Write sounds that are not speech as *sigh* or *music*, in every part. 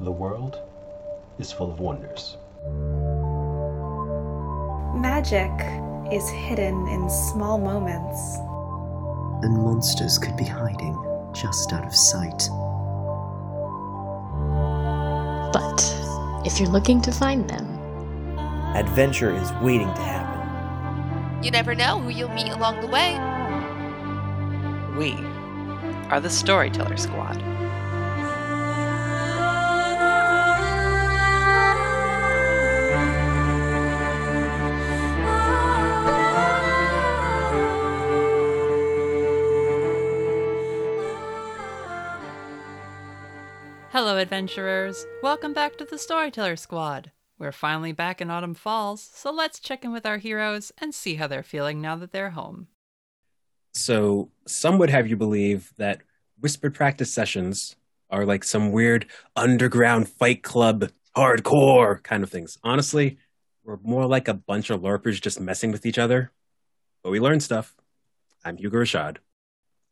The world is full of wonders. Magic is hidden in small moments. And monsters could be hiding just out of sight. But if you're looking to find them, adventure is waiting to happen. You never know who you'll meet along the way. We are the Storyteller Squad. Hello, adventurers! Welcome back to the Storyteller Squad. We're finally back in Autumn Falls, so let's check in with our heroes and see how they're feeling now that they're home. So, some would have you believe that whispered practice sessions are like some weird underground fight club, hardcore kind of things. Honestly, we're more like a bunch of LARPers just messing with each other, but we learn stuff. I'm Hugo Rashad.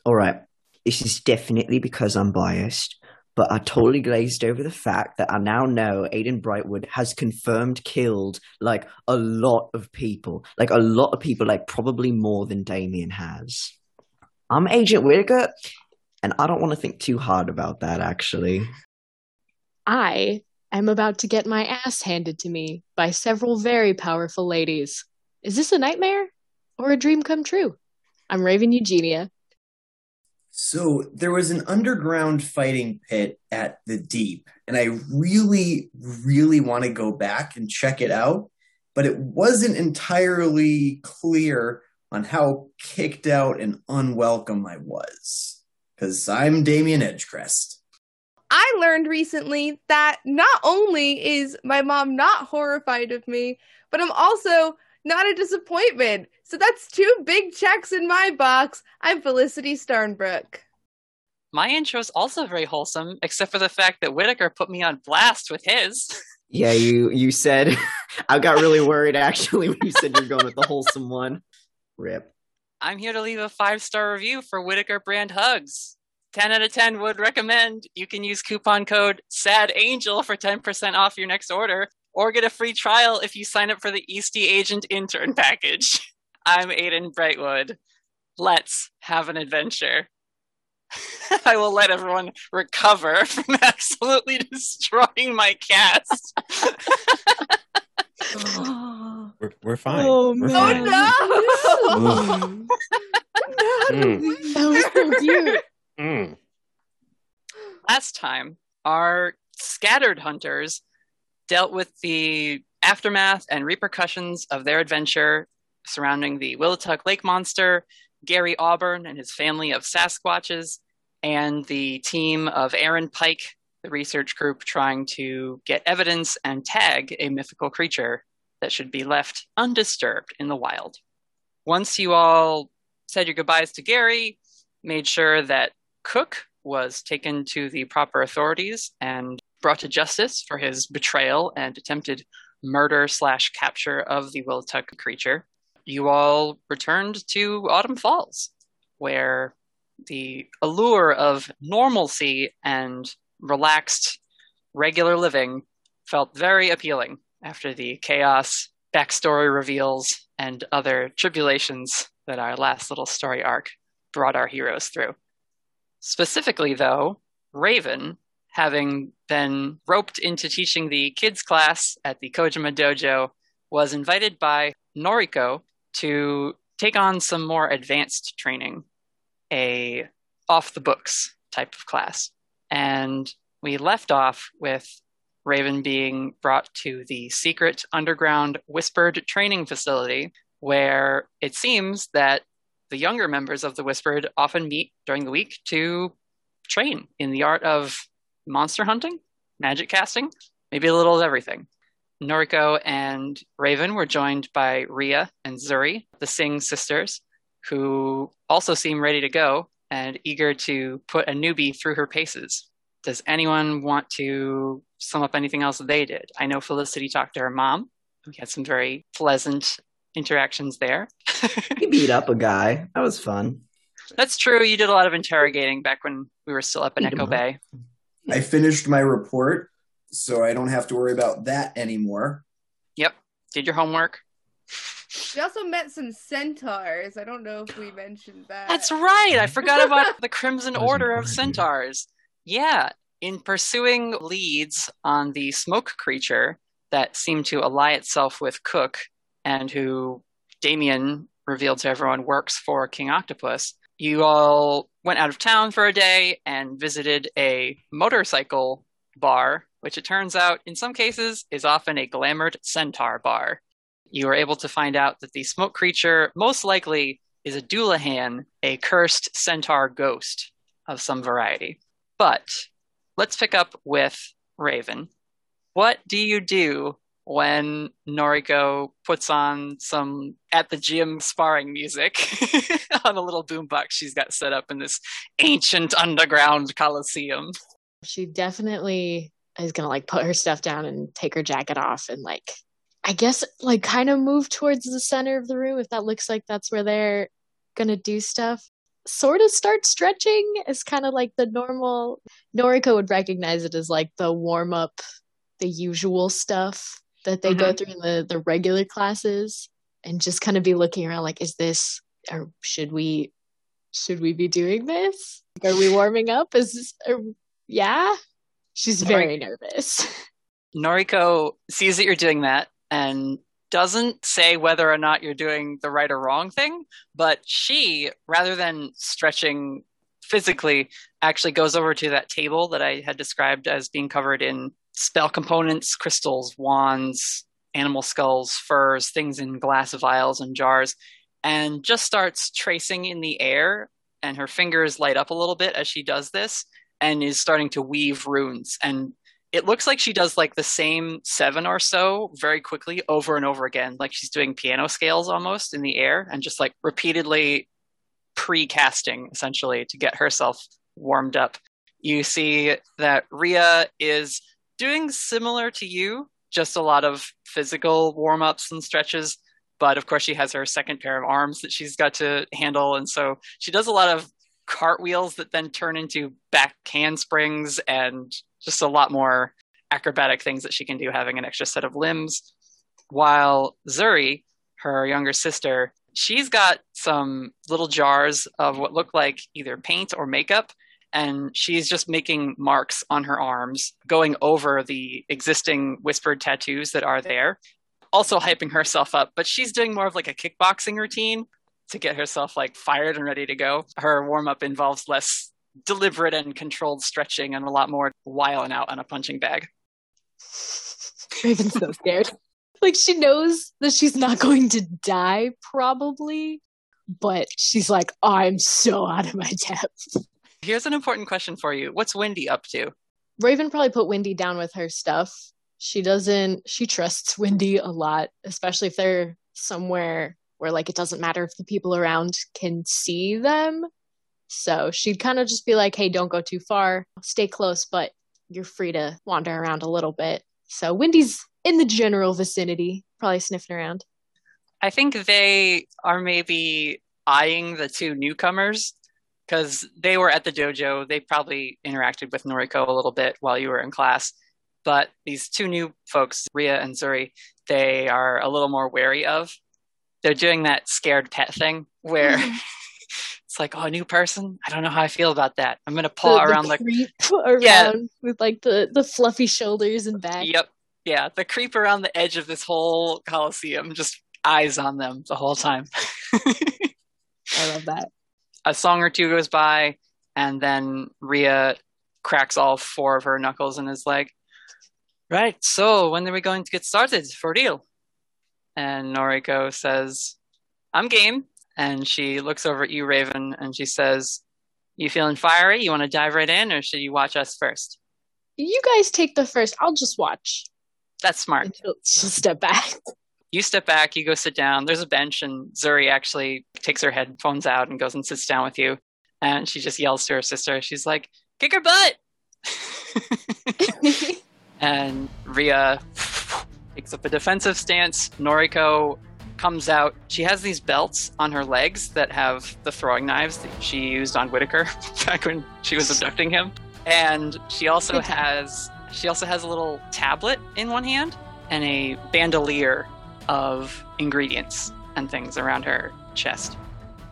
All right, this is definitely because I'm biased, but I totally glazed over the fact that I now know Aiden Brightwood has confirmed killed like a lot of people, like a lot of people, like probably more than Damien has. I'm Agent Whittaker, and I don't want to think too hard about that, actually. I am about to get my ass handed to me by several very powerful ladies. Is this a nightmare or a dream come true? I'm Raven Eugenia, so there was an underground fighting pit at the deep, and I really, really want to go back and check it out, but it wasn't entirely clear on how kicked out and unwelcome I was. Because I'm Damien Edgecrest. I learned recently that not only is my mom not horrified of me, but I'm also not a disappointment. So that's two big checks in my box. I'm Felicity Starnbrook. My intro is also very wholesome, except for the fact that Whittaker put me on blast with his. *laughs* Yeah, you you said *laughs* I got really worried actually when you said you're going with the wholesome one. Rip. I'm here to leave a five star review for Whittaker brand hugs. 10 out of 10 would recommend. You can use coupon code SAD Angel for 10% off your next order or get a free trial if you sign up for the Eastey Agent Intern package. *laughs* I'm Aiden Brightwood. Let's have an adventure. *laughs* I will let everyone recover from *laughs* absolutely destroying my cast. *laughs* we're, we're fine. Oh, we're no. fine. Oh, no. Mm. That was so cute. Mm. Last time, our scattered hunters dealt with the aftermath and repercussions of their adventure surrounding the Willituck Lake monster, Gary Auburn and his family of Sasquatches, and the team of Aaron Pike, the research group trying to get evidence and tag a mythical creature that should be left undisturbed in the wild. Once you all said your goodbyes to Gary, made sure that Cook was taken to the proper authorities and brought to justice for his betrayal and attempted murder slash capture of the Willituck creature, you all returned to Autumn Falls, where the allure of normalcy and relaxed, regular living felt very appealing after the chaos, backstory reveals, and other tribulations that our last little story arc brought our heroes through. Specifically, though, Raven, having been roped into teaching the kids class at the Kojima Dojo, was invited by Noriko to take on some more advanced training, a off the books type of class. And we left off with Raven being brought to the secret underground whispered training facility where it seems that the younger members of the Whispered often meet during the week to train in the art of monster hunting, magic casting, maybe a little of everything. Noriko and Raven were joined by Ria and Zuri, the Singh sisters, who also seem ready to go and eager to put a newbie through her paces. Does anyone want to sum up anything else they did? I know Felicity talked to her mom. We had some very pleasant interactions there. *laughs* he beat up a guy. That was fun. That's true. You did a lot of interrogating back when we were still up in Echo Bay. I finished my report so I don't have to worry about that anymore. Yep. Did your homework? We also met some centaurs. I don't know if we mentioned that. That's right. I forgot *laughs* about the Crimson Order of. Centaurs. Yeah. In pursuing leads on the smoke creature that seemed to ally itself with Cook and who Damien revealed to everyone works for King Octopus, you all went out of town for a day and visited a motorcycle bar, which it turns out in some cases is often a glamoured centaur bar. You are able to find out that the smoke creature most likely is a Dullahan, a cursed centaur ghost of some variety. But let's pick up with Raven. What do you do when Noriko puts on some at the gym sparring music *laughs* on a little boombox she's got set up in this ancient underground coliseum? She definitely is gonna like put her stuff down and take her jacket off and like I guess like kind of move towards the center of the room if that looks like that's where they're gonna do stuff. Sort of start stretching is kind of like the normal Noriko would recognize it as like the warm up, the usual stuff that they go mm-hmm. through in the, the regular classes and just kind of be looking around like, is this or should we should we be doing this? Are we warming up? Is this are, yeah? She's very nervous. *laughs* Noriko sees that you're doing that and doesn't say whether or not you're doing the right or wrong thing, but she, rather than stretching physically, actually goes over to that table that I had described as being covered in spell components, crystals, wands, animal skulls, furs, things in glass vials and jars, and just starts tracing in the air. And her fingers light up a little bit as she does this and is starting to weave runes. And it looks like she does like the same seven or so very quickly over and over again, like she's doing piano scales almost in the air and just like repeatedly pre casting essentially to get herself warmed up. You see that Ria is doing similar to you, just a lot of physical warm ups and stretches. But of course, she has her second pair of arms that she's got to handle. And so she does a lot of cartwheels that then turn into back handsprings and just a lot more acrobatic things that she can do having an extra set of limbs. While Zuri, her younger sister, she's got some little jars of what look like either paint or makeup and she's just making marks on her arms, going over the existing whispered tattoos that are there, also hyping herself up. But she's doing more of like a kickboxing routine to get herself like fired and ready to go. Her warm up involves less deliberate and controlled stretching and a lot more wiling out on a punching bag. *laughs* Raven's so scared. Like she knows that she's not going to die, probably, but she's like, I'm so out of my depth. Here's an important question for you. What's Wendy up to? Raven probably put Wendy down with her stuff. She doesn't, she trusts Wendy a lot, especially if they're somewhere where like it doesn't matter if the people around can see them. So she'd kind of just be like, hey, don't go too far, stay close, but you're free to wander around a little bit. So Wendy's in the general vicinity, probably sniffing around. I think they are maybe eyeing the two newcomers because they were at the dojo. They probably interacted with Noriko a little bit while you were in class. But these two new folks, Ria and Zuri, they are a little more wary of. They're doing that scared pet thing where mm-hmm. *laughs* it's like, oh, a new person? I don't know how I feel about that. I'm going to paw The- the around the. creep *laughs* around Yeah. with like the, the fluffy shoulders and back. Yep. Yeah. The creep around the edge of this whole coliseum, just eyes on them the whole time. *laughs* I love that. a song or two goes by, and then Ria cracks all four of her knuckles and is like, Right, so when are we going to get started for real? And Noriko says, I'm game. And she looks over at you, Raven, and she says, You feeling fiery? You want to dive right in, or should you watch us first? You guys take the first. I'll just watch. That's smart. She'll, *laughs* she'll step back. You step back, you go sit down. There's a bench, and Zuri actually takes her headphones out and goes and sits down with you. And she just yells to her sister. She's like, Kick her butt! *laughs* *laughs* and Ria takes up a defensive stance. Noriko comes out. She has these belts on her legs that have the throwing knives that she used on Whittaker *laughs* back when she was abducting him. And she also has She also has a little tablet in one hand and a bandolier of ingredients and things around her chest.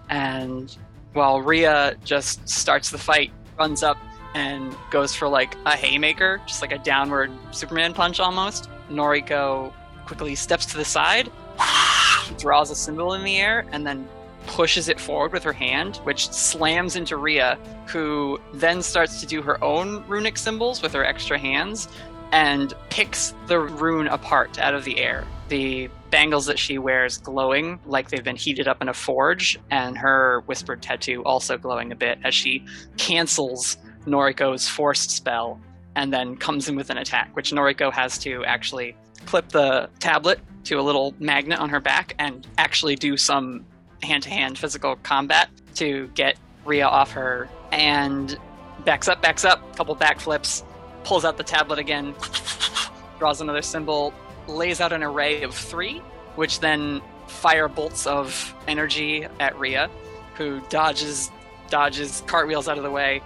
And while Rhea just starts the fight, runs up and goes for like a haymaker, just like a downward Superman punch almost, Noriko quickly steps to the side, *sighs* draws a symbol in the air, and then pushes it forward with her hand, which slams into Rhea, who then starts to do her own runic symbols with her extra hands and picks the rune apart out of the air. The bangles that she wears glowing like they've been heated up in a forge, and her whispered tattoo also glowing a bit as she cancels Noriko's forced spell and then comes in with an attack, which Noriko has to actually clip the tablet to a little magnet on her back and actually do some hand to hand physical combat to get Rhea off her and backs up, backs up, couple backflips, pulls out the tablet again, *laughs* draws another symbol, lays out an array of three, which then fire bolts of energy at Rhea, who dodges, dodges, cartwheels out of the way,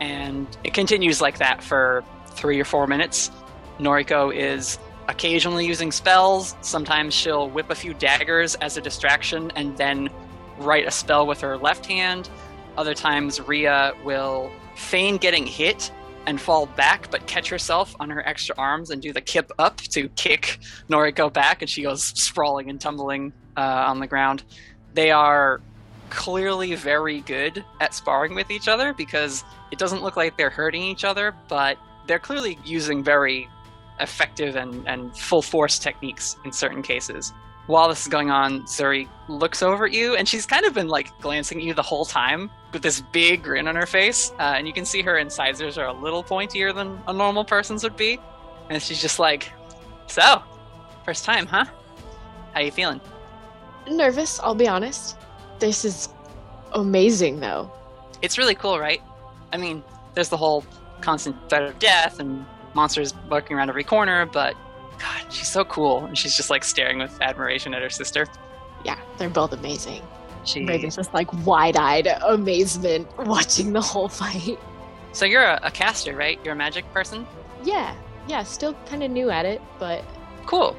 and it continues like that for three or four minutes. Noriko is occasionally using spells. Sometimes she'll whip a few daggers as a distraction and then write a spell with her left hand. Other times, Rhea will feign getting hit and fall back, but catch herself on her extra arms and do the kip up to kick Noriko back, and she goes sprawling and tumbling uh, on the ground. They are clearly very good at sparring with each other because it doesn't look like they're hurting each other, but they're clearly using very effective and, and full force techniques in certain cases. While this is going on, Zuri looks over at you, and she's kind of been like glancing at you the whole time with this big grin on her face. Uh, and you can see her incisors are a little pointier than a normal person's would be. And she's just like, "So, first time, huh? How you feeling?" Nervous, I'll be honest. This is amazing, though. It's really cool, right? I mean, there's the whole constant threat of death and monsters lurking around every corner, but God, she's so cool. And she's just like staring with admiration at her sister. Yeah, they're both amazing. She... Raven's just like wide eyed amazement watching the whole fight. So you're a, a caster, right? You're a magic person? Yeah, yeah, still kind of new at it, but. Cool.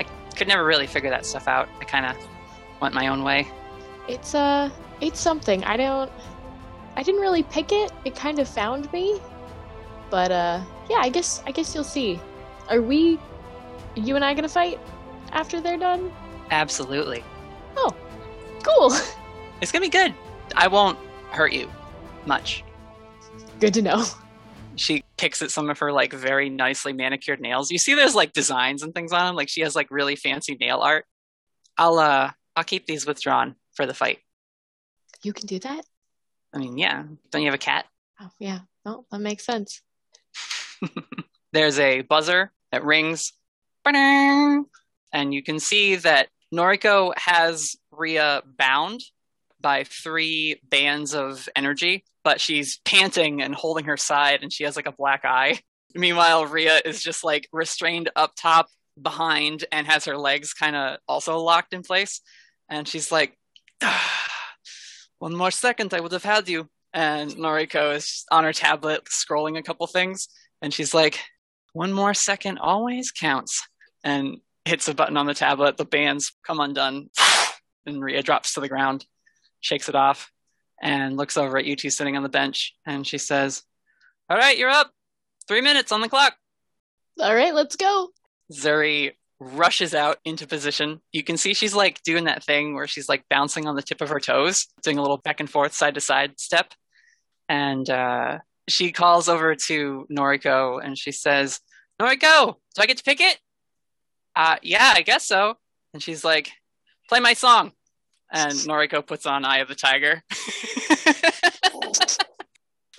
I could never really figure that stuff out. I kind of went my own way. It's, uh, it's something. I don't. I didn't really pick it. It kind of found me. But uh yeah, I guess I guess you'll see. Are we you and I gonna fight after they're done? Absolutely. Oh. Cool. *laughs* It's gonna be good. I won't hurt you much. Good to know. She picks at some of her like very nicely manicured nails. You see there's like designs and things on them. Like she has like really fancy nail art. I'll uh I'll keep these withdrawn for the fight. You can do that? I mean, yeah. Don't you have a cat? Oh yeah. Oh, that makes sense. *laughs* There's a buzzer that rings, and you can see that Noriko has Rhea bound by three bands of energy, but she's panting and holding her side, and she has like a black eye. Meanwhile, Rhea is just like restrained up top behind and has her legs kind of also locked in place. And she's like, ah, One more second, I would have had you. And Noriko is on her tablet scrolling a couple things and she's like, one more second always counts. And hits a button on the tablet. The bands come undone. And Rhea drops to the ground, shakes it off, and looks over at you two sitting on the bench. And she says, All right, you're up. Three minutes on the clock. All right, let's go. Zuri rushes out into position. You can see she's like doing that thing where she's like bouncing on the tip of her toes, doing a little back and forth, side to side step. And uh, she calls over to Noriko and she says, Noriko, do I get to pick it? Uh, yeah, I guess so. And she's like, play my song. And Noriko puts on Eye of the Tiger. *laughs*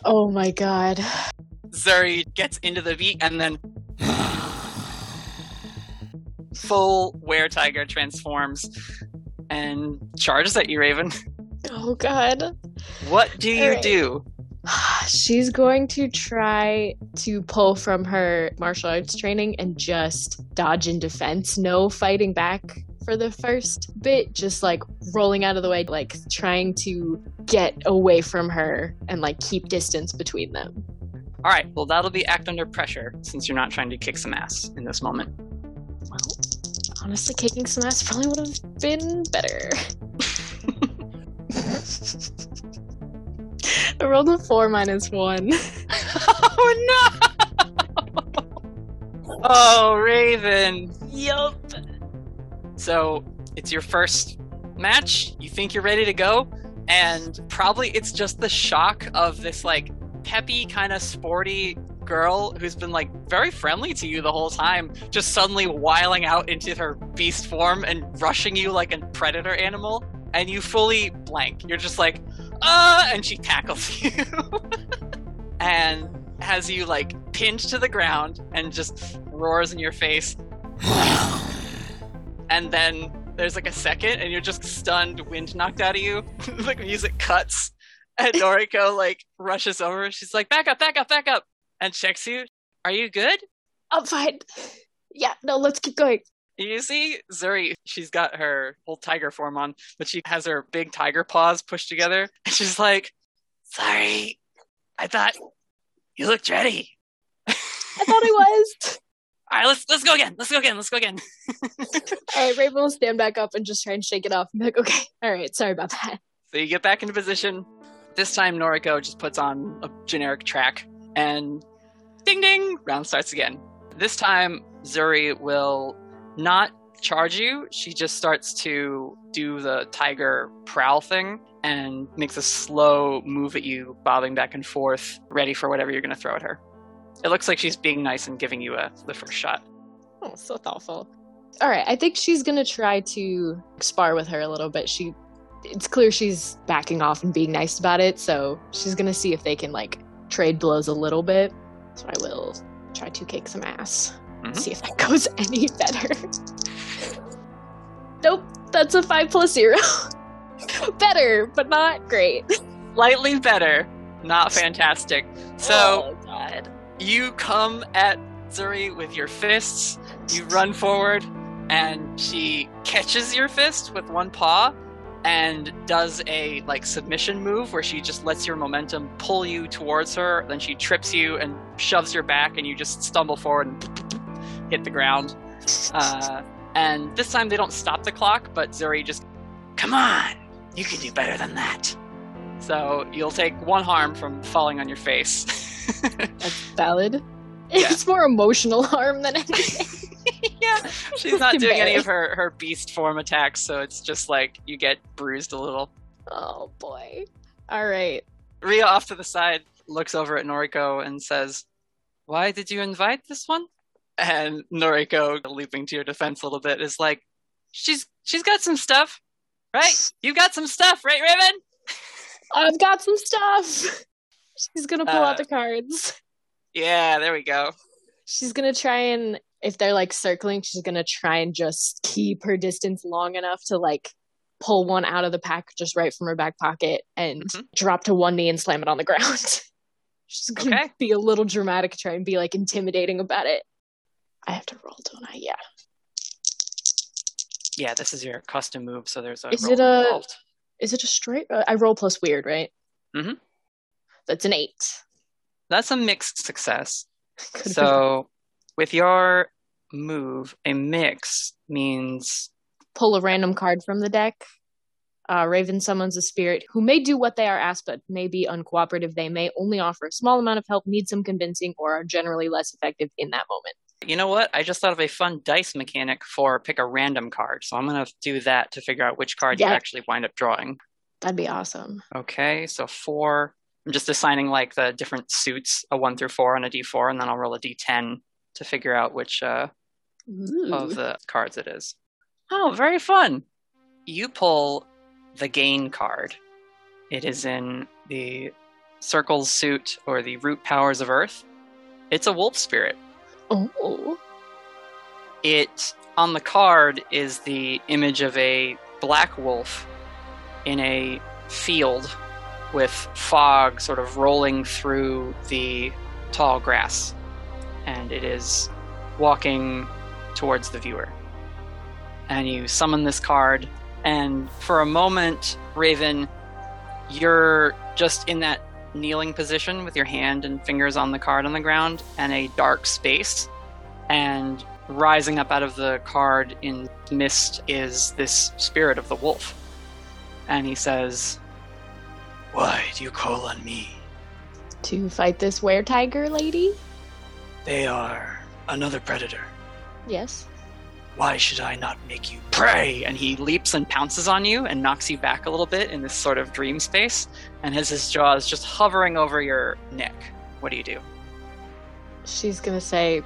oh my god. Zuri gets into the beat and then full were tiger transforms and charges at you, Raven. *laughs* Oh god. What do you right. do? *sighs* She's going to try to pull from her martial arts training and just dodge in defense. No fighting back for the first bit, just like rolling out of the way, like trying to get away from her and like keep distance between them. All right, well, that'll be act under pressure since you're not trying to kick some ass in this moment. Well, honestly, kicking some ass probably would have been better. I rolled a four minus one. *laughs* oh no! oh, Raven. Yup. So it's your first match. You think you're ready to go, and probably it's just the shock of this like peppy, kind of sporty girl who's been like very friendly to you the whole time, just suddenly wiling out into her beast form and rushing you like a predator animal, and you fully blank. You're just like, uh, and she tackles *laughs* you and has you like pinned to the ground and just roars in your face. and then there's like a second and you're just stunned, wind knocked out of you. *laughs* like music cuts. And Noriko like rushes over. She's like, back up, back up, back up. And checks you. Are you good? I'm fine. Yeah, no, let's keep going. You see Zuri, she's got her whole tiger form on, but she has her big tiger paws pushed together. And she's like, sorry, I thought you looked ready. I thought I was. *laughs* All right, let's let's go again. Let's go again. Let's go again. *laughs* all right, Raven will stand back up and just try and shake it off. Be like, okay, all right, sorry about that. So you get back into position. This time Noriko just puts on a generic track and ding ding, round starts again. This time Zuri will not charge you. She just starts to do the tiger prowl thing and makes a slow move at you, bobbing back and forth, ready for whatever you're going to throw at her. It looks like she's being nice and giving you a, the first shot. Oh, so thoughtful. All right, I think she's gonna try to spar with her a little bit. She, it's clear she's backing off and being nice about it, so she's gonna see if they can like trade blows a little bit. So I will try to kick some ass. Mhm. See if that *laughs* goes any better. nope, that's a five plus zero. *laughs* better, but not great. Slightly better, not *laughs* fantastic. So oh, you come at Zuri with your fists, you run forward, and she catches your fist with one paw and does a like submission move where she just lets your momentum pull you towards her, then she trips you and shoves your back and you just stumble forward and hit the ground. Uh, and this time they don't stop the clock, but Zuri just, come on, you can do better than that. So you'll take one harm from falling on your face. *laughs* That's valid. Yeah. It's more emotional harm than anything. *laughs* yeah, she's not doing any of her, her beast form attacks, so it's just like you get bruised a little. Oh boy. All right. Ria off to the side looks over at Noriko and says, Why did you invite this one? And Noriko, leaping to your defense a little bit, is like, She's she's got some stuff, right? You've got some stuff, right, Raven? *laughs* I've got some stuff. She's gonna pull Uh, out the cards. Yeah, there we go. She's gonna try and if they're like circling, she's gonna try and just keep her distance long enough to like pull one out of the pack just right from her back pocket and Mhm. drop to one knee and slam it on the ground. *laughs* she's gonna Okay. be a little dramatic, try and be like intimidating about it. I have to roll, don't I? Yeah. Yeah, this is your custom move, so there's a Is roll it a- involved. Is it a straight? uh, I roll plus weird, right? Mm Mhm. That's an eight. That's a mixed success. *laughs* So with your move, a mix means pull a random card from the deck. Uh, Raven summons a spirit who may do what they are asked, but may be uncooperative. They may only offer a small amount of help, need some convincing, or are generally less effective in that moment. You know what? I just thought of a fun dice mechanic for pick a random card. So I'm going to do that to figure out which card Yeah. you actually wind up drawing. That'd be awesome. Okay, so four. I'm just assigning like the different suits, a one through four on a d4, and then I'll roll a d10 to figure out which uh, Ooh. of the cards it is. Oh, very fun. You pull the gain card. It is in the Circle's suit or the Root Powers of Earth. It's a wolf spirit. Oh, it on the card is the image of a black wolf in a field with fog sort of rolling through the tall grass and it is walking towards the viewer and you summon this card and for a moment raven you're just in that kneeling position with your hand and fingers on the card on the ground and a dark space. And rising up out of the card in mist is this spirit of the wolf. And he says, Why do you call on me? To fight this were tiger lady? They are another predator. Yes. Why should I not make you Prey! And he leaps and pounces on you and knocks you back a little bit in this sort of dream space and has his jaws just hovering over your neck. What do you do? She's gonna say,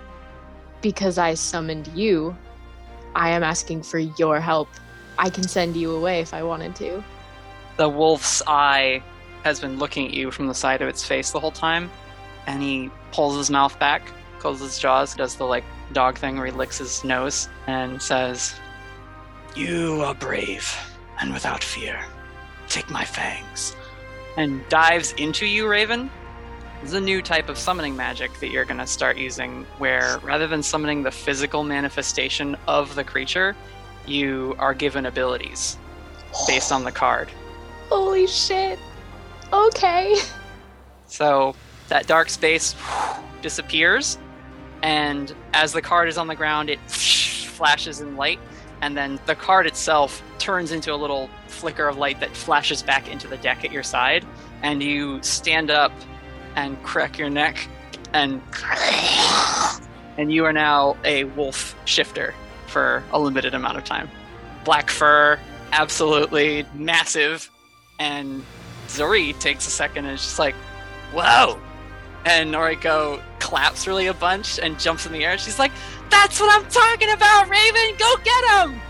Because I summoned you, I am asking for your help. I can send you away if I wanted to. The wolf's eye has been looking at you from the side of its face the whole time, and he pulls his mouth back, closes his jaws, does the like dog thing where he licks his nose, and says, You are brave and without fear. Take my fangs. and dives into you, Raven. This is a new type of summoning magic that you're going to start using, where rather than summoning the physical manifestation of the creature, you are given abilities based on the card. Holy shit. Okay. So that dark space disappears, and as the card is on the ground, it *sniffs* flashes in light, and then the card itself turns into a little flicker of light that flashes back into the deck at your side, and you stand up and crack your neck, and *sniffs* and you are now a wolf shifter for a limited amount of time. Black fur, absolutely massive, and Zuri takes a second and is just like, "Whoa!" And Noriko claps really a bunch and jumps in the air. She's like, "That's what I'm talking about, Raven! Go get him!"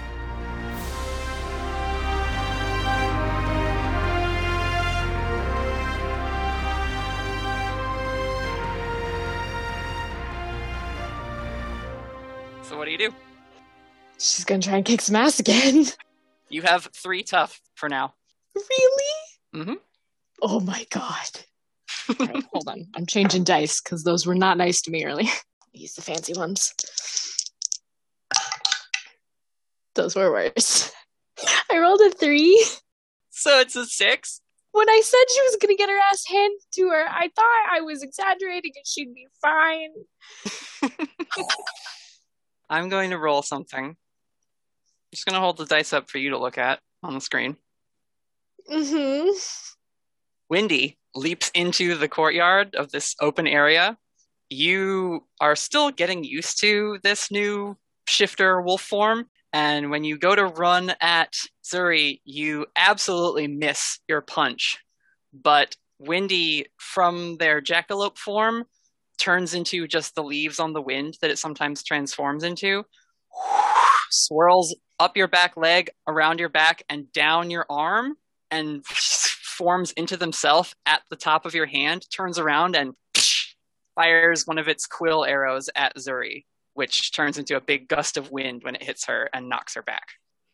So what do you do? She's gonna try and kick some ass again. You have three tough for now. really? Mm-hmm. Oh my god. Right, hold on. I'm changing dice because those were not nice to me earlier. *laughs* Use the fancy ones. Those were worse. *laughs* I rolled a three. So it's a six. When I said she was gonna get her ass handed to her, I thought I was exaggerating and she'd be fine. *laughs* I'm going to roll something. I'm just going to hold the dice up for you to look at on the screen. Mm-hmm. Wendy leaps into the courtyard of this open area. You are still getting used to this new shifter wolf form. And when you go to run at Zuri, you absolutely miss your punch. But Wendy, from their jackalope form, turns into just the leaves on the wind that it sometimes transforms into, swirls up your back leg, around your back, and down your arm, and *laughs* forms into themselves at the top of your hand, turns around and *sniffs* fires one of its quill arrows at Zuri, which turns into a big gust of wind when it hits her and knocks her back.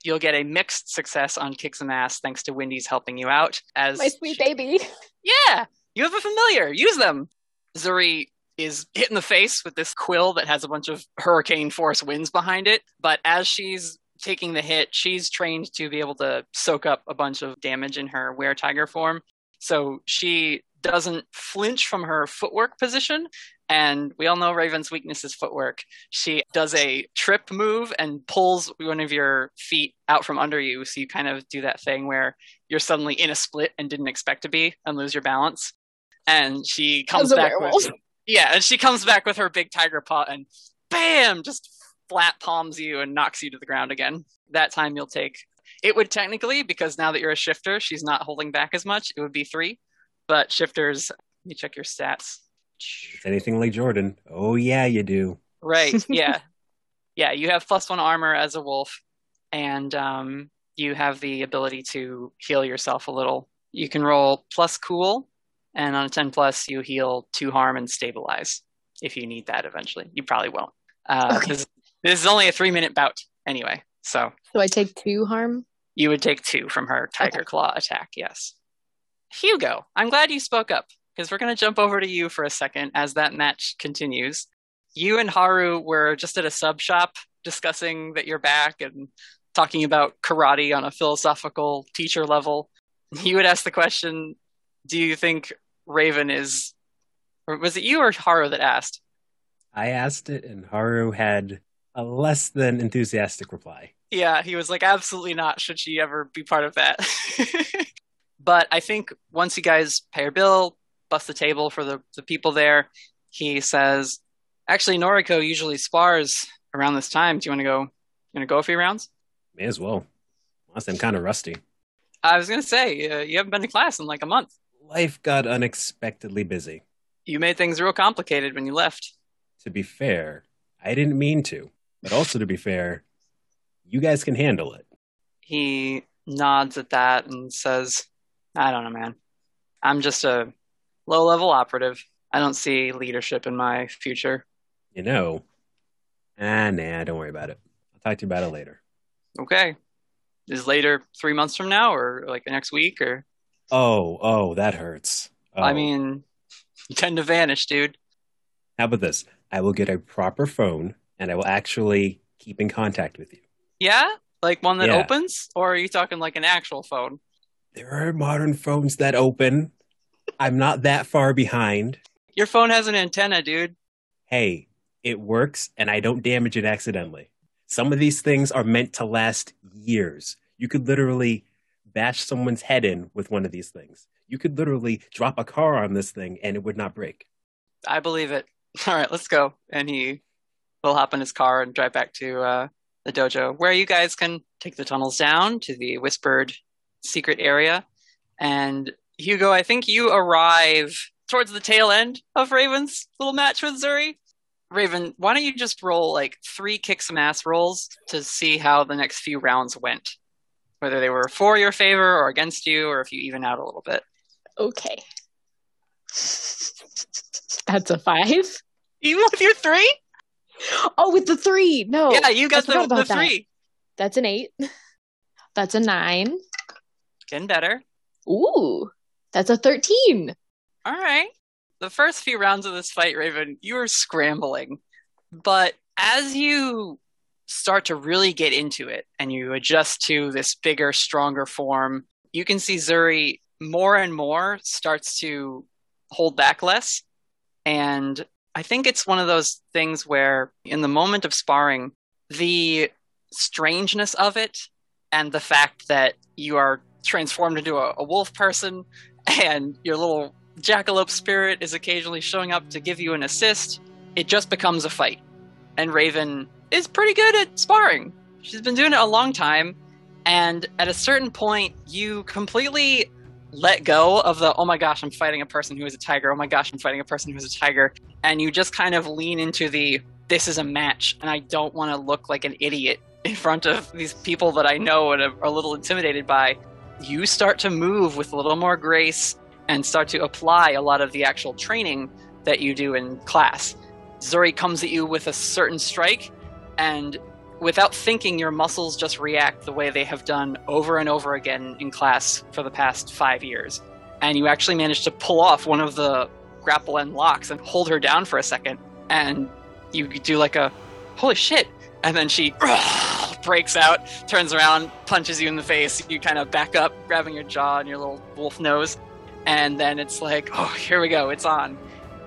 You'll get a mixed success on kick some ass thanks to Wendy's helping you out. As My sweet baby. *laughs* yeah, you have a familiar. Use them. Zuri is hit in the face with this quill that has a bunch of hurricane force winds behind it. But as she's taking the hit, she's trained to be able to soak up a bunch of damage in her were tiger form. So she doesn't flinch from her footwork position. And we all know Raven's weakness is footwork. She does a trip move and pulls one of your feet out from under you. So you kind of do that thing where you're suddenly in a split and didn't expect to be and lose your balance. And she comes back werewolf. with yeah, and she comes back with her big tiger paw and bam, just flat palms you and knocks you to the ground again. That time you'll take it would technically, because now that you're a shifter, she's not holding back as much. It would be three. But shifters, let me check your stats. If anything like Jordan, oh yeah, you do. Right. *laughs* Yeah. yeah. You have plus one armor as a wolf, and um, you have the ability to heal yourself a little. You can roll plus cool, and on a 10 plus, you heal two harm and stabilize if you need that eventually. You probably won't. Uh, Okay. This, this is only a three minute bout anyway. So So I take two harm. you would take two from her tiger claw attack. Yes. Hugo, I'm glad you spoke up because we're going to jump over to you for a second as that match continues. You and Haru were just at a sub shop discussing that you're back and talking about karate on a philosophical teacher level. You would ask the question Do you think Raven is. Or was it you or Haru that asked? I asked it, and Haru had a less than enthusiastic reply. Yeah, he was like, absolutely not. Should she ever be part of that? *laughs* but I think once you guys pay your bill, bust the table for the, the people there, he says, actually, Noriko usually spars around this time. Do you want to go? You want to go a few rounds? May as well. Honestly, I'm kind of rusty. I was gonna say uh, you haven't been to class in like a month. Life got unexpectedly busy. You made things real complicated when you left. To be fair, I didn't mean to. But also, to be fair, you guys can handle it. He nods at that and says, "I don't know, man. I'm just a low-level operative. I don't see leadership in my future." You know, ah, nah, don't worry about it. I'll talk to you about it later. Okay. Is later three months from now, or like the next week, or? Oh, oh, that hurts. Oh. I mean, you *laughs* tend to vanish, dude. How about this? I will get a proper phone and I will actually keep in contact with you. Yeah? Like one that Yeah. opens? Or are you talking like an actual phone? There are modern phones that open. I'm not that far behind. Your phone has an antenna, dude. Hey, it works and I don't damage it accidentally. Some of these things are meant to last years. You could literally bash someone's head in with one of these things. You could literally drop a car on this thing and it would not break. I believe it. *laughs* All right, let's go. And he will hop in his car and drive back to uh, the dojo, where you guys can take the tunnels down to the whispered secret area. And Hugo, I think you arrive towards the tail end of Raven's little match with Zuri. Raven, why don't you just roll like three kick some ass rolls to see how the next few rounds went? Whether they were for your favor or against you, or if you even out a little bit. Okay. *laughs* That's a five. Even with your three? Oh, with the three. No. Yeah, you got the- the about that. three. That's an eight. *laughs* That's a nine. Getting better. Ooh. That's a 13. All right. The first few rounds of this fight, Raven, you were scrambling. But as you start to really get into it and you adjust to this bigger, stronger form, you can see Zuri more and more starts to hold back less. And I think it's one of those things where, in the moment of sparring, the strangeness of it and the fact that you are transformed into a, a wolf person *laughs* and your little jackalope spirit is occasionally showing up to give you an assist, it just becomes a fight. And Raven is pretty good at sparring. She's been doing it a long time. And at a certain point, you completely let go of the, oh my gosh, I'm fighting a person who is a tiger. Oh my gosh, I'm fighting a person who is a tiger. And you just kind of lean into the, this is a match. And I don't want to look like an idiot in front of these people that I know and are a little intimidated by. You start to move with a little more grace and start to apply a lot of the actual training that you do in class. Zuri comes at you with a certain strike, and without thinking, your muscles just react the way they have done over and over again in class for the past five years. And you actually manage to pull off one of the grapple and locks and hold her down for a second. And you do like a holy shit. And then she *sighs* breaks out, turns around, punches you in the face. You kind of back up, grabbing your jaw and your little wolf nose. And then it's like, oh, here we go, it's on.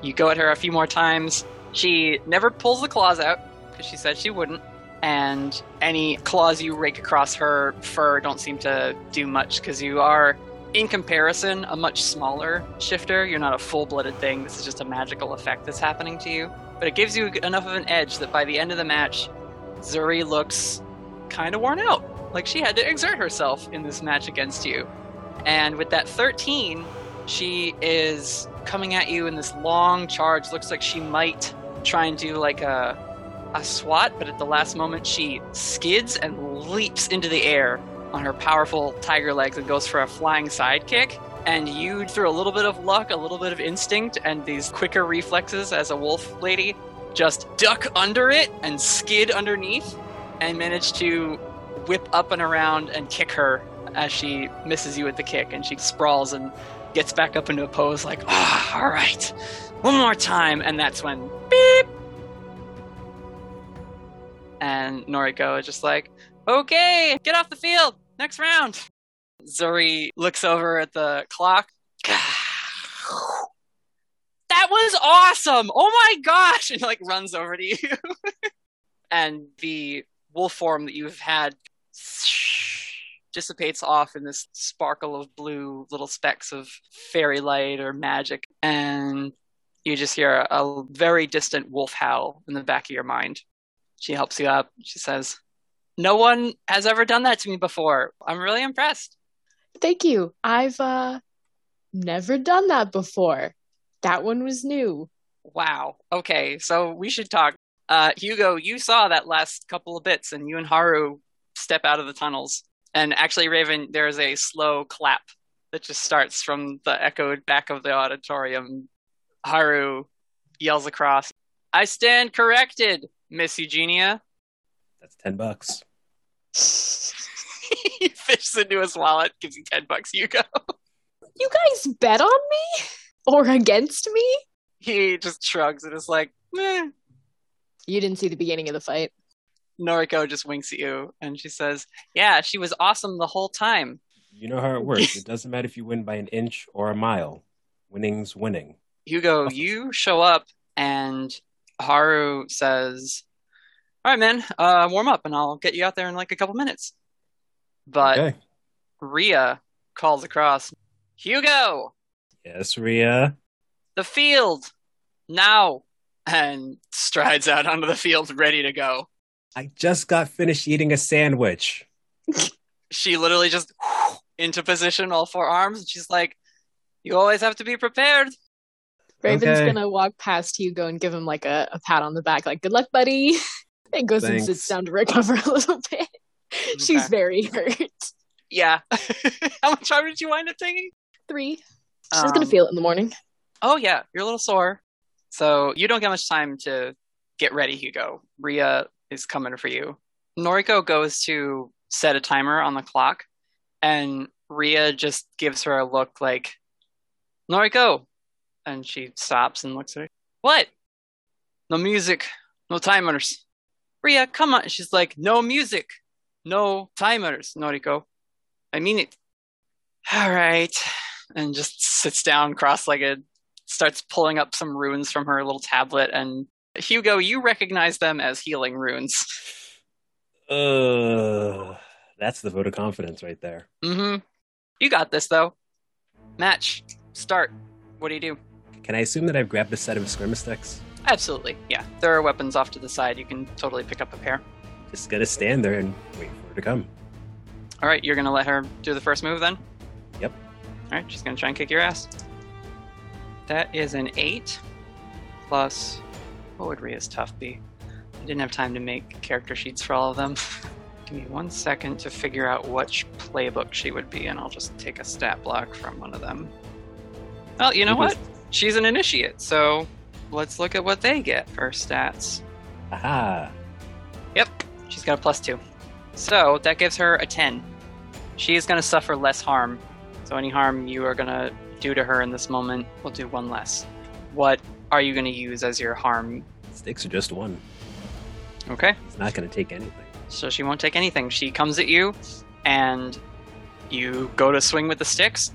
You go at her a few more times. She never pulls the claws out because she said she wouldn't. And any claws you rake across her fur don't seem to do much because you are, in comparison, a much smaller shifter. You're not a full blooded thing. This is just a magical effect that's happening to you. But it gives you enough of an edge that by the end of the match, Zuri looks kind of worn out. Like she had to exert herself in this match against you. And with that 13, she is coming at you in this long charge. Looks like she might try and do like a a swat, but at the last moment she skids and leaps into the air on her powerful tiger legs and goes for a flying side kick. And you, through a little bit of luck, a little bit of instinct, and these quicker reflexes as a wolf lady, just duck under it and skid underneath and manage to whip up and around and kick her as she misses you with the kick and she sprawls and gets back up into a pose like, ah, all right, one more time. And that's when beep. And Noriko is just like, okay, get off the field. Next round. Zuri looks over at the clock. *sighs* That was awesome. Oh my gosh. And like runs over to you. *laughs* and the wolf form that you've had *sniffs* dissipates off in this sparkle of blue little specks of fairy light or magic. And you just hear a, a very distant wolf howl in the back of your mind. She helps you up. She says, No one has ever done that to me before. I'm really impressed. Thank you. I've uh never done that before. That one was new. Wow. Okay, so we should talk. Uh, Hugo, you saw that last couple of bits, and you and Haru step out of the tunnels. And actually, Raven, there is a slow clap that just starts from the echoed back of the auditorium. Haru yells across, I stand corrected, Miss Eugenia. That's 10 bucks. *laughs* he fishes into his wallet, gives you 10 bucks, Hugo. You guys bet on me? Or against me? He just shrugs and is like, eh. You didn't see the beginning of the fight. Noriko just winks at you and she says, Yeah, she was awesome the whole time. You know how it works. *laughs* it doesn't matter if you win by an inch or a mile. Winning's winning. Hugo, you show up and Haru says, All right, man, uh, warm up and I'll get you out there in like a couple minutes. But Okay. Ria calls across, Hugo, Yes, Ria. the field, now, and strides out onto the field ready to go. I just got finished eating a sandwich. *laughs* She literally just into position, all four arms, and she's like, You always have to be prepared. Raven's Okay. gonna walk past Hugo and give him like a, a pat on the back, like "Good luck, buddy." *laughs* and goes and sits down to recover *laughs* a little bit. She's very hurt. Yeah. *laughs* How much time did you wind up taking? Three. She's gonna Um, feel it in the morning. Oh yeah, you're a little sore. So you don't get much time to get ready, Hugo. Ria is coming for you. Noriko goes to set a timer on the clock, and Ria just gives her a look like, Noriko! And she stops and looks at her. What? No music, no timers. Ria, come on. She's like, no music, no timers, Noriko. I mean it. All right. And just sits down cross legged, starts pulling up some runes from her little tablet. And Hugo, you recognize them as healing runes. Uh, that's the vote of confidence right there. Mm hmm. You got this, though. Match. Start. What do you do? Can I assume that I've grabbed a set of skirmish sticks? Absolutely. Yeah. There are weapons off to the side. You can totally pick up a pair. Just gotta stand there and wait for her to come. All right. You're to let her do the first move then? Yep. All right. She's to try and kick your ass. That is an eight plus. What would Ria's tough be? I didn't have time to make character sheets for all of them. *laughs* Give me one second to figure out which playbook she would be, and I'll just take a stat block from one of them. Well, you know what? She's an initiate, so let's look at what they get for stats. Aha! Yep, she's got a plus two. So that gives her a 10. She is going to suffer less harm. So any harm you are going to do to her in this moment will do one less. What are you going to use as your harm? Sticks are just one. Okay. It's not gonna take anything. So she won't take anything. She comes at you, and you go to swing with the sticks.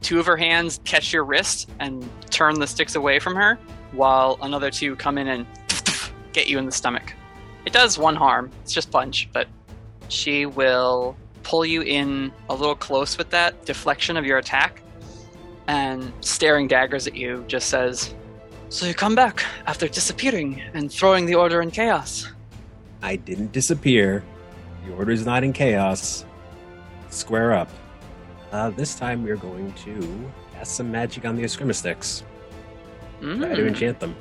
Two of her hands catch your wrist and turn the sticks away from her, while another two come in and *sniffs* get you in the stomach. It does one harm. It's just punch, but she will pull you in a little close with that deflection of your attack, and staring daggers at you, just says, "So you come back after disappearing and throwing the order in chaos." I didn't disappear. The order's not in chaos. Square up. Uh, this time we're going to cast some magic on the Eskrima sticks. Try to Mm. enchant them.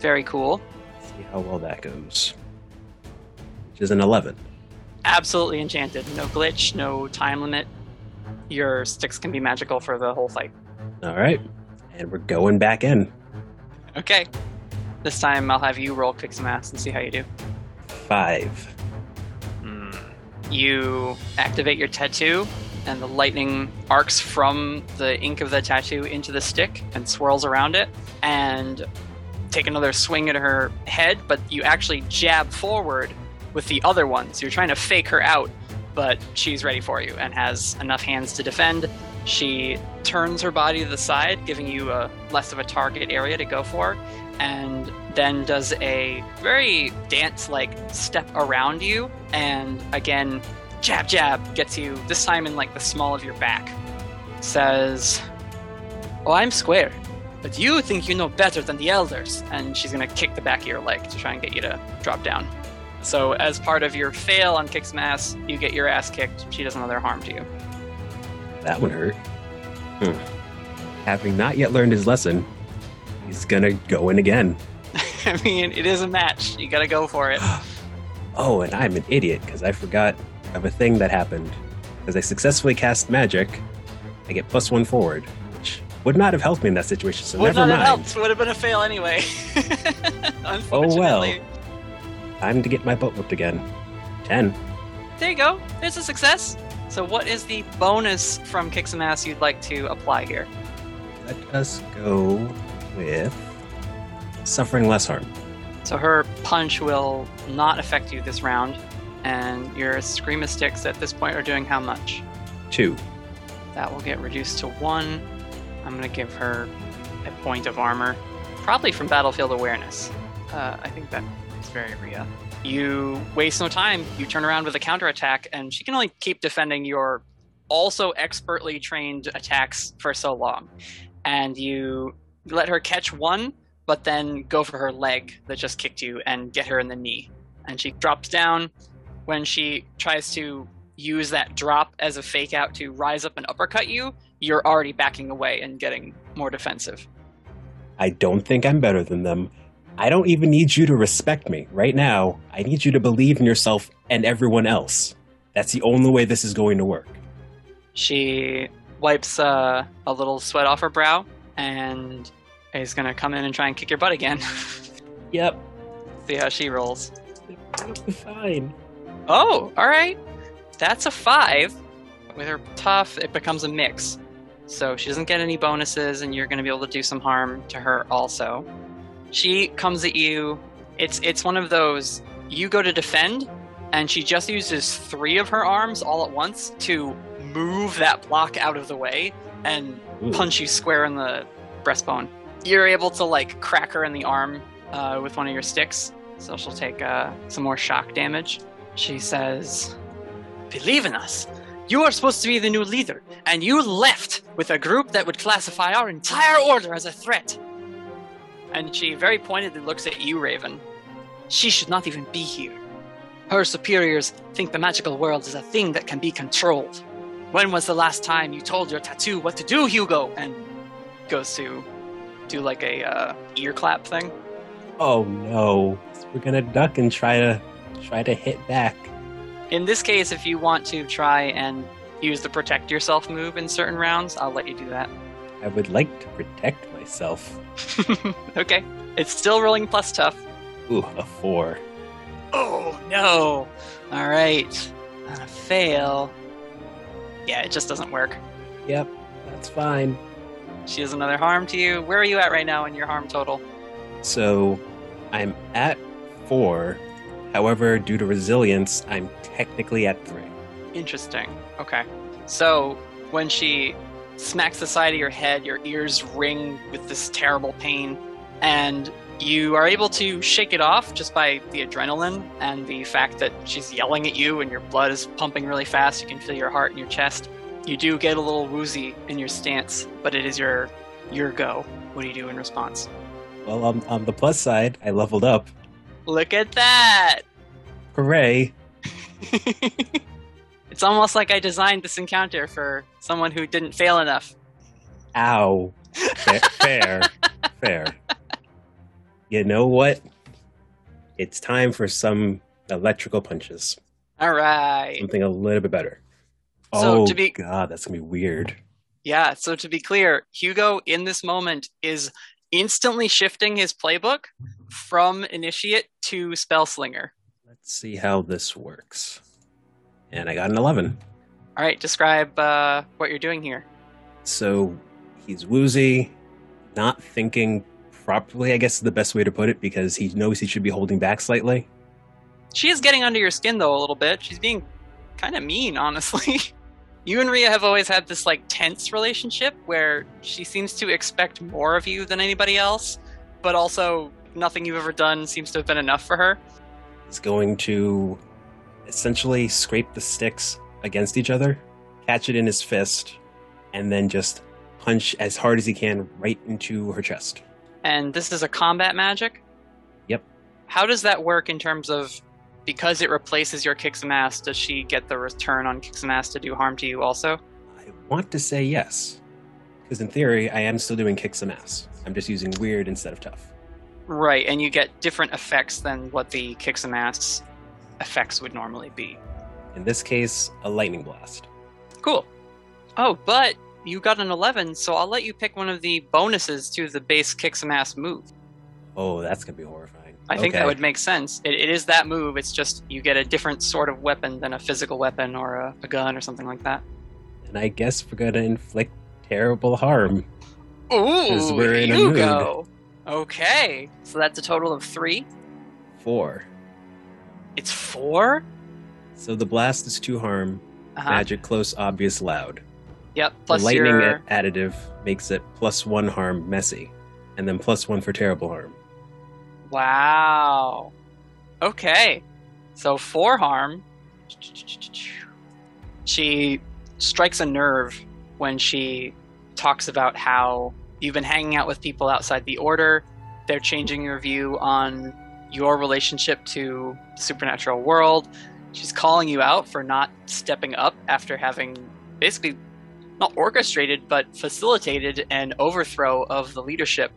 Very cool. See how well that goes. Which is an 11. Absolutely enchanted. No glitch, no time limit. Your sticks can be magical for the whole fight. All right. And we're going back in. Okay. This time I'll have you roll kick some ass and see how you do. Five. You activate your tattoo, and the lightning arcs from the ink of the tattoo into the stick and swirls around it. And take another swing at her head, but you actually jab forward with the other one. So you're trying to fake her out, but she's ready for you and has enough hands to defend. She turns her body to the side, giving you a less of a target area to go for, and then does a very dance-like step around you, and again, jab jab gets you this time in like the small of your back. Says, "Oh, I'm square, but you think you know better than the elders," and she's gonna kick the back of your leg to try and get you to drop down. So, as part of your fail on Kick Some Ass, you get your ass kicked. She does another harm to you. That one hurt. Hmm. Having not yet learned his lesson, he's gonna go in again. *laughs* I mean, it is a match. You gotta go for it. *gasps* Oh, and I'm an idiot because I forgot of a thing that happened. As I successfully cast magic, I get plus one forward, which would not have helped me in that situation. So Would never not have mind. helped. Would have been a fail anyway. *laughs* Oh well. Time to get my butt whipped again. Ten. There you go. There's a success. So, what is the bonus from Kick Some Ass you'd like to apply here? Let us go with suffering less harm. So, her punch will not affect you this round, and your Eskrima Sticks at this point are doing how much? Two. That will get reduced to one. I'm going to give her a point of armor, probably from Battlefield Awareness. Uh, I think that is very Ria. You waste no time. You turn around with a counterattack, and she can only keep defending your also expertly trained attacks for so long. And you let her catch one, but then go for her leg that just kicked you and get her in the knee. And she drops down. When she tries to use that drop as a fake out to rise up and uppercut you, you're already backing away and getting more defensive. I don't think I'm better than them. I don't even need you to respect me. Right now, I need you to believe in yourself and everyone else. That's the only way this is going to work. She wipes uh, a little sweat off her brow and is going to come in and try and kick your butt again. *laughs* yep. See how she rolls. Fine. Oh, all right. That's a five. With her tough, it becomes a mix. So she doesn't get any bonuses, and you're going to be able to do some harm to her also. She comes at you. It's it's one of those you go to defend, and she just uses three of her arms all at once to move that block out of the way and Ooh. punch you square in the breastbone. You're able to like crack her in the arm uh, with one of your sticks, so she'll take uh, some more shock damage. She says, Believe in us. You are supposed to be the new leader, and you left with a group that would classify our entire order as a threat. And she very pointedly looks at you, Raven. She should not even be here. Her superiors think the magical world is a thing that can be controlled. When was the last time you told your tattoo what to do, Hugo? And goes to do like a uh, ear clap thing. Oh no. We're gonna duck and try to try to hit back. In this case, if you want to try and use the protect yourself move in certain rounds, I'll let you do that. I would like to protect myself. *laughs* okay. It's still rolling plus tough. Ooh, a four. Oh no! All right, on a fail. Yeah, it just doesn't work. Yep, that's fine. She does another harm to you. Where are you at right now in your harm total? So I'm at four. However, due to resilience, I'm technically at three. Interesting. Okay. So when she smacks the side of your head, your ears ring with this terrible pain, and you are able to shake it off just by the adrenaline and the fact that she's yelling at you and your blood is pumping really fast. You can feel your heart in your chest. You do get a little woozy in your stance, but it is your your go. What do you do in response? Well, on, on the plus side, I leveled up. Look at that! Hooray! *laughs* It's almost like I designed this encounter for someone who didn't fail enough. Ow. *laughs* Fair, fair, fair. You know what? It's time for some electrical punches. All right. Something a little bit better. So oh to be- god, that's gonna be weird. Yeah, so to be clear, Hugo in this moment is instantly shifting his playbook from initiate to spellslinger. Let's see how this works. And I got an eleven. All right, describe uh, what you're doing here. So he's woozy, not thinking properly, I guess is the best way to put it, because he knows he should be holding back slightly. She is getting under your skin though a little bit. She's being kind of mean, *laughs* honestly. You and Ria have always had this like tense relationship where she seems to expect more of you than anybody else, but also nothing you've ever done seems to have been enough for her. He's going to essentially scrape the sticks against each other, catch it in his fist, and then just punch as hard as he can right into her chest. And this is a combat magic? Yep. How does that work in terms of because it replaces your kick some ass, does she get the return on kick some ass to do harm to you also? I want to say yes. Because in theory, I am still doing kick some ass. I'm just using weird instead of tough. Right, and you get different effects than what the kick some ass effects would normally be. In this case, a lightning blast. Cool. Oh, but you got an 11, so I'll let you pick one of the bonuses to the base kick some ass move. Oh, that's going to be horrifying. I think that would make sense. It, it is that move, it's just you get a different sort of weapon than a physical weapon or a, a gun or something like that. And I guess we're going to inflict terrible harm. Ooh, we're in a you mood. go. Okay, so that's a total of three. Four. It's four? So the blast is two harm, Uh-huh. magic, close, obvious, loud. Yep, plus the lightning your... additive makes it plus one harm, messy, and then plus one for terrible harm. Wow. Okay. So four harm. She strikes a nerve when she talks about how you've been hanging out with people outside the order. They're changing your view on your relationship to the supernatural world. She's calling you out for not stepping up after having basically not orchestrated but facilitated an overthrow of the leadership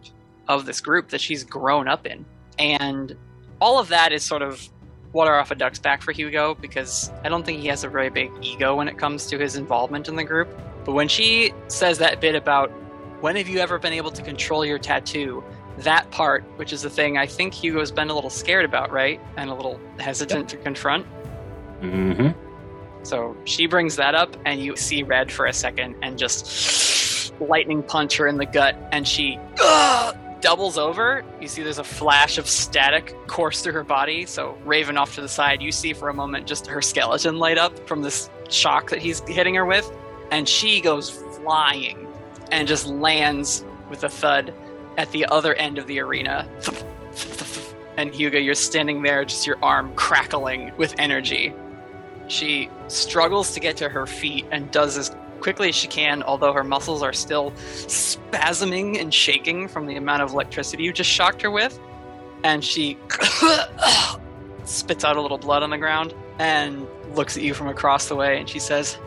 of this group that she's grown up in. And all of that is sort of water off a duck's back for Hugo because I don't think he has a very big ego when it comes to his involvement in the group. But when she says that bit about when have you ever been able to control your tattoo, that part, which is the thing I think Hugo's been a little scared about, right? And a little hesitant to confront. Mm-hmm. So she brings that up, and you see red for a second and just lightning punch her in the gut, and she ugh, doubles over. You see there's a flash of static course through her body. So Raven off to the side, you see for a moment just her skeleton light up from this shock that he's hitting her with, and she goes flying and just lands with a thud at the other end of the arena. And Hugo, you're standing there, just your arm crackling with energy. She struggles to get to her feet and does as quickly as she can, although her muscles are still spasming and shaking from the amount of electricity you just shocked her with. And she *coughs* spits out a little blood on the ground and looks at you from across the way and she says,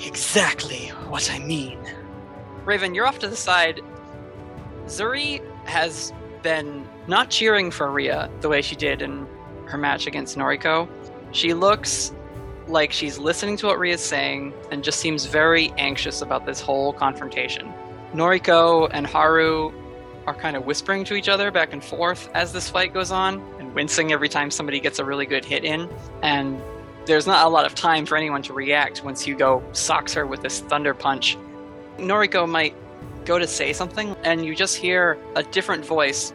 Exactly what I mean. Raven, you're off to the side. Zuri has been not cheering for Ria the way she did in her match against Noriko. She looks like she's listening to what Ria's saying and just seems very anxious about this whole confrontation. Noriko and Haru are kind of whispering to each other back and forth as this fight goes on and wincing every time somebody gets a really good hit in. And there's not a lot of time for anyone to react once Hugo socks her with this thunder punch. Noriko might go to say something, and you just hear a different voice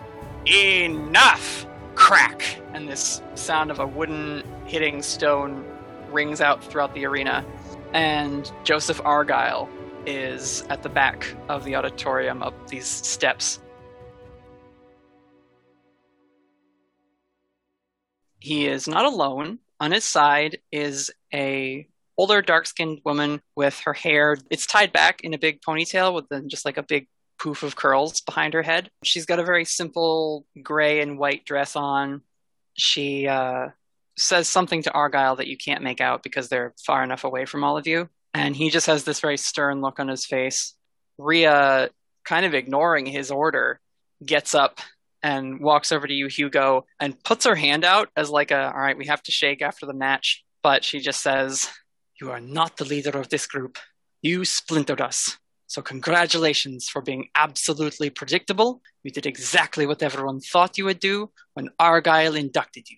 Enough! Crack! And this sound of a wooden hitting stone rings out throughout the arena. And Joseph Argyle is at the back of the auditorium up these steps. He is not alone. On his side is a older dark-skinned woman with her hair it's tied back in a big ponytail with then just like a big poof of curls behind her head. She's got a very simple gray and white dress on. She uh, says something to Argyle that you can't make out because they're far enough away from all of you. And he just has this very stern look on his face. Ria, kind of ignoring his order, gets up and walks over to you, Hugo, and puts her hand out as like a, all right, we have to shake after the match. But she just says, You are not the leader of this group. You splintered us. So, congratulations for being absolutely predictable. You did exactly what everyone thought you would do when Argyle inducted you.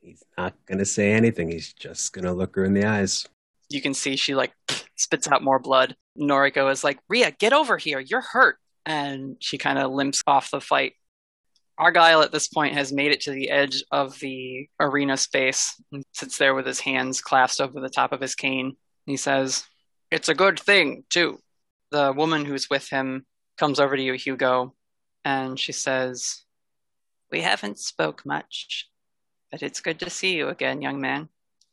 He's not going to say anything. He's just going to look her in the eyes. You can see she like *sniffs* spits out more blood. Noriko is like, Ria, get over here. You're hurt. And she kind of limps off the fight. Argyle at this point has made it to the edge of the arena space and sits there with his hands clasped over the top of his cane. He says, It's a good thing, too. The woman who's with him comes over to you, Hugo, and she says, We haven't spoke much, but it's good to see you again, young man.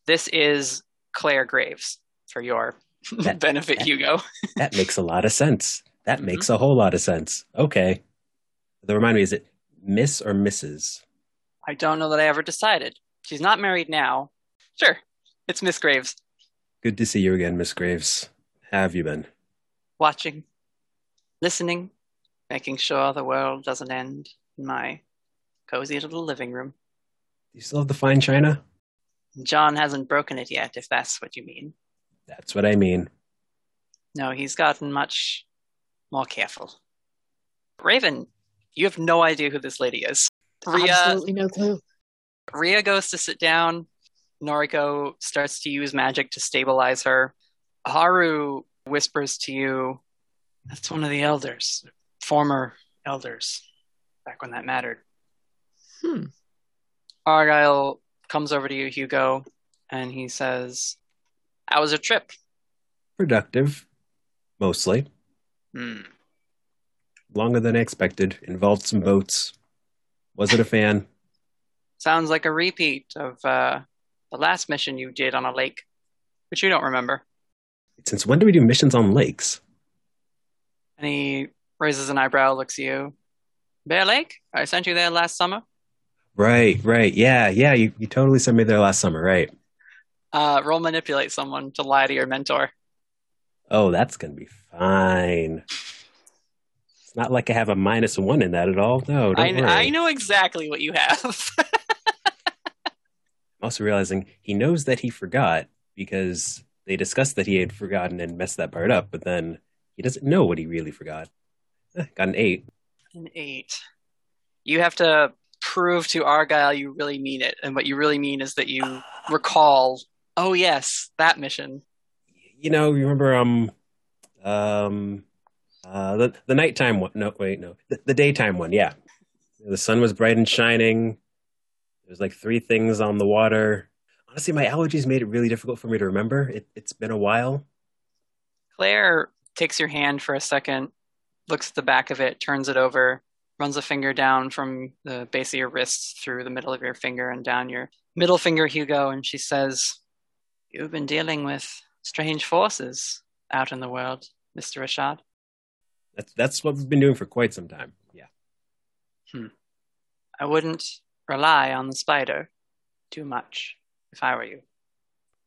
This is Claire Graves for your *laughs* benefit, Hugo. That makes a lot of sense. That mm-hmm. makes a whole lot of sense. Okay. The remind me, is it Miss or Mrs.? I don't know that I ever decided. She's not married now. Sure, it's Miss Graves. Good to see you again, Miss Graves. How have you been? Watching, listening, making sure the world doesn't end in my cozy little living room. Do you still have the fine china? John hasn't broken it yet, if that's what you mean. That's what I mean. No, he's gotten much more careful. Raven, you have no idea who this lady is. Ria, Absolutely no clue. Ria goes to sit down. Noriko starts to use magic to stabilize her. Haru whispers to you, That's one of the elders, former elders, back when that mattered. Hmm. Argyle comes over to you, Hugo, and he says, How was your trip? Productive, mostly. Hmm. Longer than I expected. Involved some boats. Was it a fan. Sounds like a repeat of uh, the last mission you did on a lake, which you don't remember. Since when do we do missions on lakes? And he raises an eyebrow, looks at you. Bear Lake? I sent you there last summer. Right, right. Yeah, yeah. You, you totally sent me there last summer, right? Uh, roll manipulate someone to lie to your mentor. Oh, that's going to be fine. It's not like I have a minus one in that at all. No, don't I, worry. I know exactly what you have. *laughs* I'm also realizing he knows that he forgot because they discussed that he had forgotten and messed that part up, but then he doesn't know what he really forgot. Eh, got an eight. An eight. You have to prove to Argyle you really mean it, and what you really mean is that you *sighs* recall. Oh yes, that mission. You know, you remember um um uh the the nighttime one no wait, no. The, the daytime one, yeah. The sun was bright and shining. There's like three things on the water. Honestly, my allergies made it really difficult for me to remember. It, it's been a while. Claire takes your hand for a second, looks at the back of it, turns it over, runs a finger down from the base of your wrist through the middle of your finger and down your middle finger, Hugo, and she says, You've been dealing with strange forces out in the world, Mr. Rashad. That's that's what we've been doing for quite some time. Yeah. Hmm. I wouldn't rely on the spider too much if I were you.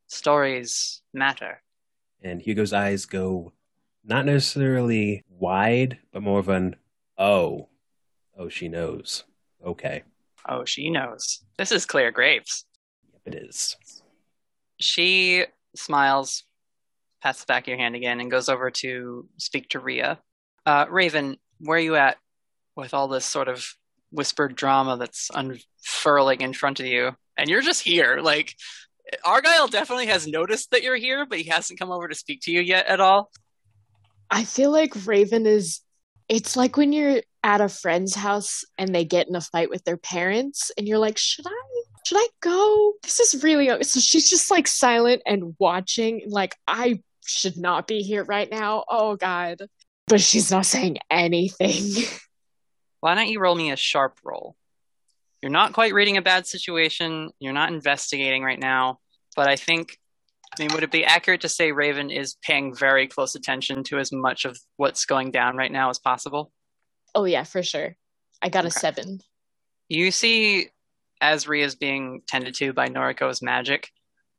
Stories matter. And Hugo's eyes go not necessarily wide, but more of an oh. Oh, she knows. Okay. Oh, she knows. This is Claire Graves. Yep, it is. She smiles, pats the back your hand again, and goes over to speak to Ria. Uh, Raven, where are you at with all this sort of whispered drama that's unfurling in front of you? And you're just here. Like, Argyle definitely has noticed that you're here, but he hasn't come over to speak to you yet at all. I feel like Raven is. It's like when you're at a friend's house and they get in a fight with their parents, and you're like, should I? Should I go? This is really. So she's just like silent and watching. Like, I should not be here right now. Oh, God. But she's not saying anything. Why don't you roll me a sharp roll? You're not quite reading a bad situation. You're not investigating right now. But I think, I mean, would it be accurate to say Raven is paying very close attention to as much of what's going down right now as possible? Oh, yeah, for sure. I got a seven. You see, as Ria's being tended to by Noriko's magic,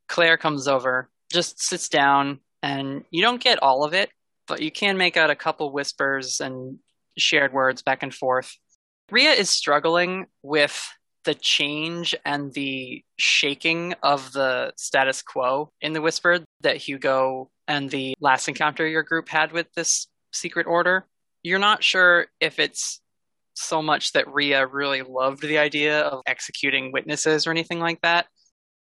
Claire comes over, just sits down, and you don't get all of it, but you can make out a couple whispers and shared words back and forth. Ria is struggling with the change and the shaking of the status quo in the whisper that Hugo and the last encounter your group had with this secret order. You're not sure if it's so much that Ria really loved the idea of executing witnesses or anything like that.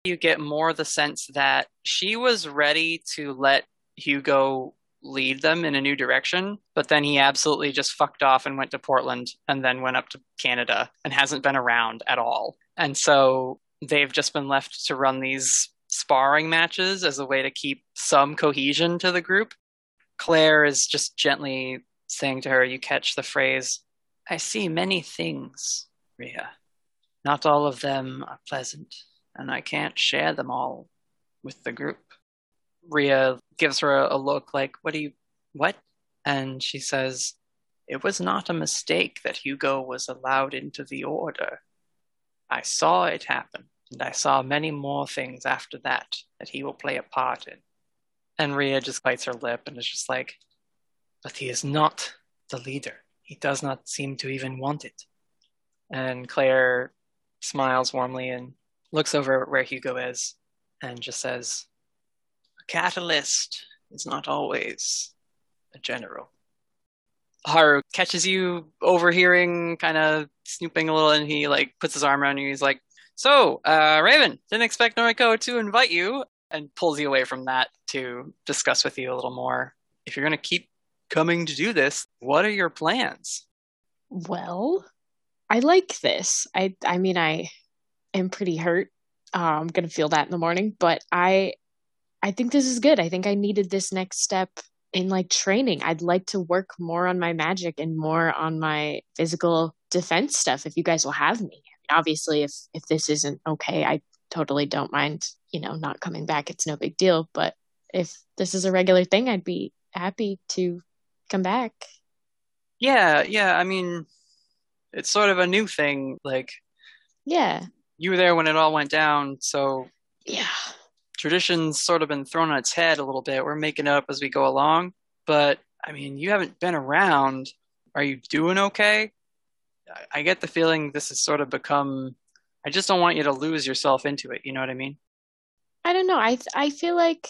You get more the sense that she was ready to let Hugo lead them in a new direction, but then he absolutely just fucked off and went to Portland and then went up to Canada and hasn't been around at all. And so they've just been left to run these sparring matches as a way to keep some cohesion to the group. Claire is just gently saying to her, You catch the phrase, I see many things, Ria. Not all of them are pleasant, and I can't share them all with the group. Ria gives her a, a look like, What do you, what? And she says, It was not a mistake that Hugo was allowed into the order. I saw it happen, and I saw many more things after that that he will play a part in. And Ria just bites her lip and is just like, But he is not the leader. He does not seem to even want it. And Claire smiles warmly and looks over where Hugo is and just says, A catalyst is not always a general. Haru catches you overhearing, kind of snooping a little, and he like puts his arm around you. He's like, "So, uh, Raven, didn't expect Noriko to invite you," and pulls you away from that to discuss with you a little more. If you're gonna keep coming to do this, what are your plans? Well, I like this. I I mean I am pretty hurt. Uh, I'm gonna feel that in the morning, but I I think this is good. I think I needed this next step in like training. I'd like to work more on my magic and more on my physical defense stuff if you guys will have me. Obviously if if this isn't okay, I totally don't mind, you know, not coming back. It's no big deal, but if this is a regular thing, I'd be happy to come back. Yeah, yeah. I mean, it's sort of a new thing. Like, yeah, you were there when it all went down, so yeah, tradition's sort of been thrown on its head a little bit. We're making it up as we go along, but I mean, you haven't been around. Are you doing okay? I, I get the feeling this has sort of become. I just don't want you to lose yourself into it. You know what I mean? I don't know. I I feel like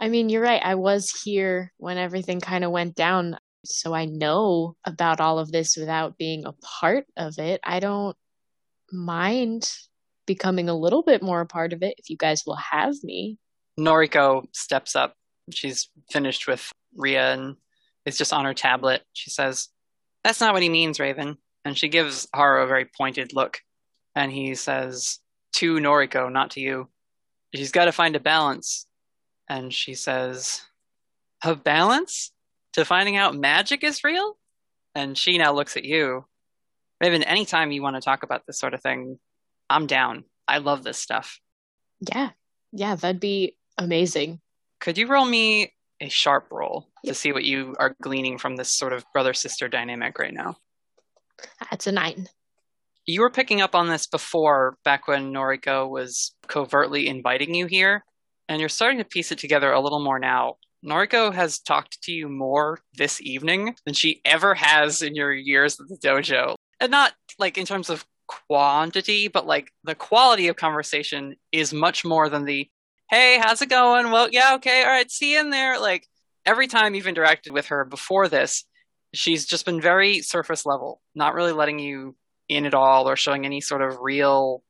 I mean, you're right. I was here when everything kind of went down. So I know about all of this without being a part of it. I don't mind becoming a little bit more a part of it if you guys will have me. Noriko steps up. She's finished with Ria and is just on her tablet. She says, That's not what he means, Raven. And she gives Haru a very pointed look. And he says, To Noriko, not to you. She's got to find a balance. And she says, A balance? To finding out magic is real? And she now looks at you. Raven, anytime you want to talk about this sort of thing, I'm down. I love this stuff. Yeah. Yeah, that'd be amazing. Could you roll me a sharp roll yep. to see what you are gleaning from this sort of brother sister dynamic right now? That's a nine. You were picking up on this before, back when Noriko was covertly inviting you here, and you're starting to piece it together a little more now. Noriko has talked to you more this evening than she ever has in your years at the dojo. And not like in terms of quantity, but like the quality of conversation is much more than the, hey, how's it going? Well, yeah, okay, all right, see you in there. Like every time you've interacted with her before this, she's just been very surface level, not really letting you in at all or showing any sort of real,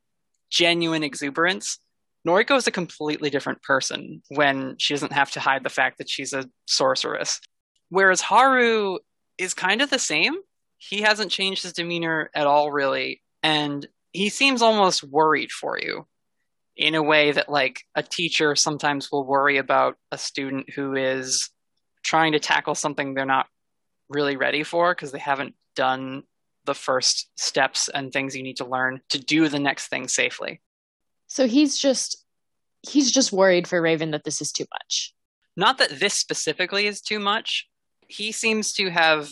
genuine exuberance. Noriko is a completely different person when she doesn't have to hide the fact that she's a sorceress. Whereas Haru is kind of the same. He hasn't changed his demeanor at all, really. And he seems almost worried for you in a way that, like, a teacher sometimes will worry about a student who is trying to tackle something they're not really ready for because they haven't done the first steps and things you need to learn to do the next thing safely. So he's just he's just worried for Raven that this is too much. Not that this specifically is too much. He seems to have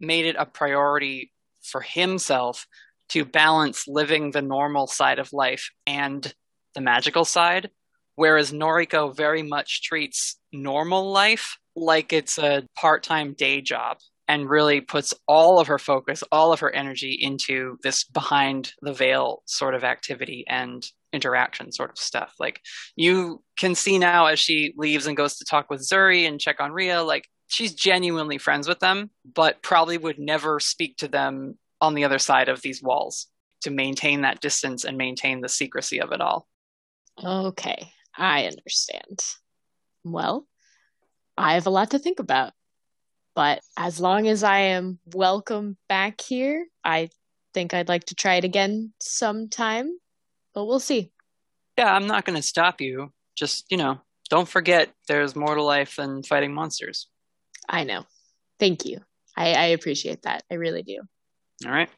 made it a priority for himself to balance living the normal side of life and the magical side, whereas Noriko very much treats normal life like it's a part time day job and really puts all of her focus, all of her energy into this behind the veil sort of activity and interaction sort of stuff. Like you can see now as she leaves and goes to talk with Zuri and check on Ria, like she's genuinely friends with them, but probably would never speak to them on the other side of these walls to maintain that distance and maintain the secrecy of it all. Okay, I understand. Well, I have a lot to think about. But as long as I am welcome back here, I think I'd like to try it again sometime but we'll see. Yeah, I'm not going to stop you. just, you know, don't forget there's more to life than fighting monsters. I know. Thank you. I, I appreciate that. I really do. All right.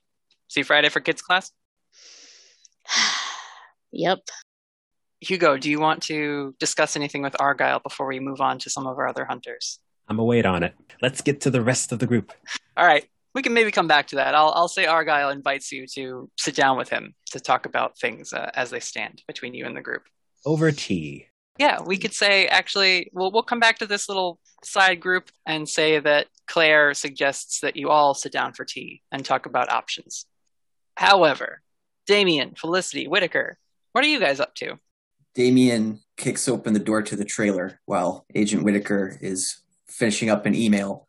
See Friday for kids class. *sighs* Yep. Hugo, do you want to discuss anything with Argyle before we move on to some of our other hunters? I'm a wait on it. Let's get to the rest of the group. All right. We can maybe come back to that. I'll, I'll say Argyle invites you to sit down with him to talk about things uh, as they stand between you and the group. Over tea. Yeah, we could say actually, we'll, we'll come back to this little side group and say that Claire suggests that you all sit down for tea and talk about options. However, Damien, Felicity, Whittaker, what are you guys up to? Damien kicks open the door to the trailer while Agent Whittaker is finishing up an email.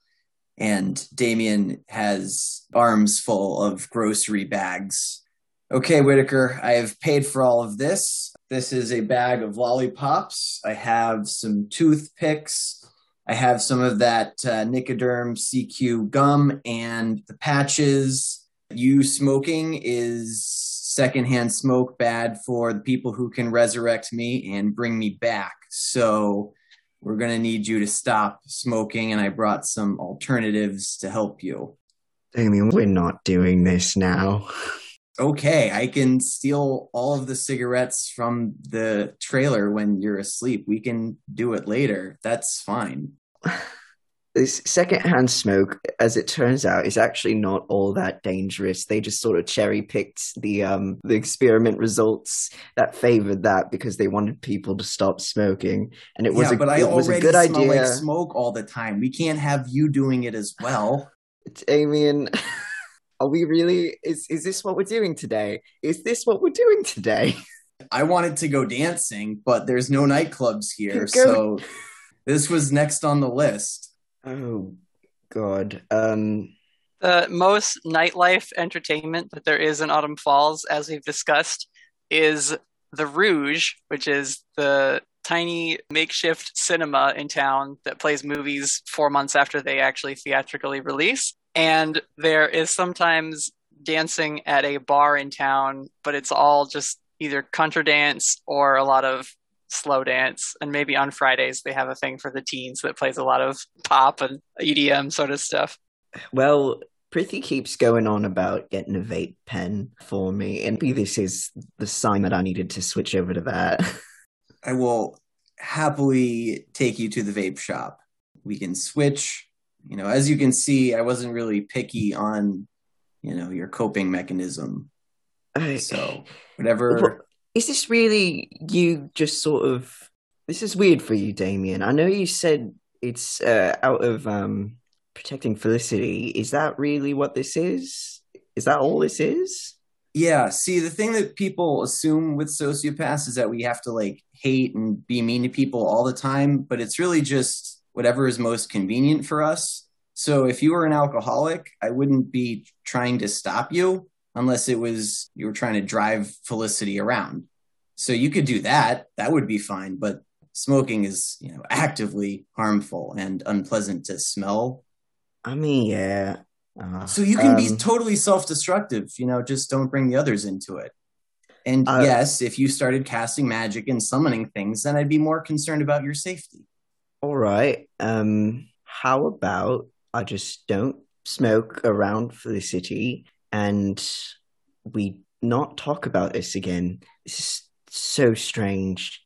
And Damien has arms full of grocery bags. Okay, Whittaker, I have paid for all of this. This is a bag of lollipops. I have some toothpicks. I have some of that uh, Nicoderm CQ gum and the patches. You smoking is secondhand smoke bad for the people who can resurrect me and bring me back. So we're going to need you to stop smoking, and I brought some alternatives to help you. Damien, we're not doing this now. Okay, I can steal all of the cigarettes from the trailer when you're asleep. We can do it later. That's fine. *laughs* This secondhand smoke, as it turns out, is actually not all that dangerous. They just sort of cherry picked the um the experiment results that favored that because they wanted people to stop smoking, and it was yeah, a but I was already good smell idea. like smoke all the time. We can't have you doing it as well. Damien, *laughs* are we really? Is is this what we're doing today? Is this what we're doing today? *laughs* I wanted to go dancing, but there's no nightclubs here, *laughs* Go- so this was next on the list. Oh God. Um. The most nightlife entertainment that there is in Autumn Falls, as we've discussed, is the Rouge, which is the tiny makeshift cinema in town that plays movies four months after they actually theatrically release. And there is sometimes dancing at a bar in town, but it's all just either contra dance or a lot of slow dance. And maybe on Fridays they have a thing for the teens that plays a lot of pop and EDM sort of stuff. Well, Prithi keeps going on about getting a vape pen for me, and maybe this is the sign that I needed to switch over to that. I will happily take you to the vape shop. We can switch. You know, as you can see, I wasn't really picky on, you know, your coping mechanism. So whatever. Is this really you just sort of this is weird for you, Damien. I know you said it's uh, out of um protecting Felicity. Is that really what this is? Is that all this is? Yeah, see, the thing that people assume with sociopaths is that we have to like hate and be mean to people all the time, but it's really just whatever is most convenient for us. So if you were an alcoholic, I wouldn't be trying to stop you unless it was you were trying to drive Felicity around. So you could do that, that would be fine, but smoking is, you know, actively harmful and unpleasant to smell. I mean, yeah. Uh, So you can be um, totally self-destructive, you know, just don't bring the others into it. And Uh, yes, if you started casting magic and summoning things, then I'd be more concerned about your safety. All right. Um, how about I just don't smoke around Felicity and we not talk about this again? This is so strange.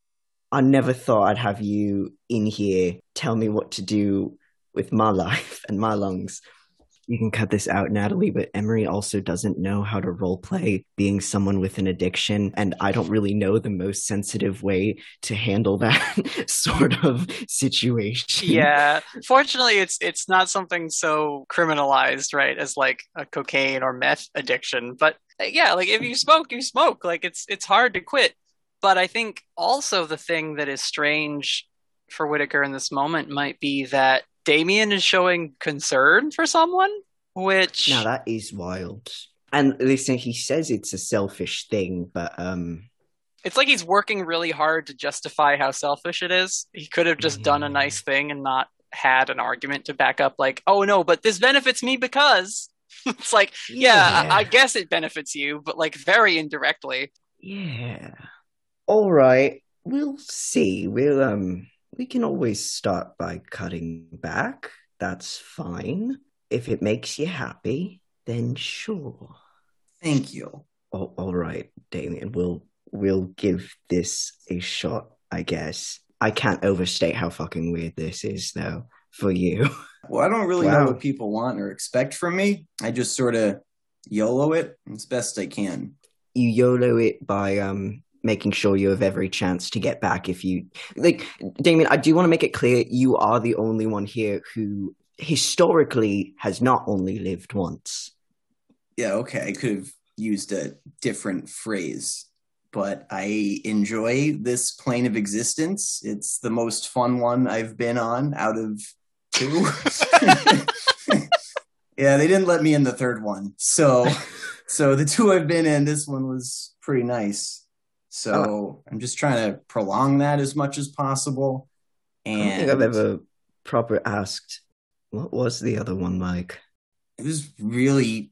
I never thought I'd have you in here tell me what to do with my *laughs* life and my lungs. You can cut this out, Natalie, but Emery also doesn't know how to role play being someone with an addiction, and I don't really know the most sensitive way to handle that *laughs* sort of situation. yeah. Fortunately it's it's not something so criminalized right as like a cocaine or meth addiction. But uh, yeah like if you smoke you smoke. Like it's it's hard to quit. But i think also the thing that is strange for whittaker in this moment might be that damien is showing concern for someone which Now that is wild. And listen, he says it's a selfish thing, but um, it's like he's working really hard to justify how selfish it is. He could have just done a nice thing and not had an argument to back up, like, oh no, but this benefits me because. *laughs* it's like, yeah, Yeah. I, I guess it benefits you, but like very indirectly. yeah. All right. we'll see. We'll um we can always start by cutting back. That's fine. If it makes you happy, then sure. Thank you. All, all right, Damien. We'll we'll give this a shot, I guess. I can't overstate how fucking weird this is, though, for you. *laughs* Well, I don't really Wow. know what people want or expect from me. I just sort of YOLO it as best I can. you YOLO it by um making sure you have every chance to get back if you like Damien, I do want to make it clear you are the only one here who historically has not only lived once. Yeah, okay. I could have used a different phrase, but I enjoy this plane of existence. It's the most fun one I've been on out of two. *laughs* *laughs* yeah, they didn't let me in the third one. So so the two I've been in, this one was pretty nice. So I'm just trying to prolong that as much as possible. I don't think I've ever proper asked what was the other one like? it was really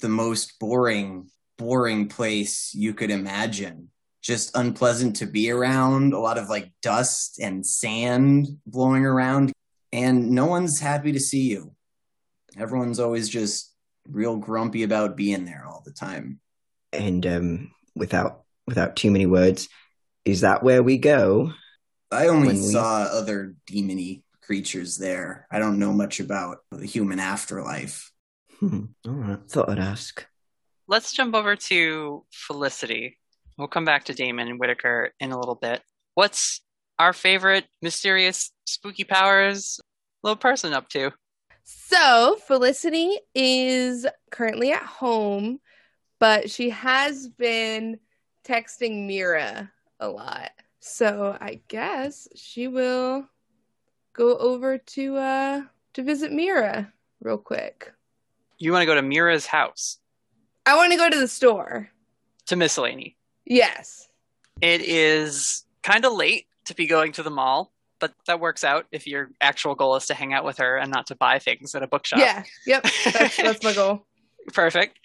the most boring boring place you could imagine just unpleasant to be around a lot of like dust and sand blowing around and no one's happy to see you everyone's always just real grumpy about being there all the time And um without without too many words, is that where we go? i only When we- saw other demony creatures there i don't know much about the human afterlife Hmm. All right. Thought I'd ask. Let's jump over to Felicity. We'll come back to Damon and Whittaker in a little bit. What's our favorite mysterious spooky powers little person up to? So Felicity is currently at home, but she has been texting Mira a lot. So I guess she will go over to uh to visit Mira real quick. You want to go to Mira's house I want to go to the store. to Miscellany. Yes. It is kind of late to be going to the mall, but that works out if your actual goal is to hang out with her and not to buy things at a bookshop. Yeah. Yep. That's that's my *laughs* goal. Perfect.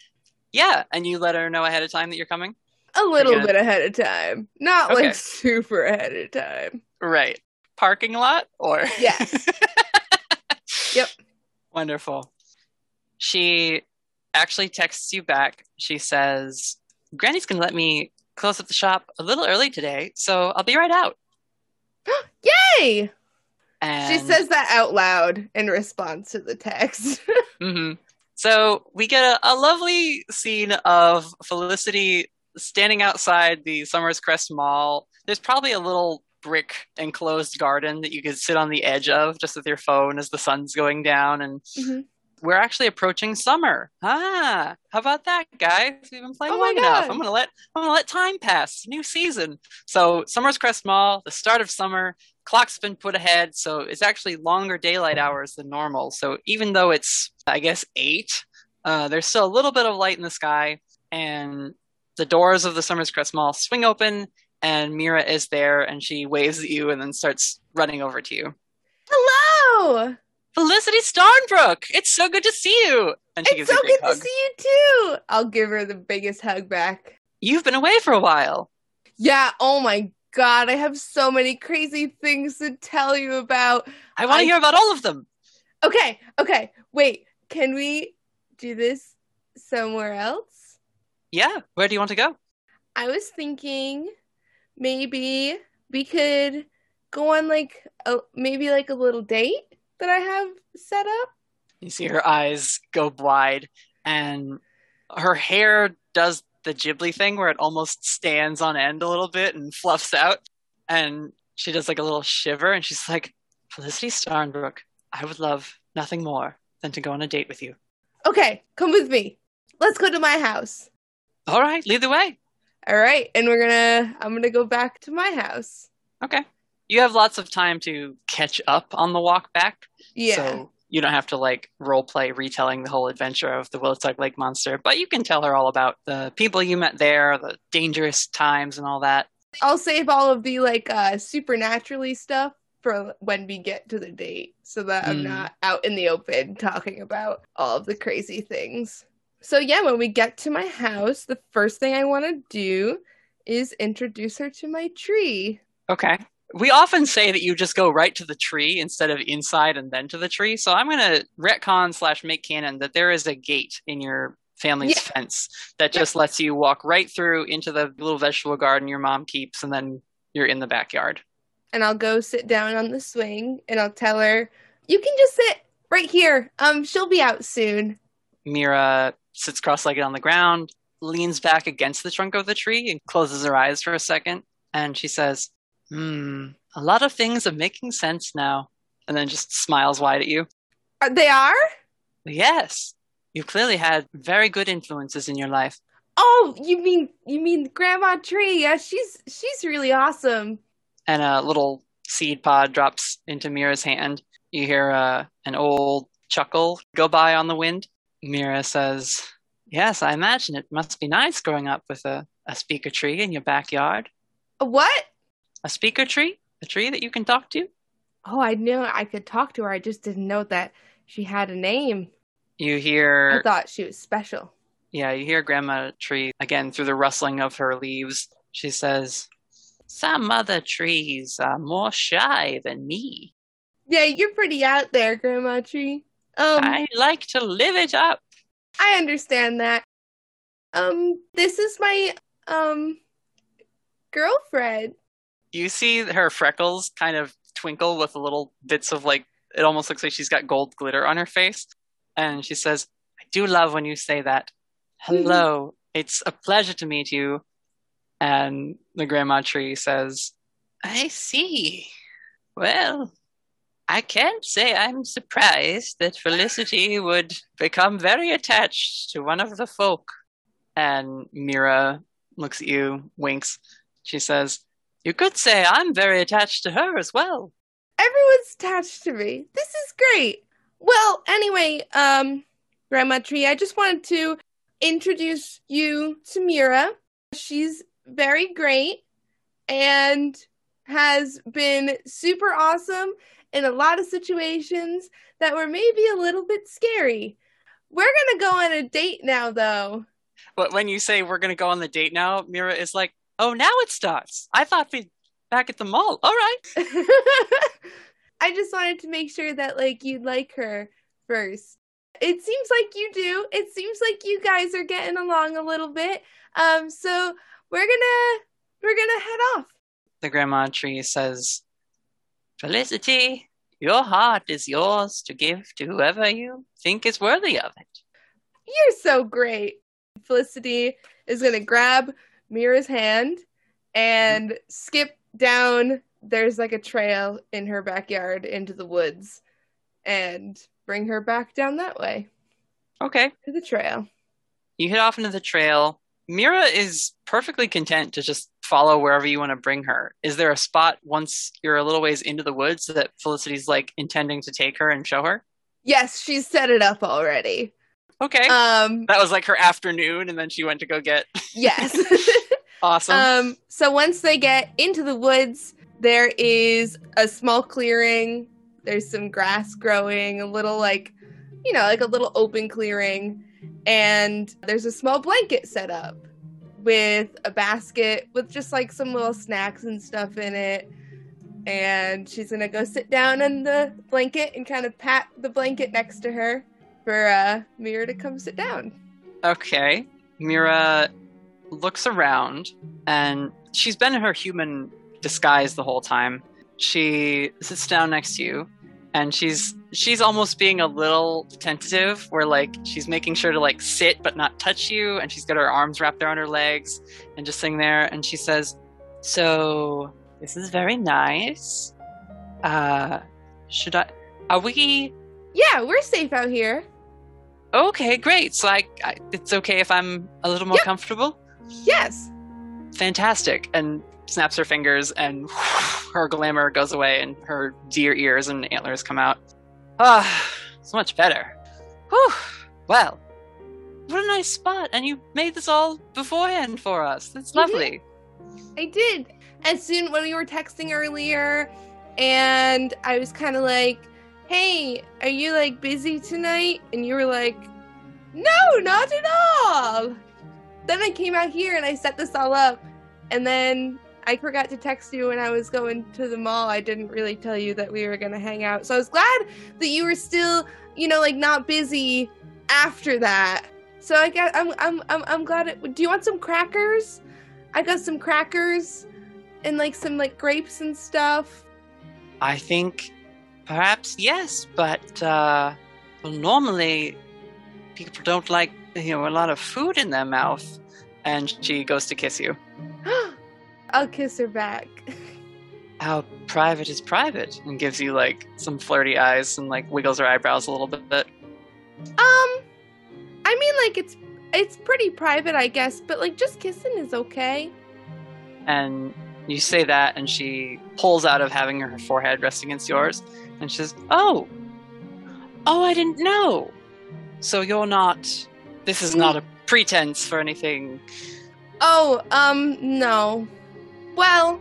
Yeah, and you let her know ahead of time that you're coming? A little gonna- bit ahead of time. Not Okay. like super ahead of time. Right. Parking lot or Yes. *laughs* yep. Wonderful. She actually texts you back. She says, Granny's going to let me close up the shop a little early today, so I'll be right out. *gasps* Yay! And She says that out loud in response to the text. *laughs* hmm So we get a, a lovely scene of Felicity standing outside the Summers Crest Mall. There's probably a little brick enclosed garden that you could sit on the edge of just with your phone as the sun's going down. And Mhm. we're actually approaching summer. Ah, how about that, guys? We've been playing Oh long enough. I'm gonna let I'm gonna let time pass. New season. So Summers Crest Mall, the start of summer. Clock's been put ahead, so it's actually longer daylight hours than normal. So even though it's I guess eight, uh, there's still a little bit of light in the sky, and the doors of the Summers Crest Mall swing open, and Mira is there, and she waves at you and then starts running over to you. Hello! Felicity Starnbrook, it's so good to see you. And she It's gives you so a good hug. to see you too. I'll give her the biggest hug back. You've been away for a while. Yeah, oh my god, I have so many crazy things to tell you about. I want to I- hear about all of them. Okay, okay, wait. Can we do this somewhere else? Yeah, where do you want to go? I was thinking maybe we could go on like a maybe like a little date that I have set up. You see her eyes go wide, and her hair does the Ghibli thing where it almost stands on end a little bit and fluffs out. And she does like a little shiver, and she's like, Felicity Starnbrook, I would love nothing more than to go on a date with you. Okay, come with me. Let's go to my house. All right, lead the way. All right, and we're gonna I'm gonna go back to my house. Okay. You have lots of time to catch up on the walk back. Yeah. So you don't have to like role play retelling the whole adventure of the Willituck Lake Monster, but you can tell her all about the people you met there, the dangerous times and all that. I'll save all of the like uh supernaturally stuff for when we get to the date so that I'm Mm. not out in the open talking about all of the crazy things. So yeah, when we get to my house, the first thing I want to do is introduce her to my tree. Okay. We often say that you just go right to the tree instead of inside and then to the tree. So I'm going to retcon slash make canon that there is a gate in your family's Yeah. fence that just lets you walk right through into the little vegetable garden your mom keeps, and then you're in the backyard. and I'll go sit down on the swing and I'll tell her, "You can just sit right here. Um, she'll be out soon." Mira sits cross legged on the ground, leans back against the trunk of the tree, and closes her eyes for a second. And she says, Hmm, a lot of things are making sense now. And then just smiles wide at you. Uh, They are? Yes, you've clearly had very good influences in your life. Oh, you mean you mean Grandma Tree? Yeah, she's she's really awesome. And a little seed pod drops into Mira's hand. You hear uh, an old chuckle go by on the wind. Mira says, Yes, I imagine it must be nice growing up with a, a speaker tree in your backyard. A what? A speaker tree? A tree that you can talk to? Oh, I knew I could talk to her. I just didn't know that she had a name. You hear I thought she was special. Yeah, you hear Grandma Tree again through the rustling of her leaves. She says, Some other trees are more shy than me. Yeah, you're pretty out there, Grandma Tree. Um, I like to live it up. I understand that. Um, this is my um girlfriend. You see her freckles kind of twinkle with little bits of like, it almost looks like she's got gold glitter on her face. And she says, I do love when you say that. Hello, it's a pleasure to meet you. And the Grandma Tree says, I see. Well, I can't say I'm surprised that Felicity would become very attached to one of the folk. And Mira looks at you, winks. She says, You could say I'm very attached to her as well. Everyone's attached to me. This is great. Well, anyway, um, Grandma Tree, I just wanted to introduce you to Mira. She's very great and has been super awesome in a lot of situations that were maybe a little bit scary. We're gonna go on a date now, though. But when you say we're going to go on the date now, Mira is like, Oh, now it starts. I thought we'd back at the mall. All right. *laughs* *laughs* I just wanted to make sure that like you'd like her first. It seems like you do. It seems like you guys are getting along a little bit. Um so we're gonna we're gonna head off. The Grandma Tree says, Felicity, your heart is yours to give to whoever you think is worthy of it. You're so great. Felicity is gonna grab Mira's hand and skip down there's like a trail in her backyard into the woods and bring her back down that way Okay. to the trail. You head off into the trail. Mira is perfectly content to just follow wherever you want to bring her. Is there a spot once you're a little ways into the woods that Felicity's like intending to take her and show her? Yes, she's set it up already. Okay. Um that was like her afternoon, and then she went to go get. *laughs* yes. *laughs* awesome. Um, so once they get into the woods, there is a small clearing. There's some grass growing, a little like, you know, like a little open clearing. And there's a small blanket set up with a basket with just like some little snacks and stuff in it. And she's gonna go sit down on the blanket and kind of pat the blanket next to her for uh, Mira to come sit down. Okay. Mira looks around and she's been in her human disguise the whole time. She sits down next to you and she's she's almost being a little tentative where like she's making sure to like sit but not touch you and she's got her arms wrapped around her legs and just sitting there and she says, "So, this is very nice. Uh should I are we Yeah, we're safe out here. Okay, great. So I, I it's okay if I'm a little more Yep. comfortable. Yes. Fantastic. And snaps her fingers, and *sighs* her glamour goes away, and her deer ears and antlers come out. Ah, it's much better. Whew. Well, what a nice spot, and you made this all beforehand for us. That's lovely. I did. As soon when we were texting earlier, and I was kind of like, "Hey, are you like busy tonight?" And you were like, "No, not at all." Then I came out here and I set this all up, and then I forgot to text you when I was going to the mall. I didn't really tell you that we were gonna hang out. So I was glad that you were still, you know, like not busy after that. So I guess I'm I'm I'm, I'm glad. It, do you want some crackers? I got some crackers and like some like grapes and stuff. I think perhaps yes, but uh, well, normally people don't like you know a lot of food in their mouth. And she goes to kiss you. *gasps* *gasps* *gasps* I'll kiss her back. How private is private? And gives you like some flirty eyes and like wiggles her eyebrows a little bit. Um, I mean, like it's it's pretty private, I guess, but like just kissing is okay. And you say that, and she pulls out of having her forehead rest against yours, and she says, "Oh, oh, I didn't know. So you're not. This is not a pretense for anything. Oh, um, no. Well,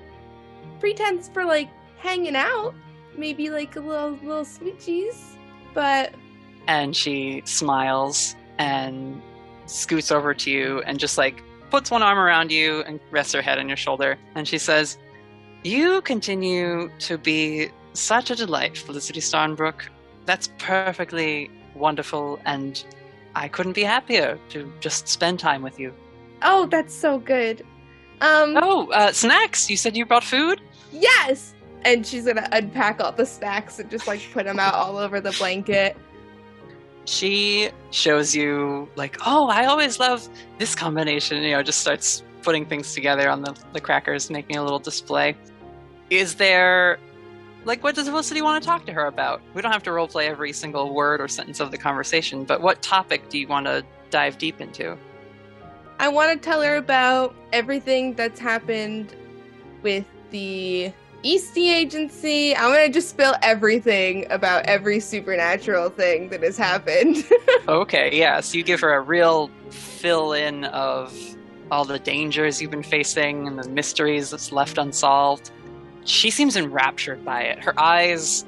pretense for like hanging out, maybe like a little little switchies, but And she smiles and scoots over to you and just like puts one arm around you and rests her head on your shoulder. And she says, You continue to be such a delight, Felicity Starnbrook. That's perfectly wonderful, and I couldn't be happier to just spend time with you. oh, that's so good. Um, Oh, uh, snacks! You said you brought food? yes. And she's gonna unpack all the snacks and just like put them out all over the blanket. she shows you like oh i always love this combination you know just starts putting things together on the, the crackers making a little display is there like what does felicity want to talk to her about we don't have to roleplay every single word or sentence of the conversation but what topic do you want to dive deep into I want to tell her about everything that's happened with the Eastey Agency. I'm gonna just spill everything about every supernatural thing that has happened. *laughs* okay yeah so you give her a real fill in of all the dangers you've been facing and the mysteries that's left unsolved she seems enraptured by it her eyes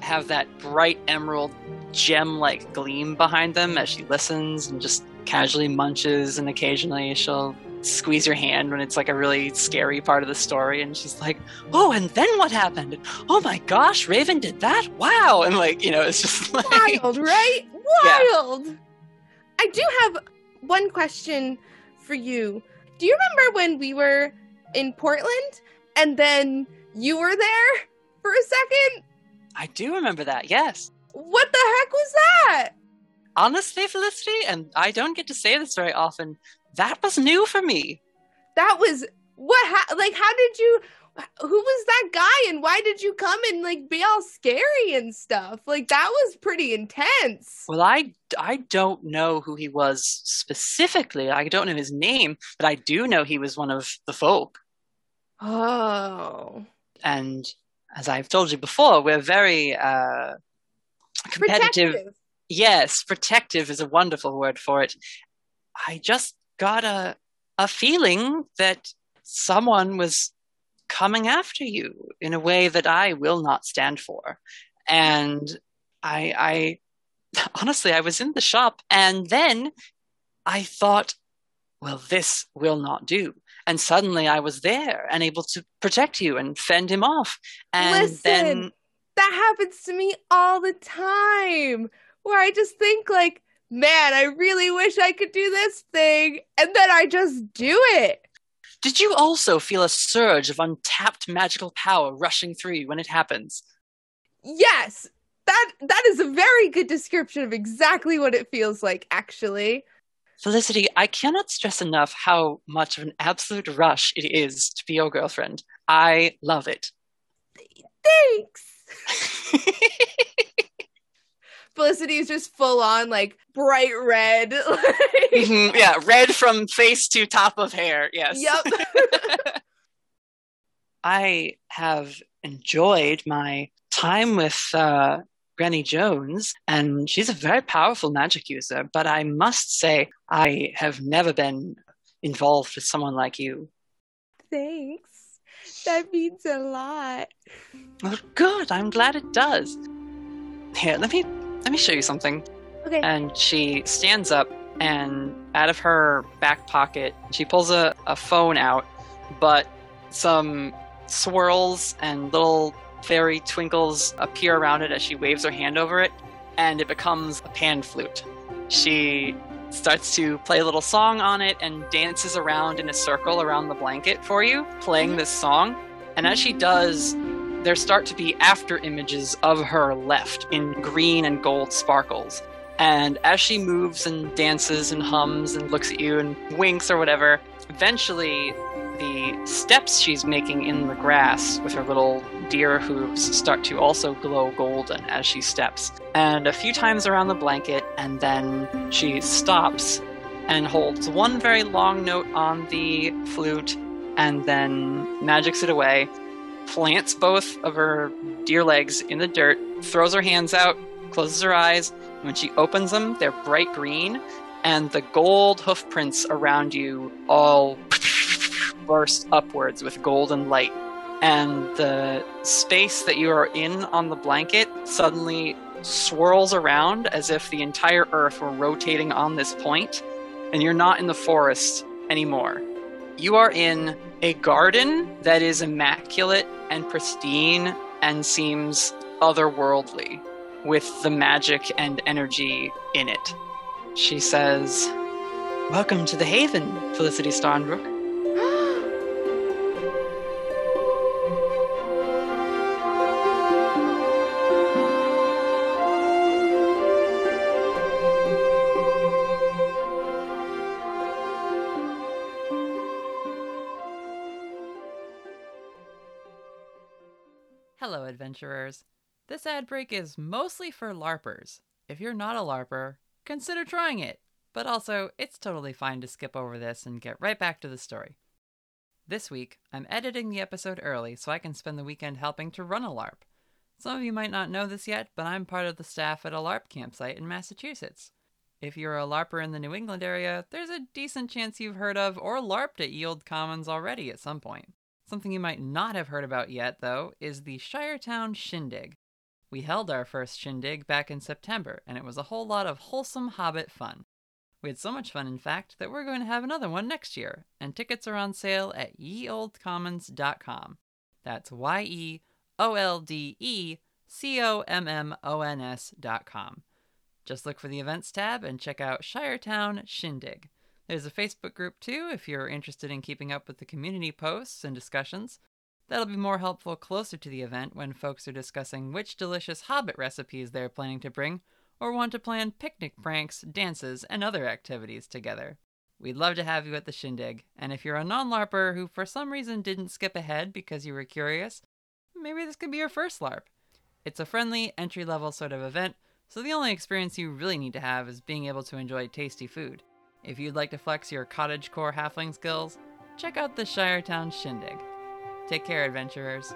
have that bright emerald gem like gleam behind them as she listens and just casually munches and occasionally she'll squeeze your hand when it's like a really scary part of the story and she's like oh and then what happened oh my gosh raven did that wow and like you know it's just *laughs* like Wild, right? Yeah. Wild. I do have one question for you. Do you remember when we were in Portland and then you were there for a second? i do remember that yes What the heck was that? Honestly, Felicity, and I don't get to say this very often, that was new for me. That was what ha- like how did you who was that guy and why did you come and like be all scary and stuff? Like that was pretty intense. Well, I, I don't know who he was specifically. I don't know his name, but I do know he was one of the folk. Oh. And as I've told you before, we're very uh, competitive. Protective. Yes, protective is a wonderful word for it. I just got a a feeling that someone was coming after you in a way that I will not stand for. And I I *laughs* honestly I was in the shop and then I thought, well, this will not do. And suddenly I was there and able to protect you and fend him off. And Listen, then that happens to me all the time where I just think like, man, I really wish I could do this thing and then I just do it. Did you also feel a surge of untapped magical power rushing through you when it happens? Yes. That that is a very good description of exactly what it feels like actually. Felicity, I cannot stress enough how much of an absolute rush it is to be your girlfriend. I love it. Thanks. *laughs* Felicity is just full on like bright red. *laughs* Mhm, yeah, red from face to top of hair. Yes. Yep. *laughs* *laughs* I have enjoyed my time with uh, Granny Jones, and she's a very powerful magic user. But I must say, I have never been involved with someone like you. Thanks. That means a lot. Well, good. I'm glad it does. Here, let me let me show you something. Okay. And she stands up, and out of her back pocket, she pulls a, a phone out, but Some swirls and little fairy twinkles appear around it as she waves her hand over it, and it becomes a pan flute. She starts to play a little song on it and dances around in a circle around the blanket for you, playing mm-hmm. this song. And as she does, there start to be after images of her left in green and gold sparkles. And as she moves and dances and hums and looks at you and winks or whatever, eventually the steps she's making in the grass with her little deer hooves start to also glow golden as she steps. And a few times around the blanket, and then she stops and holds one very long note on the flute and then magics it away, plants both of her deer legs in the dirt, throws her hands out, closes her eyes. And when she opens them, they're bright green, and the gold hoof prints around you all *laughs* burst upwards with golden light. And the space that you are in on the blanket suddenly swirls around as if the entire earth were rotating on this point, and you're not in the forest anymore. You are in a garden that is immaculate and pristine and seems otherworldly with the magic and energy in it. She says, Welcome to the Haven, Felicity Starnbrook. Adventurers. This ad break is mostly for LARPers. If you're not a LARPer, consider trying it. But also, it's totally fine to skip over this and get right back to the story. This week, I'm editing the episode early so I can spend the weekend helping to run a LARP. Some of you might not know this yet, but I'm part of the staff at a LARP campsite in Massachusetts. If you're a LARPer in the New England area, there's a decent chance you've heard of or LARPed at Yield Commons already at some point. Something you might not have heard about yet, though, is the Shiretown Shindig. We held our first shindig back in September, and it was a whole lot of wholesome hobbit fun. We had so much fun, in fact, that we're going to have another one next year, and tickets are on sale at yeoldcommons.com. That's Y E O L D E C O M M O N S.com. Just look for the events tab and check out Shiretown Shindig. There's a Facebook group too if you're interested in keeping up with the community posts and discussions. That'll be more helpful closer to the event when folks are discussing which delicious hobbit recipes they're planning to bring or want to plan picnic pranks, dances, and other activities together. We'd love to have you at the shindig, and if you're a non LARPer who for some reason didn't skip ahead because you were curious, maybe this could be your first LARP. It's a friendly, entry level sort of event, so the only experience you really need to have is being able to enjoy tasty food. If you'd like to flex your cottagecore halfling skills, check out the Shiretown Shindig. Take care, adventurers.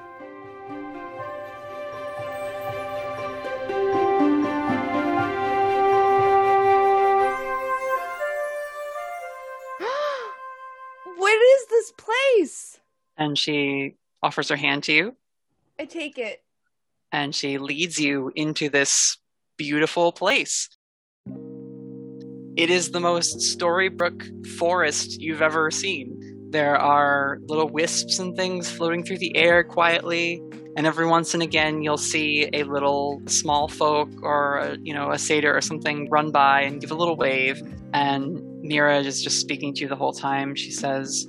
*gasps* what is this place? And she offers her hand to you, I take it. and she leads you into this beautiful place. It is the most Storybrooke forest you've ever seen. There are little wisps and things floating through the air quietly, and every once and again you'll see a little small folk or a, you know a satyr or something run by and give a little wave. And Mira is just speaking to you the whole time. She says,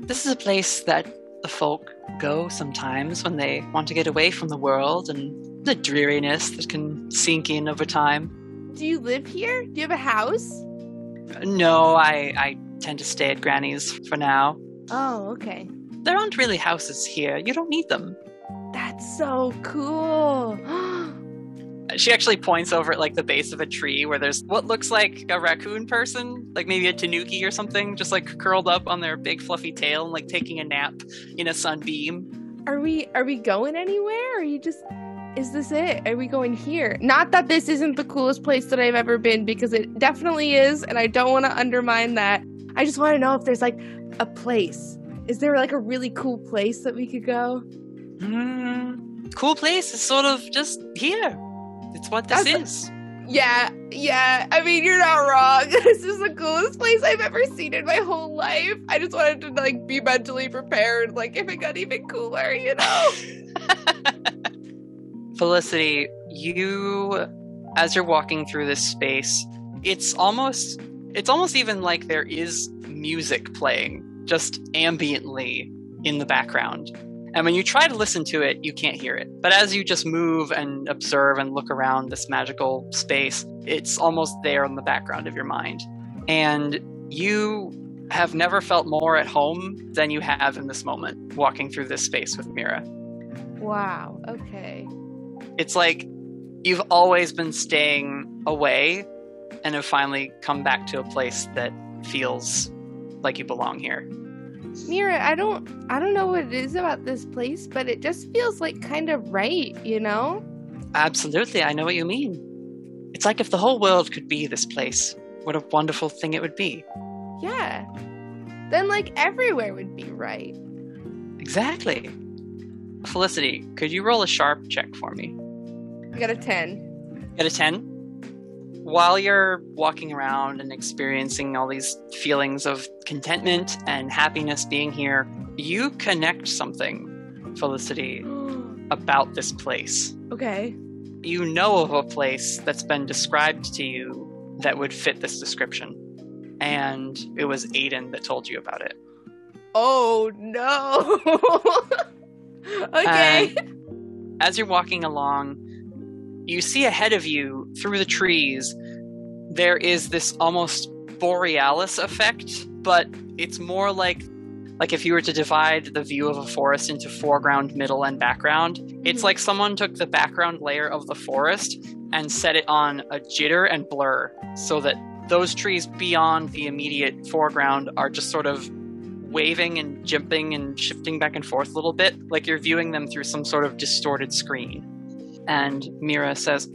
"This is a place that the folk go sometimes when they want to get away from the world and the dreariness that can sink in over time." Do you live here? Do you have a house? No, I, I tend to stay at Granny's for now. Oh, okay. There aren't really houses here. You don't need them. That's so cool. *gasps* She actually points over at like the base of a tree where there's what looks like a raccoon person, like maybe a tanuki or something, just like curled up on their big fluffy tail and like taking a nap in a sunbeam. are we are we going anywhere? Or are you just is this it? Are we going here? Not that this isn't the coolest place that I've ever been because it definitely is and I don't want to undermine that. I just want to know if there's like a place. Is there like a really cool place that we could go? Mm, cool place is sort of just here. It's what this That's- is. Yeah, yeah. I mean, you're not wrong. *laughs* This is the coolest place I've ever seen in my whole life. I just wanted to like be mentally prepared, like if it got even cooler, you know. *laughs* Felicity, you as you're walking through this space, it's almost it's almost even like there is music playing just ambiently in the background. And when you try to listen to it, you can't hear it. But as you just move and observe and look around this magical space, it's almost there in the background of your mind. And you have never felt more at home than you have in this moment walking through this space with Mira. Wow. Okay. It's like you've always been staying away and have finally come back to a place that feels like you belong here. Mira, I don't I don't know what it is about this place, but it just feels like kind of right, you know? Absolutely, I know what you mean. It's like if the whole world could be this place. What a wonderful thing it would be. Yeah. Then like everywhere would be right. Exactly. Felicity, could you roll a sharp check for me? Got a 10. Get a 10? While you're walking around and experiencing all these feelings of contentment and happiness being here, you connect something, Felicity, *gasps* about this place. Okay. You know of a place that's been described to you that would fit this description. And it was Aiden that told you about it. Oh no. *laughs* okay. And as you're walking along, you see ahead of you through the trees, there is this almost borealis effect, but it's more like like if you were to divide the view of a forest into foreground, middle, and background, it's mm-hmm. like someone took the background layer of the forest and set it on a jitter and blur so that those trees beyond the immediate foreground are just sort of waving and jumping and shifting back and forth a little bit, like you're viewing them through some sort of distorted screen. And Mira says,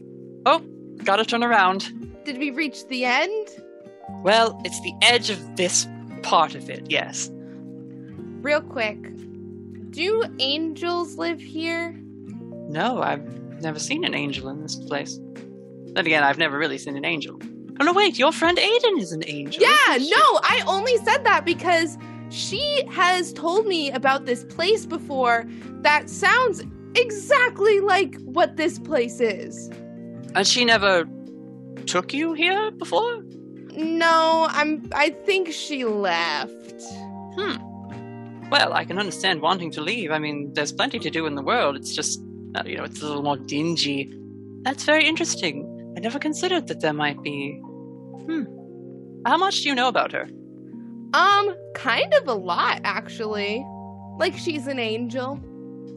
Oh, gotta turn around. Did we reach the end? Well, it's the edge of this part of it, yes. Real quick. Do angels live here? No, I've never seen an angel in this place. Then again, I've never really seen an angel. Oh no, wait, your friend Aiden is an angel. Yeah, no, I only said that because she has told me about this place before that sounds exactly like what this place is. And she never took you here before? No, I'm I think she left. Hmm. Well, I can understand wanting to leave. I mean, there's plenty to do in the world. It's just, uh, you know, it's a little more dingy. That's very interesting. I never considered that there might be. Hmm. How much do you know about her? Um, kind of a lot actually. Like she's an angel.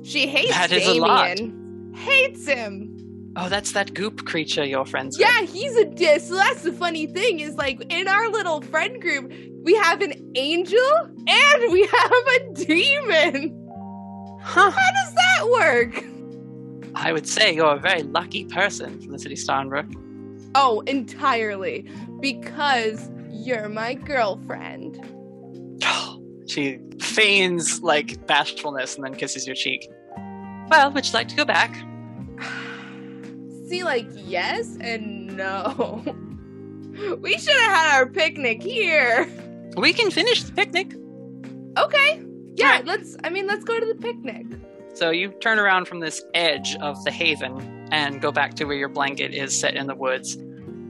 She hates That is a lot. Damien. Hates him. Oh, that's that goop creature your friends with. Yeah, he's a diss. So that's the funny thing is like in our little friend group, we have an angel and we *laughs* have a demon. Huh. How does that work? I would say you're a very lucky person, Felicity Starnbrook. Oh, entirely. Because you're my girlfriend. *gasps* She feigns like bashfulness and then kisses your cheek. Well, would you like to go back? *sighs* See, like, yes and no. *laughs* we should have had our picnic here. We can finish the picnic. Okay. Yeah, let's, I mean, let's go to the picnic. So you turn around from this edge of the haven and go back to where your blanket is set in the woods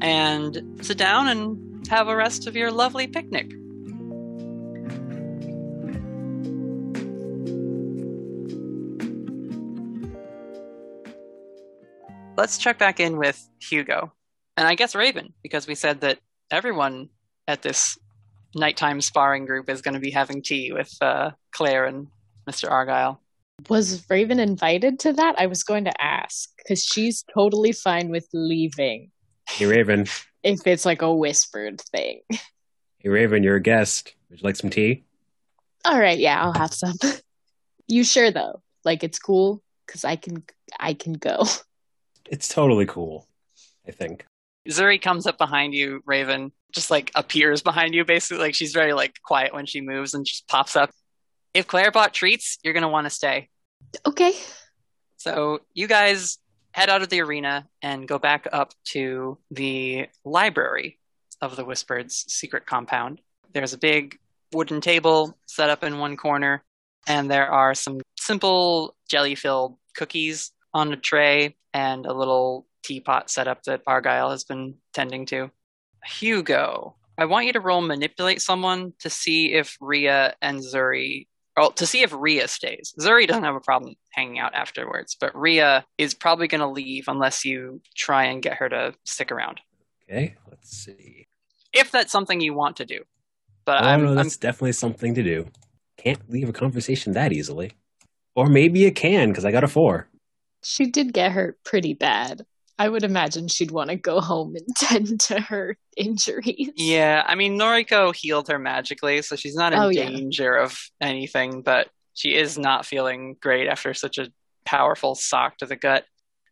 and sit down and have a rest of your lovely picnic. Let's check back in with Hugo. And I guess Raven, because we said that everyone at this nighttime sparring group is going to be having tea with uh, Claire and Mr. Argyle. Was Raven invited to that? I was going to ask because she's totally fine with leaving Hey, Raven. if it's like a whispered thing. Hey, Raven, you're a guest. Would you like some tea? All right, yeah, I'll have some. *laughs* you sure though? Like it's cool because I can I can go. It's totally cool, I think. Zuri comes up behind you, Raven, just like appears behind you, basically. Like she's very like quiet when she moves and just pops up. If Claire bought treats, you're gonna want to stay. Okay. So you guys head out of the arena and go back up to the library of the Whispered's secret compound. There's a big wooden table set up in one corner, and there are some simple jelly filled cookies on a tray and a little teapot set up that Argyle has been tending to. Hugo, I want you to roll manipulate someone to see if Ria and Zuri, or to see if Ria stays. Zuri doesn't have a problem hanging out afterwards, but Ria is probably going to leave unless you try and get her to stick around. Okay, let's see. If that's something you want to do. But oh, I'm, no, I'm that's definitely something to do. Can't leave a conversation that easily. Or maybe you can, because I got a four. She did get hurt pretty bad. I would imagine she'd want to go home and *laughs* tend to her injuries. Yeah, I mean, Noriko healed her magically, so she's not in Oh, yeah. danger of anything, but she is not feeling great after such a powerful sock to the gut.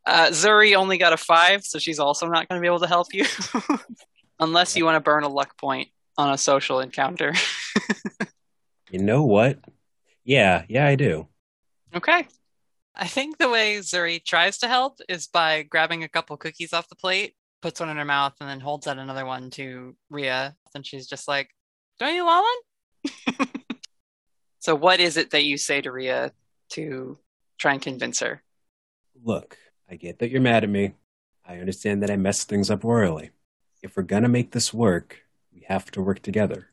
Uh, Zuri only got a five, so she's also not going to be able to help you. *laughs* Unless you want to burn a luck point on a social encounter. *laughs* You know what? Yeah, yeah, I do. okay. I think the way Zuri tries to help is by grabbing a couple cookies off the plate, puts one in her mouth, and then holds out another one to Ria. And she's just like, Don't you want one? *laughs* so, what is it that you say to Ria to try and convince her? Look, I get that you're mad at me. I understand that I messed things up royally. If we're gonna make this work, we have to work together.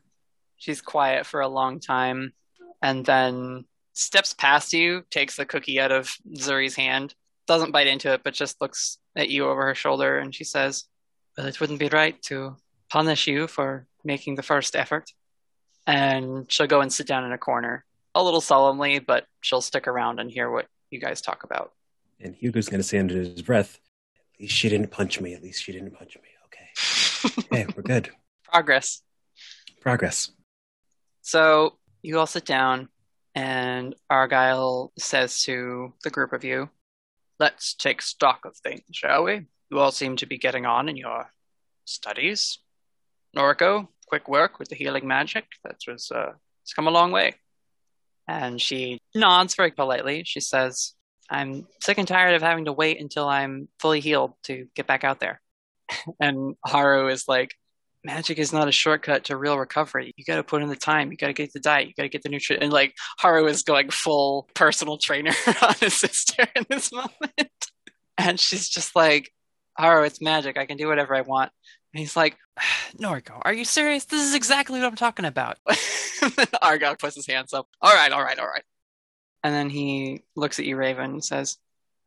She's quiet for a long time and then steps past you, takes the cookie out of Zuri's hand, doesn't bite into it, but just looks at you over her shoulder and she says, Well, it wouldn't be right to punish you for making the first effort. And she'll go and sit down in a corner, a little solemnly, but she'll stick around and hear what you guys talk about. And Hugo's gonna say under his breath, At least she didn't punch me. At least she didn't punch me. Okay. *laughs* okay, we're good. Progress. Progress. So you all sit down, and Argyle says to the group of you, Let's take stock of things, shall we? You all seem to be getting on in your studies. Noriko, quick work with the healing magic. That was, uh, it's come a long way. And she nods very politely. She says, I'm sick and tired of having to wait until I'm fully healed to get back out there. *laughs* and Haru is like, magic is not a shortcut to real recovery. You got to put in the time. You got to get the diet. You got to get the nutrient. And like Haru is going full personal trainer *laughs* on his sister in this moment. And she's just like, Haru, it's magic. I can do whatever I want. And he's like, *sighs* Noriko, are you serious? This is exactly what I'm talking about. *laughs* then puts his hands up. All right, all right, all right. And then he looks at you, Raven, and says,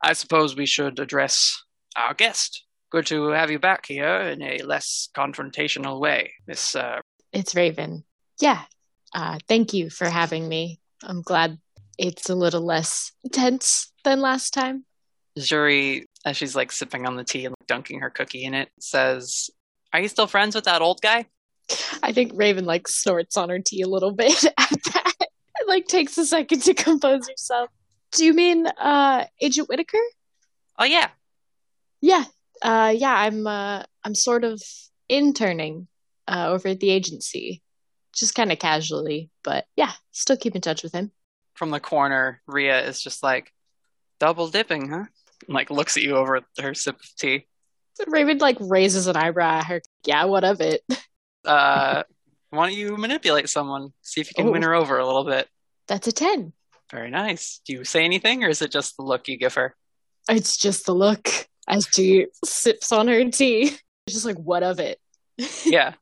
I suppose we should address our guest. Good to have you back here in a less confrontational way, Miss. Uh, It's Raven. Yeah. Uh, thank you for having me. I'm glad it's a little less tense than last time. Zuri, as she's like sipping on the tea and dunking her cookie in it, says, Are you still friends with that old guy? I think Raven like snorts on her tea a little *laughs* bit at that. It, like takes a second to compose herself. Do you mean uh Agent Whittaker? Oh, yeah. Yeah. Uh yeah, I'm uh I'm sort of interning uh over at the agency. Just kind of casually, but yeah, still keep in touch with him. From the corner, Ria is just like, Double dipping, huh? And, like looks at you over her sip of tea. Raven like raises an eyebrow at her. Yeah, what of it? *laughs* Uh, why don't you manipulate someone? See if you can win Oh. her over a little bit. That's a 10. Very nice. Do you say anything, or is it just the look you give her? It's just the look as she sips on her tea. It's *laughs* just like, what of it? *laughs* yeah.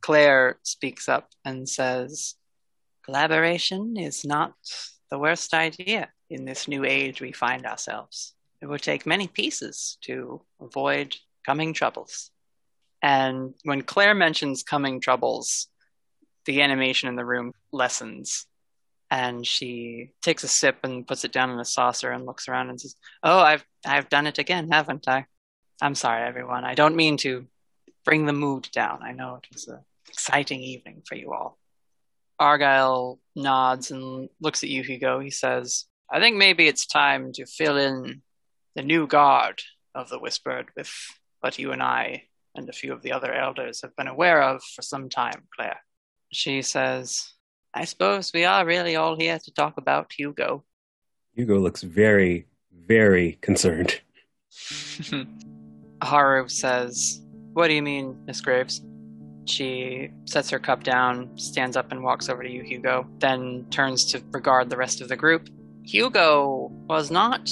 Claire speaks up and says, Collaboration is not the worst idea in this new age we find ourselves. It will take many pieces to avoid coming troubles. And when Claire mentions coming troubles, the animation in the room lessens. And she takes a sip and puts it down in a saucer and looks around and says, Oh, I've I've done it again, haven't I? I'm sorry, everyone. I don't mean to bring the mood down. I know it was an exciting evening for you all. Argyle nods and looks at you, Hugo. He says, I think maybe it's time to fill in the new guard of the Whispered with what you and I and a few of the other elders have been aware of for some time, Claire. She says, I suppose we are really all here to talk about Hugo. Hugo looks very, very concerned. *laughs* *laughs* Haru says, What do you mean, Miss Graves? She sets her cup down, stands up, and walks over to you, Hugo, then turns to regard the rest of the group. Hugo was not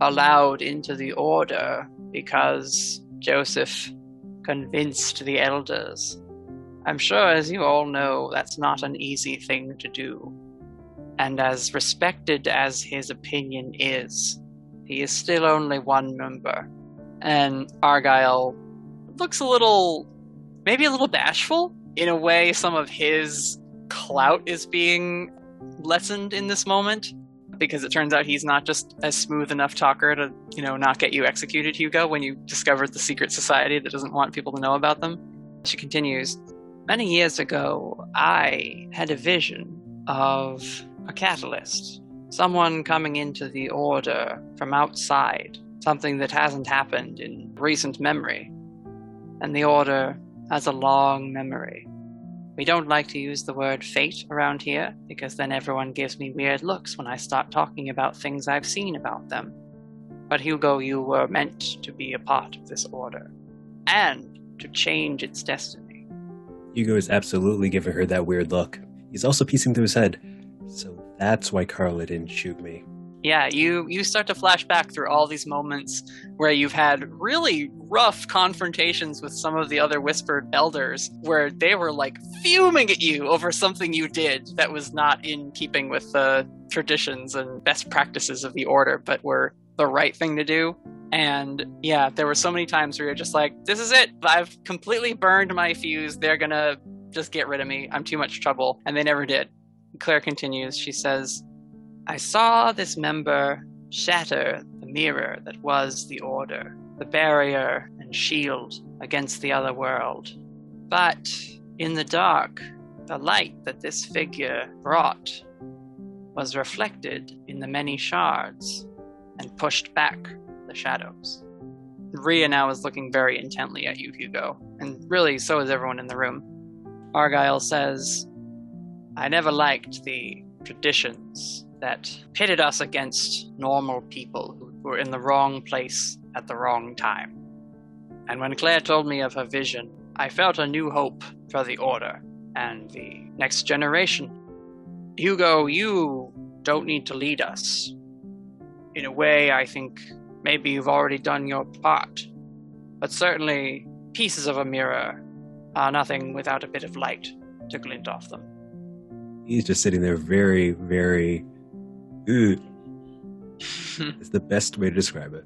allowed into the order because Joseph convinced the elders. I'm sure, as you all know, that's not an easy thing to do. And as respected as his opinion is, he is still only one member. And Argyle looks a little, maybe a little bashful. In a way, some of his clout is being lessened in this moment because it turns out he's not just a smooth enough talker to, you know, not get you executed, Hugo, when you discovered the secret society that doesn't want people to know about them. She continues Many years ago, I had a vision of a catalyst, someone coming into the order from outside, something that hasn't happened in recent memory. And the order has a long memory. We don't like to use the word fate around here because then everyone gives me weird looks when I start talking about things I've seen about them. But Hugo, you were meant to be a part of this order and to change its destiny. Hugo is absolutely giving her that weird look. He's also piecing through his head. So that's why Carla didn't shoot me. Yeah, you you start to flash back through all these moments where you've had really rough confrontations with some of the other whispered elders where they were like fuming at you over something you did that was not in keeping with the traditions and best practices of the order but were the right thing to do. And yeah, there were so many times where you're just like, this is it. I've completely burned my fuse. They're going to just get rid of me. I'm too much trouble. And they never did. Claire continues. She says, I saw this member shatter the mirror that was the Order, the barrier and shield against the other world. But in the dark, the light that this figure brought was reflected in the many shards and pushed back the shadows. Ria now is looking very intently at you, Hugo, and really so is everyone in the room. Argyle says, I never liked the traditions that pitted us against normal people who were in the wrong place at the wrong time. And when Claire told me of her vision, I felt a new hope for the Order and the next generation. Hugo, you don't need to lead us. In a way, I think maybe you've already done your part. But certainly, pieces of a mirror are nothing without a bit of light to glint off them. He's just sitting there very, very. *laughs* It's the best way to describe it.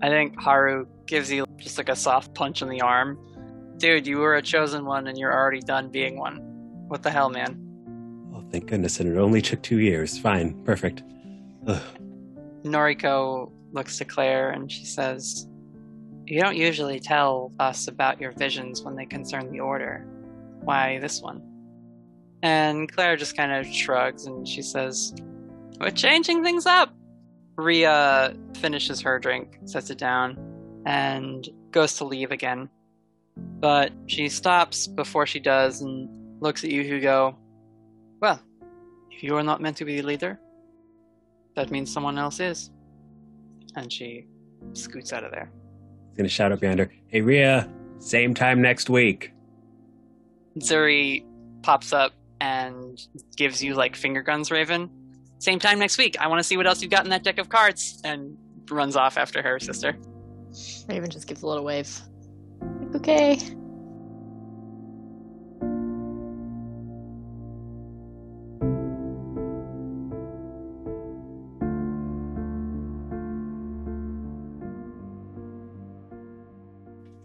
I think Haru gives you just like a soft punch in the arm. Dude, you were a chosen one and you're already done being one. What the hell, man? Oh, thank goodness, and it only took two years. Fine, perfect. Ugh. Noriko looks to Claire and she says, You don't usually tell us about your visions when they concern the Order. Why this one? And Claire just kind of shrugs and she says, We're changing things up. Ria finishes her drink, sets it down, and goes to leave again. But she stops before she does and looks at you, Hugo. Well, if you are not meant to be the leader, that means someone else is. And she scoots out of there. He's gonna shout up behind her, Hey Ria, same time next week. Zuri pops up and gives you like finger guns, Raven. Same time next week. I want to see what else you've got in that deck of cards. And runs off after her sister. Raven just gives a little wave. Like, okay.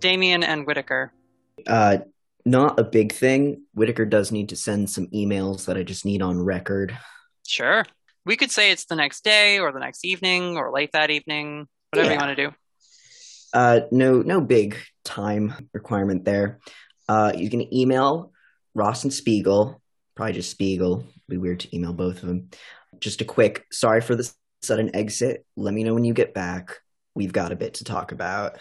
Damien and Whittaker. Uh, not a big thing. Whittaker does need to send some emails that I just need on record. Sure. We could say it's the next day or the next evening or late that evening, whatever you want to do. Uh, no, no big time requirement there. Uh, you can email Ross and Spiegel, probably just Spiegel. It'd be weird to email both of them. Just a quick, sorry for the sudden exit. Let me know when you get back. We've got a bit to talk about.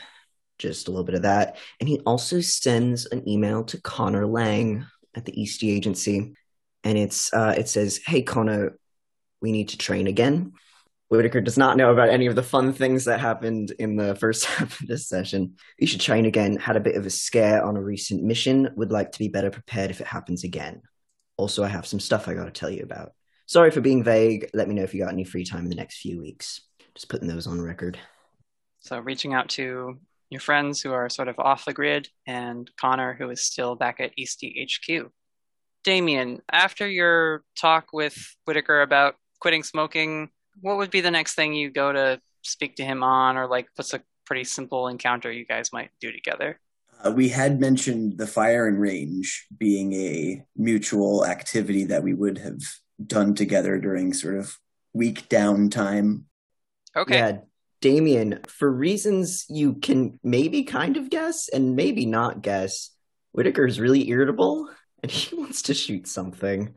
Just a little bit of that. And he also sends an email to Connor Lang at the Eastey Agency, and it's uh, it says, "Hey Connor, we need to train again. Whittaker does not know about any of the fun things that happened in the *laughs* first half of this session. You should train again. Had a bit of a scare on a recent mission. Would like to be better prepared if it happens again. Also, I have some stuff I got to tell you about. Sorry for being vague. Let me know if you got any free time in the next few weeks. Just putting those on record. So reaching out to your friends who are sort of off the grid and Connor who is still back at East HQ. Damien, after your talk with Whittaker about quitting smoking, what would be the next thing you go to speak to him on or like what's a pretty simple encounter you guys might do together? Uh, we had mentioned the firing range being a mutual activity that we would have done together during sort of week downtime. Okay. Yeah, Damien, for reasons you can maybe kind of guess and maybe not guess, Whittaker is really irritable and *laughs* he wants to shoot something.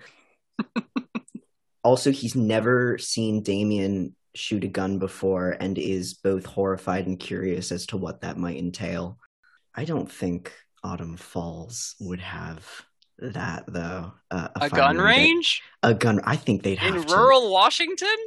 *laughs* also, he's never seen Damien shoot a gun before and is both horrified and curious as to what that might entail. I don't think Autumn Falls would have that though. Uh, a gun range? A gun. I think they'd have in to. rural Washington.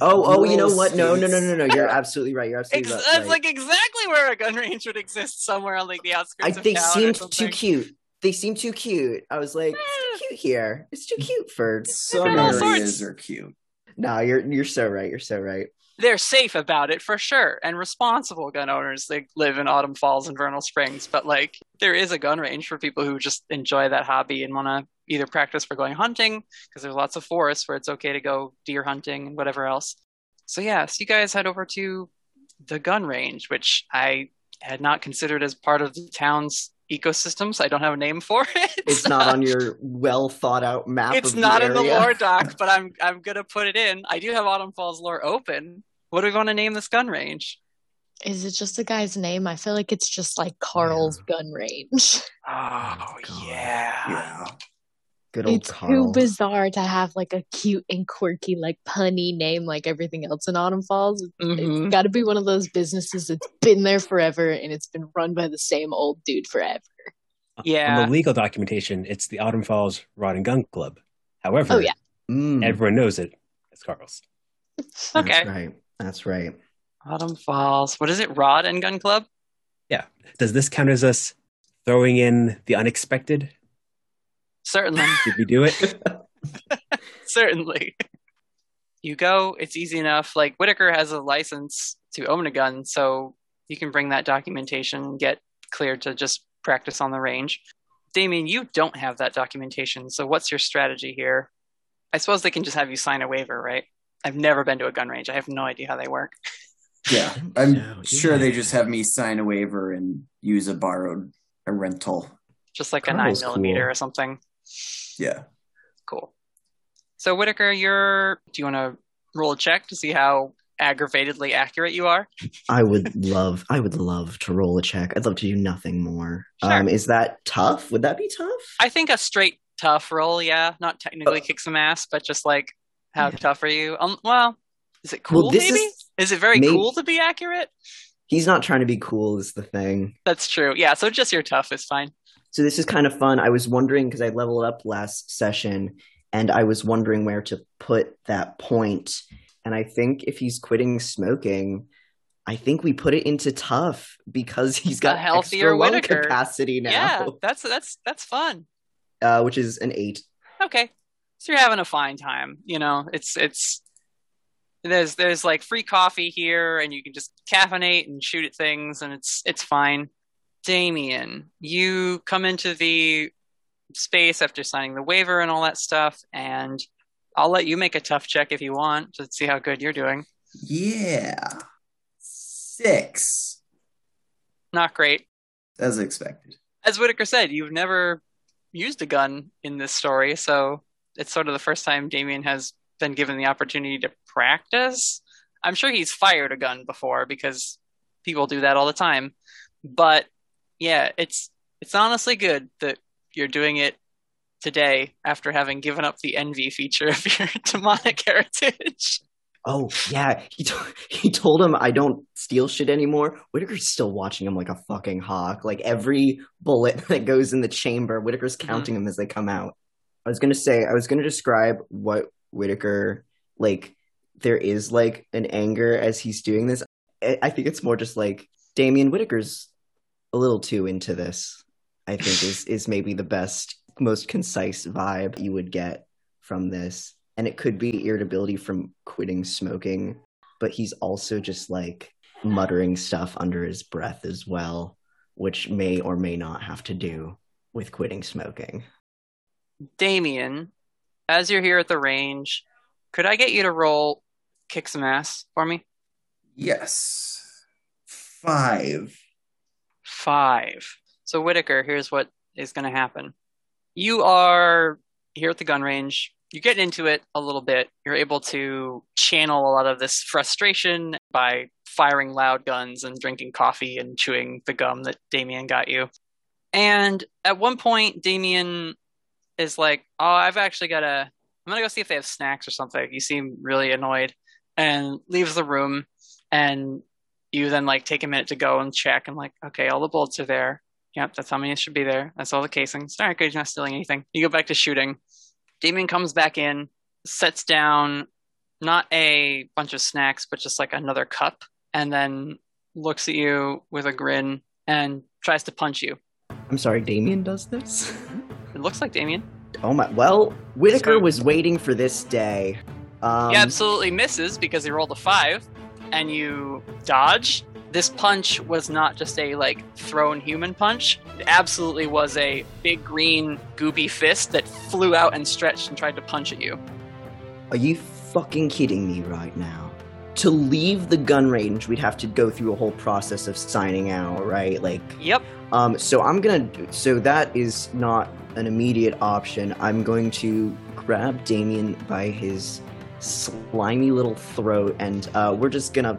Oh, oh, you know what? No, no, no, no, no. You're absolutely right. You're *laughs* absolutely Ex- right. That's like exactly where a gun range would exist, somewhere on like the outskirts. I, of they town or seemed too cute. They seem too cute. I was like, it's too eh. cute here. It's too cute for Some got all areas sorts. are cute. No, you're you're so right. You're so right. They're safe about it for sure, and responsible gun owners. They live in Autumn Falls and Vernal Springs, but like there is a gun range for people who just enjoy that hobby and want to either practice for going hunting because there's lots of forests where it's okay to go deer hunting and whatever else. So yeah, so you guys head over to the gun range, which I had not considered as part of the town's ecosystem, so I don't have a name for *laughs* it. It's not on your well thought out map. It's of not the in the lore *laughs* doc, but I'm I'm gonna put it in. I do have Autumn Falls lore open. What do we want to name this gun range? Is it just a guy's name? I feel like it's just like Carl's gun range. *laughs* Oh, oh yeah. Yeah. Good old It's Carl. too bizarre to have like a cute and quirky, like punny name like everything else in Autumn Falls. Mhm. It's got to be one of those businesses that's been there forever and it's been run by the same old dude forever. Yeah. On the legal documentation, it's the Autumn Falls Rod and Gun Club. However, Oh, yeah. Mm, everyone knows it as Carl's. *laughs* that's Okay. right. That's right. Autumn Falls. What is it? Rod and Gun Club? Yeah. Does this count as us throwing in the unexpected? Certainly. *laughs* Did we do it? *laughs* Certainly. You go, it's easy enough. Like Whittaker has a license to own a gun, so you can bring that documentation and get cleared to just practice on the range. Damien, you don't have that documentation, so what's your strategy here? I suppose they can just have you sign a waiver, right? I've never been to a gun range. I have no idea how they work. Yeah. *laughs* I'm So, sure yeah. they just have me sign a waiver and use a borrowed a rental. Just like a nine millimeter cool. or something. Yeah. Cool. So Whittaker, you're do you want to roll a check to see how aggravatedly accurate you are? I would love. I would love to roll a check. I'd love to do nothing more. Sure. Um, is that tough? Would that be tough? I think a straight tough roll, yeah. Not technically kick some ass, but just like how Yeah. tough are you? Um, well, is it cool? Well, this maybe is- is it very maybe- cool to be accurate? He's not trying to be cool. Is the thing. That's true. Yeah. So just your tough is fine. So this is kind of fun. I was wondering because I leveled up last session, and I was wondering where to put that point. And I think if he's quitting smoking, I think we put it into tough because *laughs* he's got A healthier lung Whittaker. capacity now, Yeah, that's that's that's fun. uh, which is an eight. Okay. So you're having a fine time. You know, it's it's there's there's like free coffee here and you can just caffeinate and shoot at things and it's it's fine. Damien, you come into the space after signing the waiver and all that stuff, and I'll let you make a tough check if you want to see how good you're doing. Yeah. Six. Not great. As expected. As Whittaker said, you've never used a gun in this story, so it's sort of the first time Damien has been given the opportunity to practice. I'm sure he's fired a gun before because people do that all the time. But yeah, it's it's honestly good that you're doing it today after having given up the envy feature of your *laughs* demonic heritage. Oh yeah, he to- he told him I don't steal shit anymore. Whittaker's still watching him like a fucking hawk. Like every bullet *laughs* that goes in the chamber, Whittaker's mm-hmm. counting them as they come out. I was gonna say I was gonna describe what Whittaker like there is like an anger as he's doing this. I I think it's more just like Damien Whittaker's a little too into this. I think is *laughs* is maybe the best, most concise vibe you would get from this, and it could be irritability from quitting smoking, but he's also just like muttering stuff under his breath as well, which may or may not have to do with quitting smoking. Damien, as you're here at the range, could I get you to roll kick some ass for me? Yes. Five. Five. So, Whittaker, here's what is going to happen. You are here at the gun range. You get into it a little bit. You're able to channel a lot of this frustration by firing loud guns and drinking coffee and chewing the gum that Damien got you. And at one point, Damien is like, "Oh, I've actually got to. I'm gonna go see if they have snacks or something." You seem really annoyed, and leaves the room. And you then like take a minute to go and check, and like, okay, all the bullets are there. Yep, that's how many should be there. That's all the casings. All right, good. You're not stealing anything. You go back to shooting. Damien comes back in, sets down not a bunch of snacks, but just like another cup, and then looks at you with a grin and tries to punch you. I'm sorry, Damien does this? *laughs* It looks like Damien. Oh my! Well, Whittaker was waiting for this day. Um, he absolutely misses because he rolled a five, and you dodge. This punch was not just a like thrown human punch. It absolutely was a big green goopy fist that flew out and stretched and tried to punch at you. Are you fucking kidding me right now? To leave the gun range, we'd have to go through a whole process of signing out, right? Like, Yep. um, so I'm gonna. So that is not an immediate option. I'm going to grab Damien by his slimy little throat, and uh, we're just gonna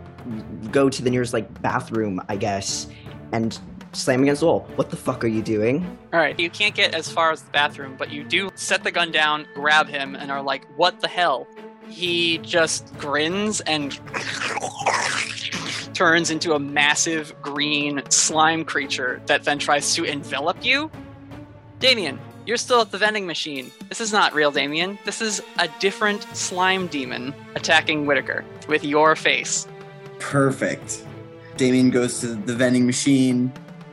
go to the nearest like bathroom, I guess, and slam against the wall. What the fuck are you doing? All right, you can't get as far as the bathroom, but you do set the gun down, grab him, and are like, "What the hell?" He just grins and *laughs* turns into a massive green slime creature that then tries to envelop you. Damien, you're still at the vending machine. This is not real Damien. This is a different slime demon attacking Whittaker with your face. Perfect. Damien goes to the vending machine,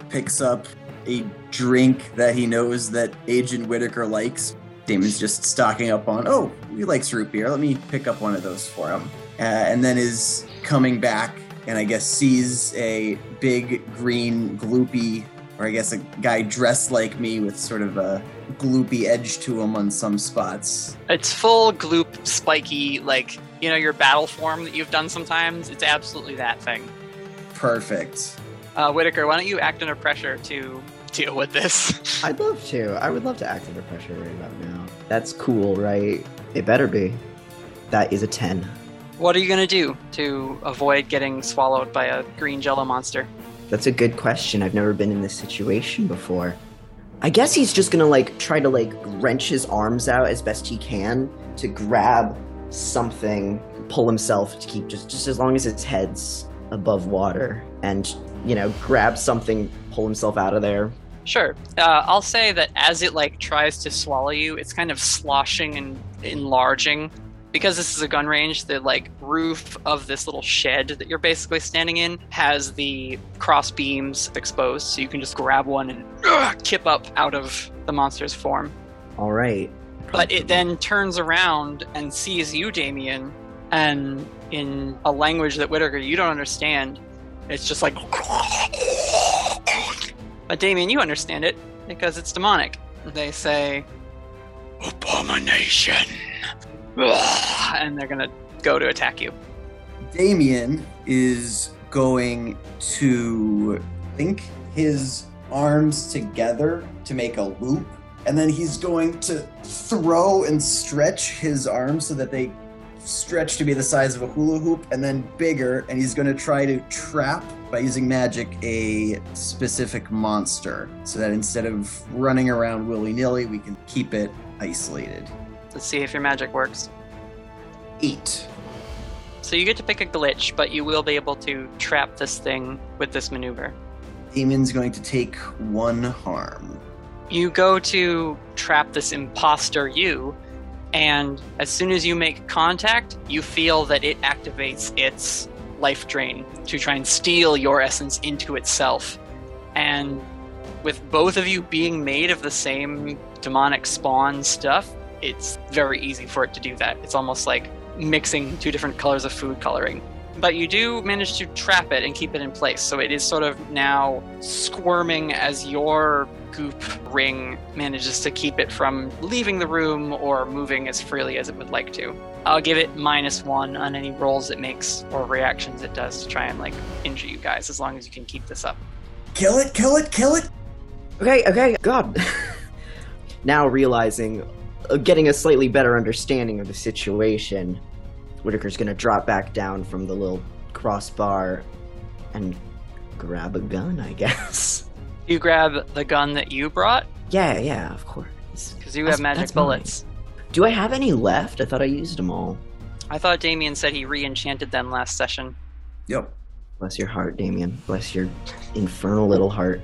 picks up a drink that he knows that Agent Whittaker likes. Damien's just stocking up on, oh, he likes root beer. Let me pick up one of those for him. Uh, and then is coming back and I guess sees a big green gloopy, or I guess a guy dressed like me with sort of a gloopy edge to them on some spots. It's full gloop, spiky, like, you know, your battle form that you've done sometimes. It's absolutely that thing. Perfect. Uh, Whittaker, why don't you act under pressure to deal with this? *laughs* I'd love to. I would love to act under pressure right about now. That's cool, right? It better be. That is a 10. What are you going to do to avoid getting swallowed by a green jello monster? That's a good question. I've never been in this situation before. I guess he's just gonna like try to like wrench his arms out as best he can to grab something, pull himself to keep just just as long as his head's above water, and you know grab something, pull himself out of there. Sure. Uh, I'll say that as it like tries to swallow you, it's kind of sloshing and enlarging. Because this is a gun range, the like roof of this little shed that you're basically standing in has the cross beams exposed, so you can just grab one and uh, kip up out of the monster's form. All right. But it then turns around and sees you, Damien, and in a language that Whittaker you don't understand, it's just like. *laughs* But Damien, you understand it because it's demonic. They say, Abomination. And they're gonna go to attack you. Damien is going to link his arms together to make a loop, and then he's going to throw and stretch his arms so that they stretch to be the size of a hula hoop and then bigger, and he's going to try to trap by using magic a specific monster so that instead of running around willy nilly, we can keep it isolated. Let's see if your magic works. Eight. So you get to pick a glitch, but you will be able to trap this thing with this maneuver. Damien's going to take one harm. You go to trap this imposter you, And as soon as you make contact, you feel that it activates its life drain to try and steal your essence into itself. And with both of you being made of the same demonic spawn stuff, it's very easy for it to do that. It's almost like mixing two different colors of food coloring. But you do manage to trap it and keep it in place. So it is sort of now squirming as your goop ring manages to keep it from leaving the room or moving as freely as it would like to. I'll give it minus one on any rolls it makes or reactions it does to try and like injure you guys as long as you can keep this up. Kill it, kill it, kill it. Okay, okay, God. *laughs* now realizing, Uh, getting a slightly better understanding of the situation, Whittaker's gonna drop back down from the little crossbar and grab a gun, I *laughs* guess. You grab the gun that you brought Yeah, yeah, of course. because you That's- have magic that's mine. bullets. Do I have any left? I thought I used them all. I thought Damien said he re-enchanted them last session. Yep. Bless your heart, Damien. Bless your infernal little heart.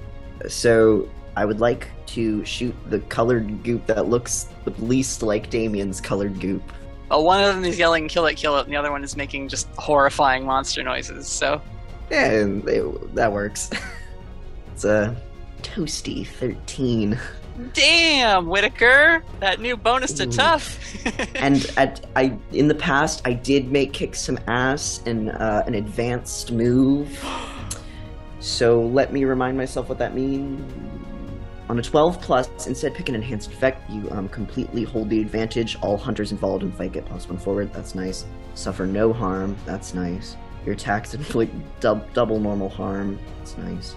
So, I would like to shoot the colored goop that looks the least like Damien's colored goop. Well, one of them is yelling "kill it, kill it," and the other one is making just horrifying monster noises. So Yeah, they, that works. *laughs* it's a toasty 13. Damn, Whittaker! That new bonus to Ooh. tough. *laughs* and *laughs* at, I in the past I did make kick some ass in uh, an advanced move. *gasps* So let me remind myself what that means. On a 12 plus, instead pick an enhanced effect. You um, completely hold the advantage. All hunters involved in the fight get plus one forward. That's nice. Suffer no harm. That's nice. Your attacks inflict dub- double normal harm. That's nice.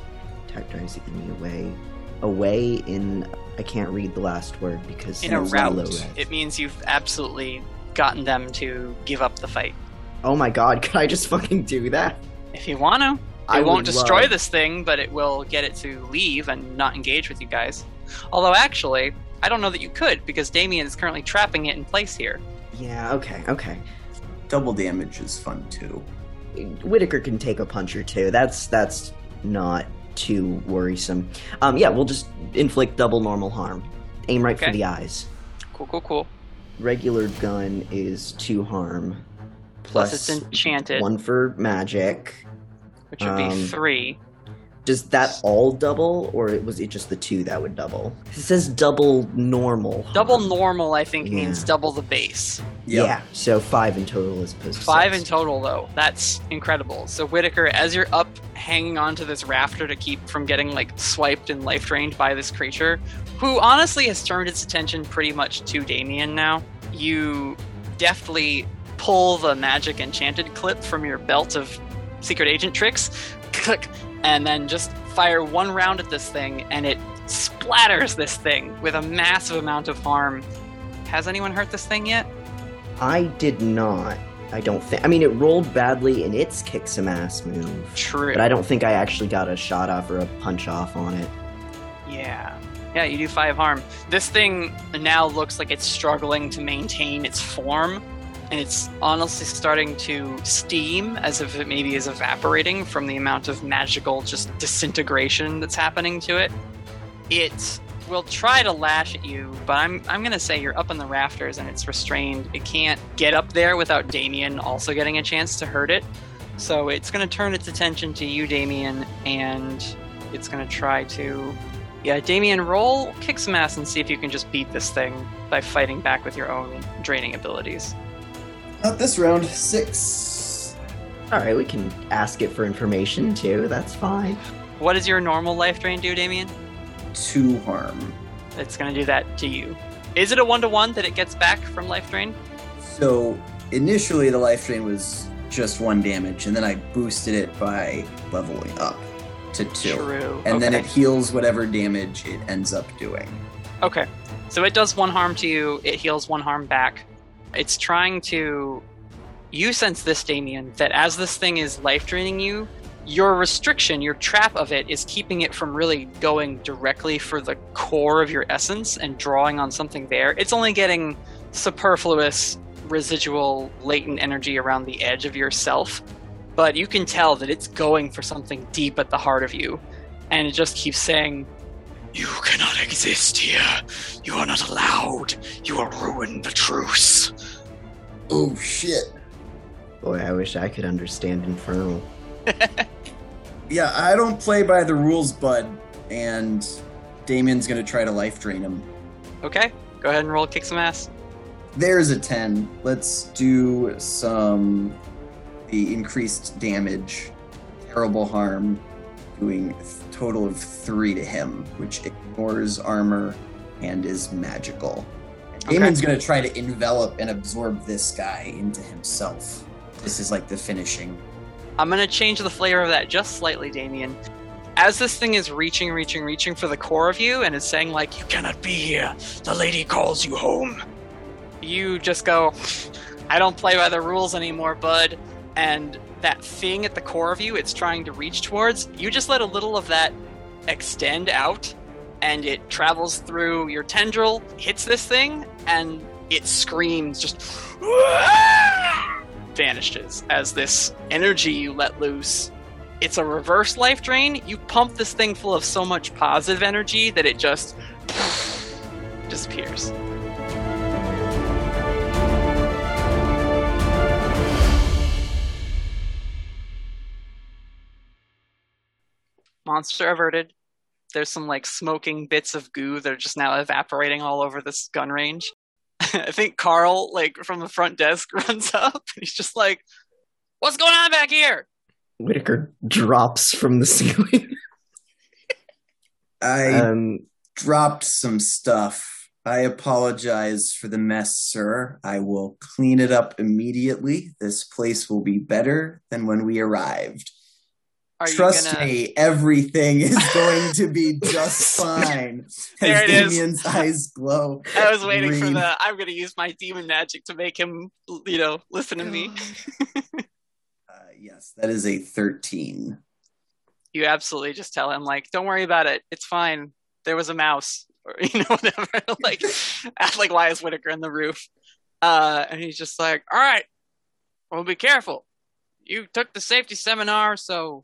Attack drives the enemy away. Away in I can't read the last word because In a it's rout, it means you've absolutely gotten them to give up the fight. Oh my god, *laughs* could I just fucking do that? If you want to, it I won't destroy love- this thing, but it will get it to leave and not engage with you guys. Although, actually, I don't know that you could because Damien is currently trapping it in place here. Yeah, okay, okay. Double damage is fun too. Whittaker can take a punch or two. That's that's not too worrisome. Um, yeah, we'll just inflict double normal harm. Aim right for the eyes. Cool, cool, cool. Regular gun is two harm. Plus, it's enchanted, one for magic. Which would be um, three. Does that all double, or was it just the two that would double? It says double normal. Double normal, I think, Yeah. means double the base. Yeah, so five in total as opposed to Five six. in total, though. That's incredible. So, Whittaker, as you're up hanging onto this rafter to keep from getting like swiped and life drained by this creature, who honestly has turned its attention pretty much to Damien now, you deftly pull the magic enchanted clip from your belt of secret agent tricks, click, and then just fire one round at this thing, and it splatters this thing with a massive amount of harm. Has anyone hurt this thing yet? I did not. I don't think. I mean, it rolled badly in its kick some ass move. True. But I don't think I actually got a shot off or a punch off on it. Yeah. Yeah, you do five harm. This thing now looks like it's struggling to maintain its form, and it's honestly starting to steam as if it maybe is evaporating from the amount of magical just disintegration that's happening to it. It will try to lash at you, but I'm I'm gonna say you're up in the rafters and it's restrained. It can't get up there without Damien also getting a chance to hurt it. So it's gonna turn its attention to you, Damien, and it's gonna try to yeah, Damien, roll kick some ass and see if you can just beat this thing by fighting back with your own draining abilities. Not this round. Six. All right, we can ask it for information too. That's fine. What does your normal life drain do, Damien? Two harm. It's gonna do that to you. Is it a one to one that it gets back from life drain? So initially the life drain was just one damage, and then I boosted it by leveling up to two. True. And then it heals whatever damage it ends up doing. Okay. So it does one harm to you, it heals one harm back. It's trying to. You sense this, Damien, that as this thing is life draining you, your restriction, your trap of it, is keeping it from really going directly for the core of your essence and drawing on something there. It's only getting superfluous, residual, latent energy around the edge of yourself. But you can tell that it's going for something deep at the heart of you. And it just keeps saying, You cannot exist here. You are not allowed. You will ruin the truce. Oh shit. Boy, I wish I could understand Infernal. *laughs* Yeah, I don't play by the rules, bud. And Damien's gonna try to life drain him. Okay, go ahead and roll kick some ass. There's a 10. Let's do some the increased damage, terrible harm, doing a total of three to him, which ignores armor and is magical. Okay. Damien's gonna try to envelop and absorb this guy into himself. This is like the finishing. I'm gonna change the flavor of that just slightly, Damien. As this thing is reaching, reaching, reaching for the core of you and is saying like you Cannot be here. The lady calls you home. you just go, I don't play by the rules anymore, bud. And that thing at the core of you, it's trying to reach towards, you just let a little of that extend out and it travels through your tendril, hits this thing, and it screams, just *laughs* vanishes as this energy you let loose. It's a reverse life drain. You pump this thing full of so much positive energy that it just *laughs* disappears. Monster averted. There's some like smoking bits of goo that are just now evaporating all over this gun range. *laughs* I think Carl, like from the front desk, *laughs* runs up and he's just like, What's going on back here? Whittaker drops from the *laughs* ceiling. I um, dropped some stuff. I apologize for the mess, sir. I will clean it up immediately. This place will be better than when we arrived. Are you Trust gonna- me, everything is *laughs* going to be just *laughs* fine. There as it is. Damien's eyes glow. I was waiting for green. the I'm gonna use my demon magic to make him you know, listen to me. *laughs* Uh, yes, that is a 13. You absolutely just tell him like, Don't worry about it. It's fine. There was a mouse. Or you know, whatever. like act like why is Whittaker in the roof? Uh and he's just like, All right, well be careful. You took the safety seminar, so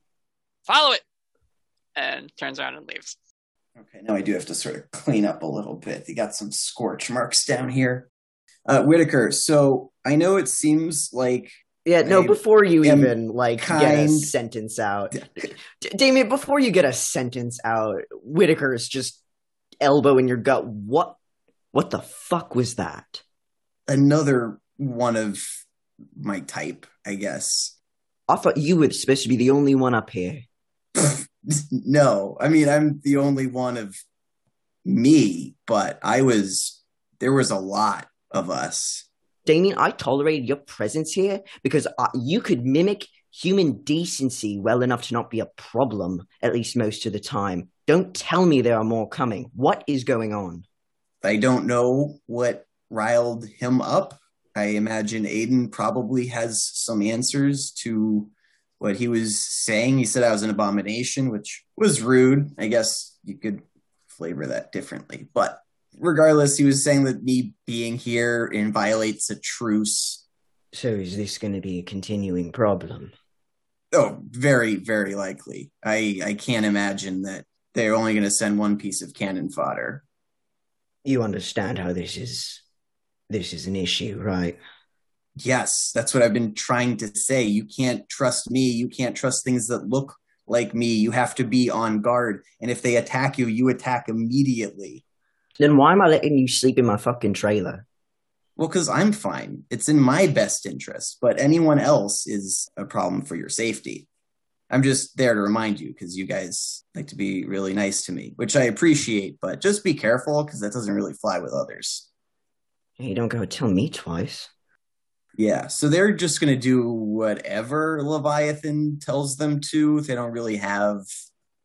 follow it. And turns around and leaves. Okay, now I do have to sort of clean up a little bit. You got some scorch marks down here. Uh, Whittaker, so I know it seems like yeah, no, I before you even like get a sentence out, D- Damien, before you get a sentence out, Whittaker's just elbow in your gut. What? What the fuck was that? another one of my type, I guess. I thought you were supposed to be the only one up here. No, I mean I'm the only one of me, but I was there was a lot of us. Damien, I tolerated your presence here because I, you could mimic human decency well enough to not be a problem, at least most of the time. Don't tell me there are more coming. What is going on? I don't know what riled him up. I imagine Aiden probably has some answers to what he was saying. He said I was an abomination, which was rude. I guess you could flavor that differently. But regardless, he was saying that me being here and violates a truce. So is this going to be a continuing problem? Oh, very, very likely. I I can't imagine that they're only going to send one piece of cannon fodder. You understand how this is this is an issue, right? Yes, that's what I've been trying to say. You can't trust me. You can't trust things that look like me. You have to be on guard. And if they attack you, you attack immediately. Then why am I letting you sleep in my fucking trailer? Well, because I'm fine. It's in my best interest, but anyone else is a problem for your safety. I'm just there to remind you because you guys like to be really nice to me, which I appreciate, but just be careful because that doesn't really fly with others. You don't go tell me twice. Yeah, so they're just going to do whatever Leviathan tells them to. They don't really have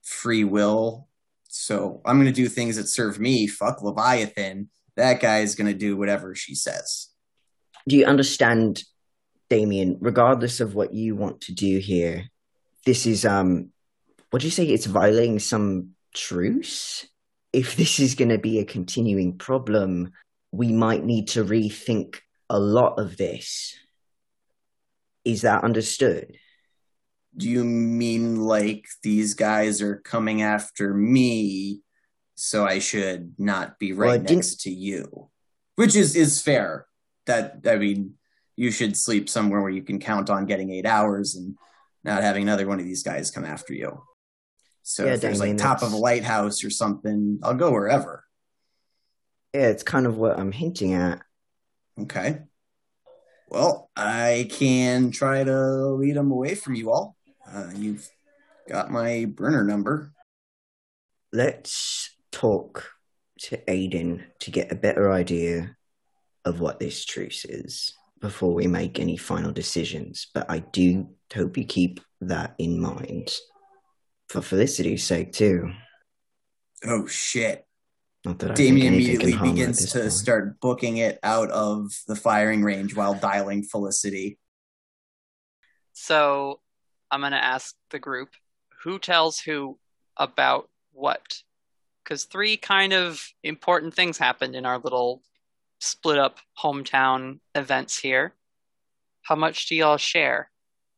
free will. So I'm going to do things that serve me. Fuck Leviathan. That guy is going to do whatever she says. Do you understand, Damien, regardless of what you want to do here, this is um what do you say it's violating some truce? If this is gonna be a continuing problem, we might need to rethink a lot of this. Is that understood? Do you mean like these guys are coming after me so I should not be right didn't- next to you. Which is is fair. That I mean, you should sleep somewhere where you can count on getting eight hours and not having another one of these guys come after you. So Yeah, if there's like top of a lighthouse or something, I'll go wherever. Yeah, it's kind of what I'm hinting at. Okay. Well, I can try to lead them away from you all. Uh, you've got my burner number. Let's talk to Aiden to get a better idea of what this truce is before we make any final decisions. But I do hope you keep that in mind for Felicity's sake too. Oh shit. Not that I Damien think immediately can harm her at begins to point. start booking it out of the firing range while dialing Felicity. So I'm going to ask the group who tells who about what? Because three kind of important things happened in our little split up hometown events here. How much do y'all share?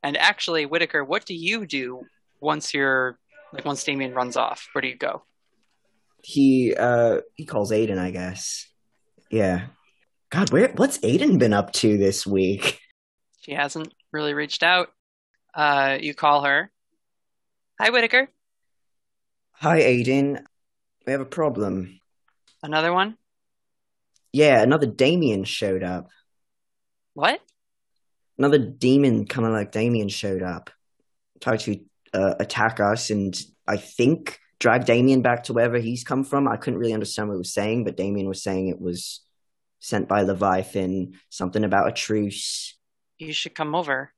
And actually, Whittaker, what do you do once you're like once Damien runs off? Where do you go? He uh he calls Aiden, I guess. Yeah. God, where what's Aiden been up to this week? She hasn't really reached out. Uh, you call her. Hi, Whittaker. Hi Aiden. We have a problem. Another one? Yeah, another Damien showed up. What? Another demon kind of like Damien showed up. Tried to uh, attack us and I think drag Damien back to wherever he's come from. I couldn't really understand what he was saying, but Damien was saying it was sent by Leviathan, something about a truce. You should come over.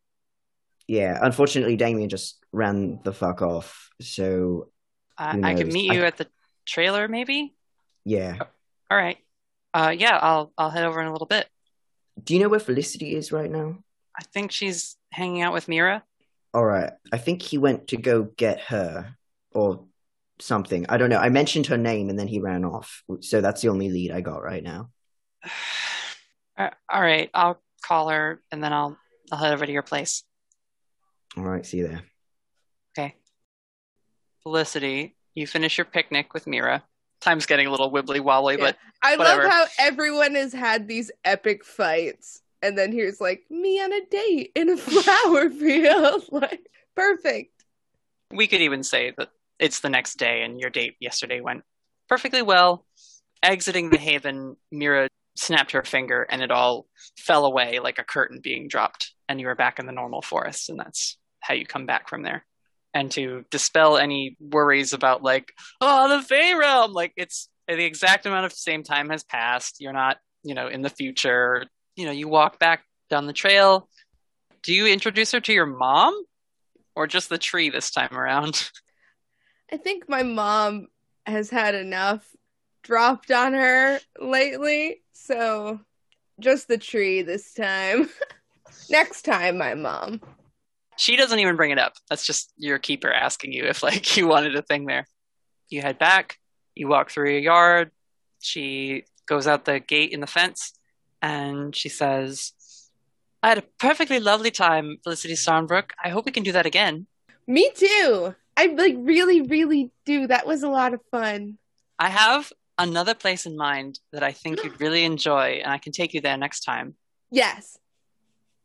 Yeah, unfortunately, Damien just ran the fuck off. So, I, Who I could meet you I- at the trailer, maybe. yeah. All right. Uh, yeah, I'll I'll head over in a little bit. Do you know where Felicity is right now? I think she's hanging out with Mira. All right. I think he went to go get her or something. I don't know. I mentioned her name and then he ran off. So that's the only lead I got right now. *sighs* Uh, All right, I'll call her and then I'll I'll head over to your place. All right. See you there. Okay. Felicity, you finish your picnic with Mira. Time's getting a little wibbly wobbly, but I whatever. love how everyone has had these epic fights, and then here's like me on a date in a *laughs* flower field. *laughs* like perfect. we could even say that it's the next day and your date yesterday went perfectly well. Exiting the haven, Mira snapped her finger and it all fell away like a curtain being dropped, and you were back in the normal forest, and that's how you come back from there. And to dispel any worries about like, oh, the Fey realm, like it's the exact amount of same time has passed. You're not, you know, in the future. You know, you walk back down the trail. Do you introduce her to your mom? Or just the tree this time around? *laughs* I think my mom has had enough dropped on her lately, so just the tree this time. *laughs* Next time, my mom. She doesn't even bring it up. That's just your keeper asking you if like you wanted a thing there. You head back, you walk through your yard, she goes out the gate in the fence, and she says, I had a perfectly lovely time, Felicity Starnbrook. I hope we can do that again. Me too. I like really, really do. That was a lot of fun. I have another place in mind that I think you'd *gasps* really enjoy, and I can take you there next time. Yes,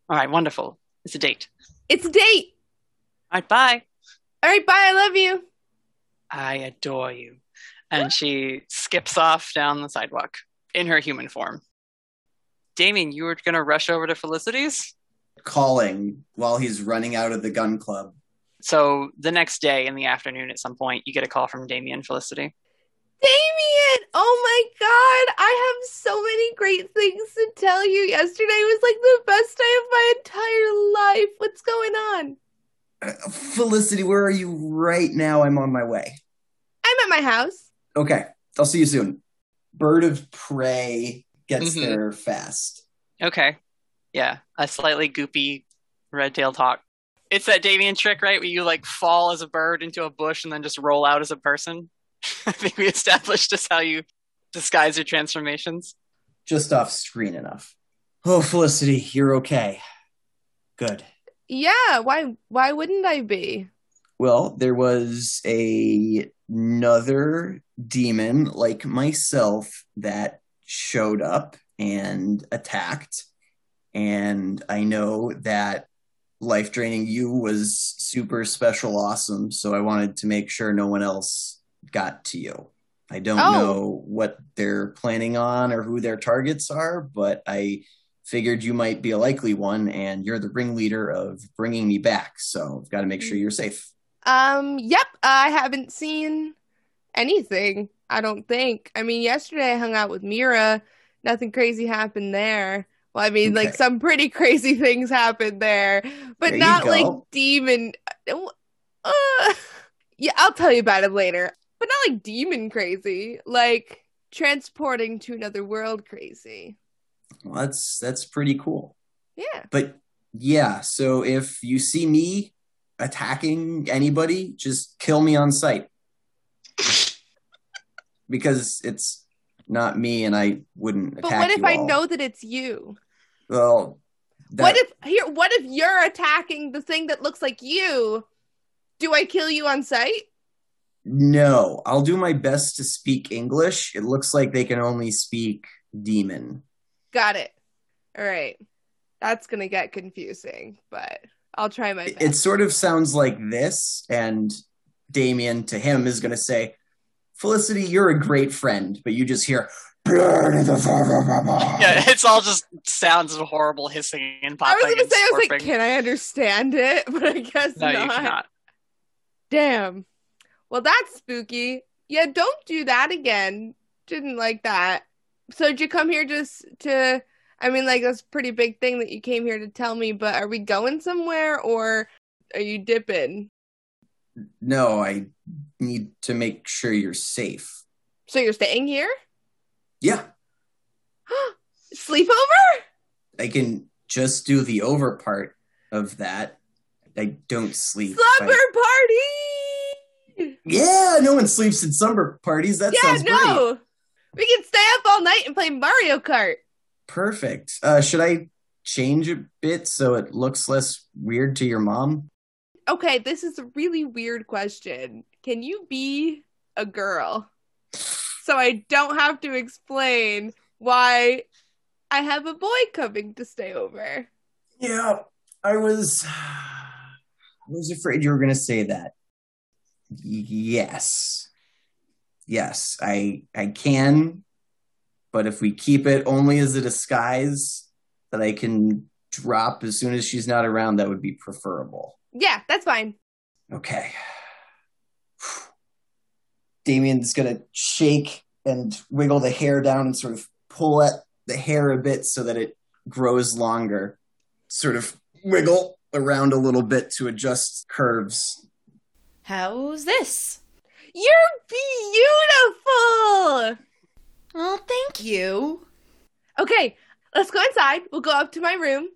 All right, wonderful. It's a date. it's a date. All right, bye. All right, bye. I love you. I adore you. And she skips off down the sidewalk in her human form. Damien, you were going to rush over to Felicity's? Calling while he's running out of the gun club. So the next day in the afternoon at some point, you get a call from Damien Felicity. Damien! Oh my god, I have so many great things to tell you. Yesterday was like the best day of my entire life. What's going on? Uh, Felicity, where are you right now? I'm on my way. I'm at my house. Okay, I'll see you soon. Bird of prey gets Mhm. there fast. Okay. Yeah, a slightly goopy red tailed hawk. It's that Damien trick, right? Where you like fall as a bird into a bush and then just roll out as a person. *laughs* I think we established just how you disguise your transformations. Just off screen enough. Oh, Felicity, you're okay. Good. Yeah, why why wouldn't I be? Well, there was a another demon like myself that showed up and attacked. And I know that life draining you was super special awesome, so I wanted to make sure no one else got to you. I don't Oh. know what they're planning on or who their targets are, but I figured you might be a likely one and you're the ringleader of bringing me back. So I've got to make sure you're safe. Um, yep, I haven't seen anything, I don't think. I mean, yesterday I hung out with Mira. Nothing crazy happened there. Well, I mean, like some pretty crazy things happened there, but There not like demon. Uh, *laughs* yeah, I'll tell you about it later. But not like demon crazy, like transporting to another world crazy. Well, that's that's pretty cool. Yeah. But yeah, so if you see me attacking anybody, just kill me on sight. *laughs* because it's not me and I wouldn't But what if I all. know that it's you? Well, that, What if here? What if you're attacking the thing that looks like you? Do I kill you on sight? no, I'll do my best to speak English. It looks like they can only speak demon. Got it. All right. That's gonna get confusing, but I'll try my best. It sort of sounds like this, and Damien to him is going to say, Felicity, you're a great friend, but you just hear, Yeah, it's all just sounds of horrible hissing and popping. I was gonna and say, I was like, can I understand it? *laughs* But I guess no, not. you cannot. Damn. Well, that's spooky. Yeah, don't do that again. Didn't like that. So did you come here just to? I mean, like that's a pretty big thing that you came here to tell me. But are we going somewhere or are you dipping? No, I need to make sure you're safe. So you're staying here? Yeah, *gasps* Sleepover? I can just do the over part of that. I don't sleep. Slumber I- party? yeah, no one sleeps at slumber parties. That yeah, sounds great. We can stay up all night and play Mario Kart. Perfect. Uh, should I change a bit so it looks less weird to your mom? Okay, this is a really weird question. Can you be a girl? So I don't have to explain why I have a boy coming to stay over. Yeah, I was. I was afraid you were going to say that. Yes, yes, I I can, but if we keep it only as a disguise that I can drop as soon as she's not around, that would be preferable. Yeah, that's fine. Okay. Damien's gonna shake and wiggle the hair down and sort of pull at the hair a bit so that it grows longer. Sort of wiggle around a little bit to adjust curves. How's this? You're beautiful. Well, thank you. Okay, let's go inside. We'll go up to my room.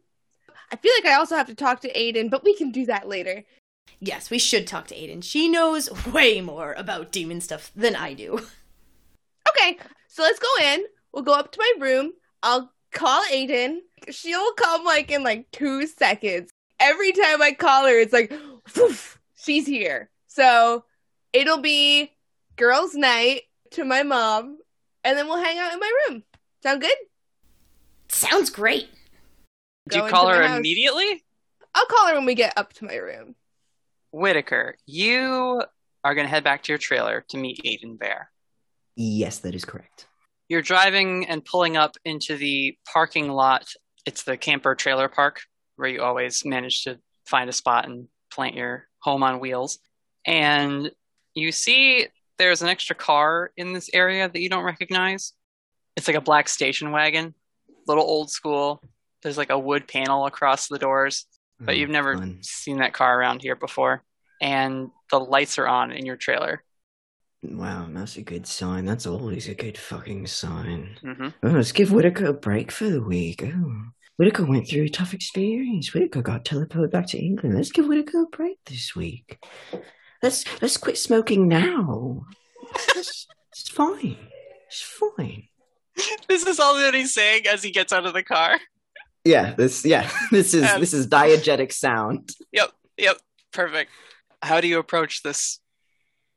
I feel like I also have to talk to Aiden, but we can do that later. Yes, we should talk to Aiden. She knows *laughs* way more about demon stuff than I do. *laughs* Okay, so let's go in. We'll go up to my room. I'll call Aiden. She'll come like in like two seconds. Every time I call her, it's like, "Poof, she's here. So it'll be girls' night to my mom, and then we'll hang out in my room. Sound good? Sounds great. Do you call her house. immediately? I'll call her when we get up to my room. Whittaker, you are going to head back to your trailer to meet Aiden Bear. Yes, that is correct. You're driving and pulling up into the parking lot. It's the camper trailer park where you always manage to find a spot and plant your home on wheels. And you see there's an extra car in this area that you don't recognize. It's like a black station wagon, little old school. There's like a wood panel across the doors, but Oh, you've never fun. seen that car around here before. And the lights are on in your trailer. Wow, that's a good sign. That's always a good fucking sign. hmm Oh, let's give Whittaker a break for the week. Oh, Whittaker went through a tough experience. Whittaker got teleported back to England. Let's give Whittaker a break this week. Let's let's quit smoking now. It's, it's fine. It's fine. *laughs* This is all that he's saying as he gets out of the car. Yeah, this yeah, *laughs* this is Um, this is diegetic sound. Yep, yep, perfect. how do you approach this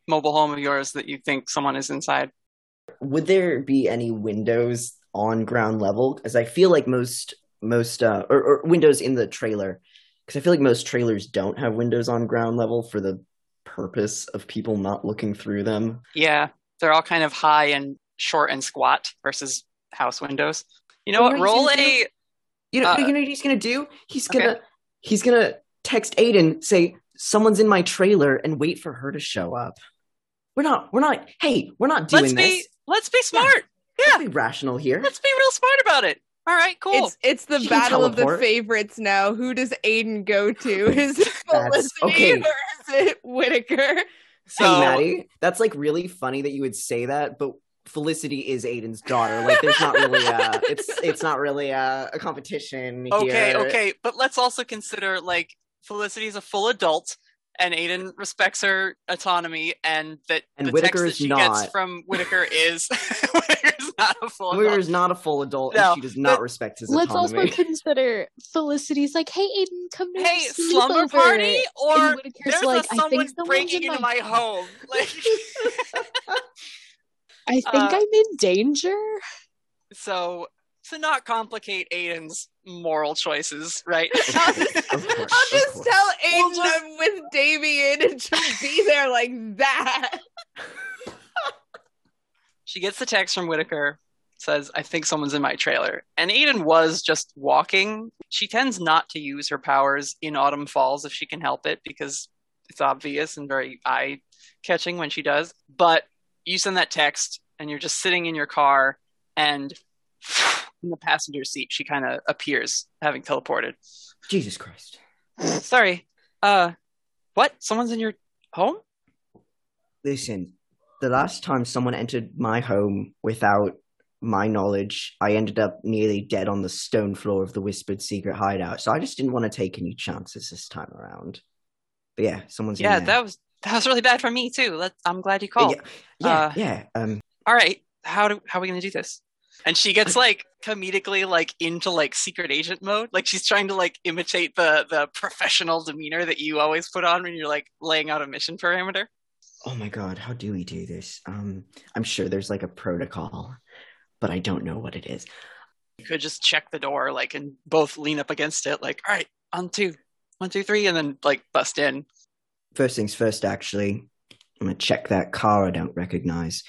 mobile home of yours that you think someone is inside? Would there be any windows on ground level? Because I feel like most most uh, or, or windows in the trailer. Because I feel like most trailers don't have windows on ground level for the purpose of people not looking through them. Yeah, they're all kind of high and short and squat versus house windows. You know what? know Roll a. You know, Uh, you know what he's gonna do? He's gonna he's gonna text Aiden, say someone's in my trailer, and wait for her to show up. We're not. We're not. Hey, we're not doing Let's be. this. Let's be smart. Let's be rational here. Let's be real smart about it. All right, cool. It's it's the She battle of the favorites now. Who does Aiden go to? *laughs* Is it Felicity okay. or is it Whittaker? so, hey, Maddie, that's like really funny that you would say that, but Felicity is Aiden's daughter. Like, there's not really a. It's it's not really a, a competition. okay, here. okay, but let's also consider like Felicity is a full adult, and Aiden respects her autonomy, and that And the Whittaker text that is she not. gets from Whittaker is *laughs* Whittaker's not a full Whittaker adult. is not a full adult, No, and she does not respect his Let's autonomy. also consider Felicity's like, "Hey, Aiden, come to Hey, slumber sleepover." party, or there's like, a "I someone think breaking into my, my home. Like, *laughs* *laughs* I think Uh, I'm in danger." so to not complicate Aiden's moral choices, right? I'll just, course, I'll just course. tell We'll Aiden just- I'm with Damien and she'll be there like that. *laughs* she gets the text from Whittaker, says, I think someone's in my trailer. And Aiden was just walking. She tends not to use her powers in Autumn Falls if she can help it because it's obvious and very eye catching when she does. But you send that text and you're just sitting in your car and *sighs* in the passenger seat she kind of appears having teleported. Jesus Christ. *sighs* Sorry. Uh what? Someone's in your home? Listen, the last time someone entered my home without my knowledge, I ended up nearly dead on the stone floor of the Whispered Secret Hideout. So I just didn't want to take any chances this time around. But yeah, someone's Yeah, that was that was really bad for me too. Let, I'm glad you called. Yeah, yeah, Uh, yeah. Um, all right how do how are we gonna do this and she gets like comedically like into like secret agent mode like she's trying to like imitate the the professional demeanor that you always put on when you're like laying out a mission parameter oh my god, how do we do this? Um, I'm sure there's like a protocol, but I don't know what it is. you could just check the door like and both lean up against it like all right on two one two three and then like bust in First things first, actually, I'm gonna check that car I don't recognize.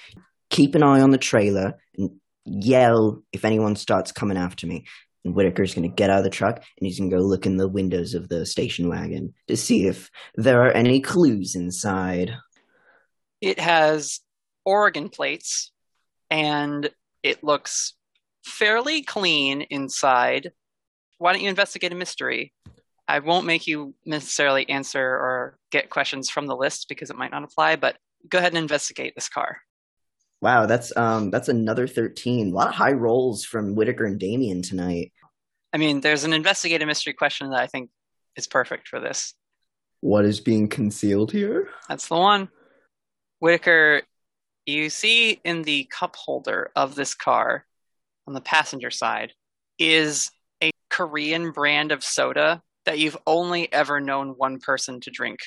Keep an eye on the trailer and yell if anyone starts coming after me. And Whittaker's gonna get out of the truck and he's gonna go look in the windows of the station wagon to see if there are any clues inside. it has Oregon plates and it looks fairly clean inside. Why don't you investigate a mystery? I won't make you necessarily answer or get questions from the list because it might not apply, but go ahead and investigate this car. Wow, that's um that's another thirteen. A lot of high rolls from Whittaker and Damien tonight. I mean, there's an investigative mystery question that I think is perfect for this. What is being concealed here? That's the one. Whittaker, you see in the cup holder of this car on the passenger side is a Korean brand of soda that you've only ever known one person to drink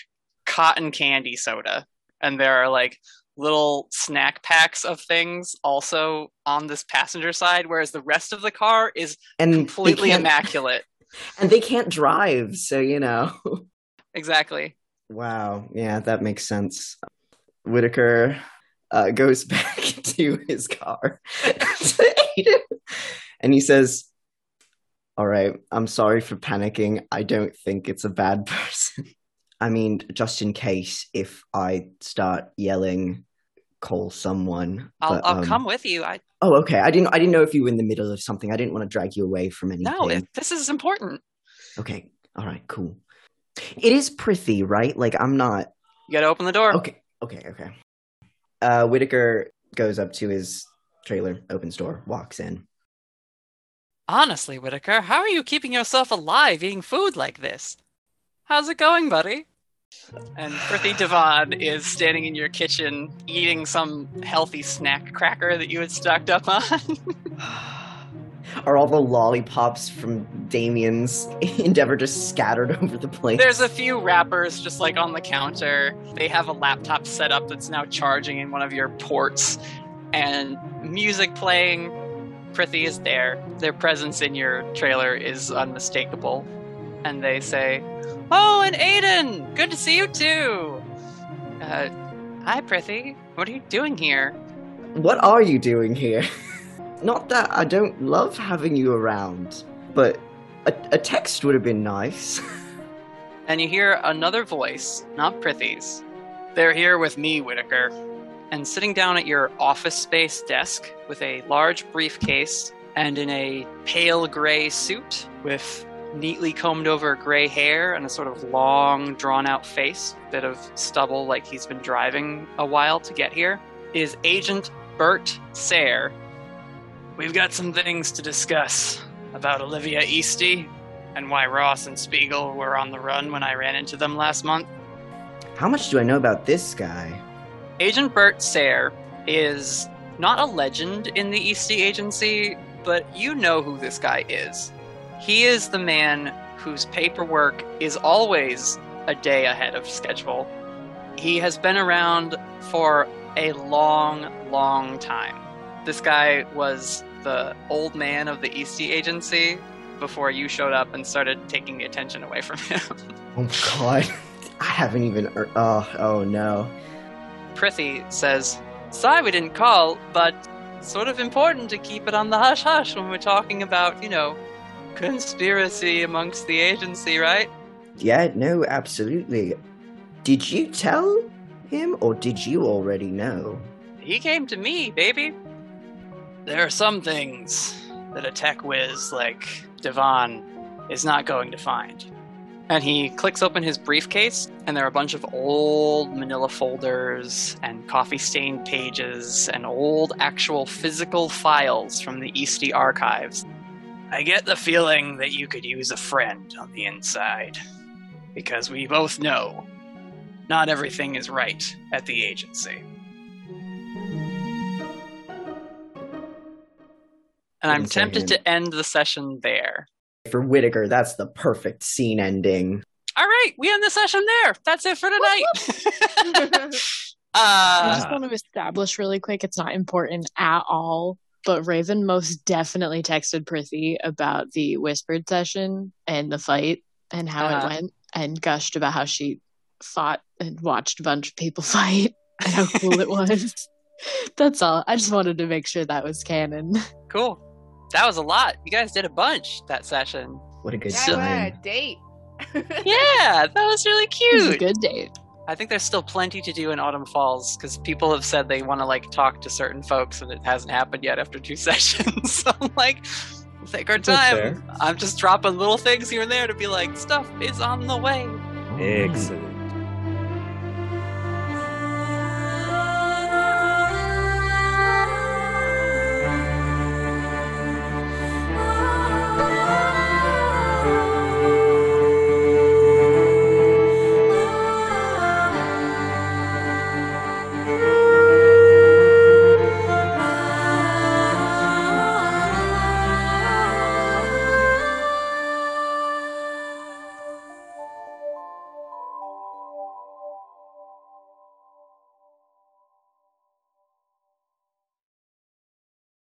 cotton candy soda. And there are like little snack packs of things also on this passenger side, whereas the rest of the car is And completely immaculate. *laughs* And they can't drive, so you know. *laughs* Exactly. Wow. Yeah, that makes sense. Whittaker uh, goes *laughs* back to his car and he says, All right, I'm sorry for panicking. I don't think it's a bad *laughs* person. I mean, just in case if I start yelling, call someone. I'll, but, I'll um, come with you. I Oh, okay. I didn't. I didn't know if you were in the middle of something. I didn't want to drag you away from anything. no, this is important. Okay. All right. Cool. It is Prithee, right? Like I'm not. You gotta open the door. Okay. Okay. Okay. Uh, Whittaker goes up to his trailer, opens door, walks in. Honestly, Whittaker, how are you keeping yourself alive eating food like this? How's it going, buddy? And Prithee Devon is standing in your kitchen eating some healthy snack cracker that you had stocked up on. *sighs* Are all the lollipops from Damien's *laughs* endeavor just scattered *laughs* over the place? There's a few wrappers just like on the counter. They have a laptop set up that's now charging in one of your ports, and music playing. Prithee is there. Their presence in your trailer is unmistakable. And they say, Oh, and Aiden! Good to see you too! Uh, hi, Prithee. What are you doing here? What are you doing here? *laughs* Not that I don't love having you around, but a, a text would have been nice. *laughs* And you hear another voice, not Prithee's. They're here with me, Whittaker. And sitting down at your office space desk with a large briefcase and in a pale gray suit with neatly combed over gray hair and a sort of long, drawn out face, bit of stubble like he's been driving a while to get here, is Agent Bert Sayre. We've got some things to discuss about Olivia Eastey and why Ross and Spiegel were on the run when I ran into them last month. How much do I know about this guy? Agent Bert Sayre is not a legend in the Eastey Agency, but you know who this guy is. He is the man whose paperwork is always a day ahead of schedule. He has been around for a long, long time. This guy was the old man of the Eastey Agency before you showed up and started taking the attention away from him. *laughs* Oh my god. I haven't even. er- Oh, oh no. Prithee says, Sorry we didn't call, but sort of important to keep it on the hush hush when we're talking about, you know, conspiracy amongst the agency, right? Yeah, no, absolutely. Did you tell him, or did you already know? He came to me, baby. There are some things that a tech whiz like Devon is not going to find. And he clicks open his briefcase, and there are a bunch of old manila folders and coffee stained pages and old actual physical files from the Eastey archives. I get the feeling that you could use a friend on the inside. Because we both know not everything is right at the agency. And I'm tempted to end the session there. For Whittaker, that's the perfect scene ending. All right, we end the session there. That's it for tonight. *laughs* I uh, just want to establish really quick it's not important at all, but Raven most definitely texted Prithee about the whispered session and the fight and how Uh-huh. it went and gushed about how she fought and watched a bunch of people *laughs* fight and how cool it *laughs* was. That's all. I just wanted to make sure that was canon. cool. That was a lot. You guys did a bunch that session. What a good Yeah, I went time. a date. *laughs* Yeah, that was really It was a cute. good date. I think there's still plenty to do in Autumn Falls because people have said they want to like talk to certain folks and it hasn't happened yet after two *laughs* sessions. so *laughs* I'm like, we'll take our time. I'm just dropping little things here and there to be like, stuff is on the way. Excellent.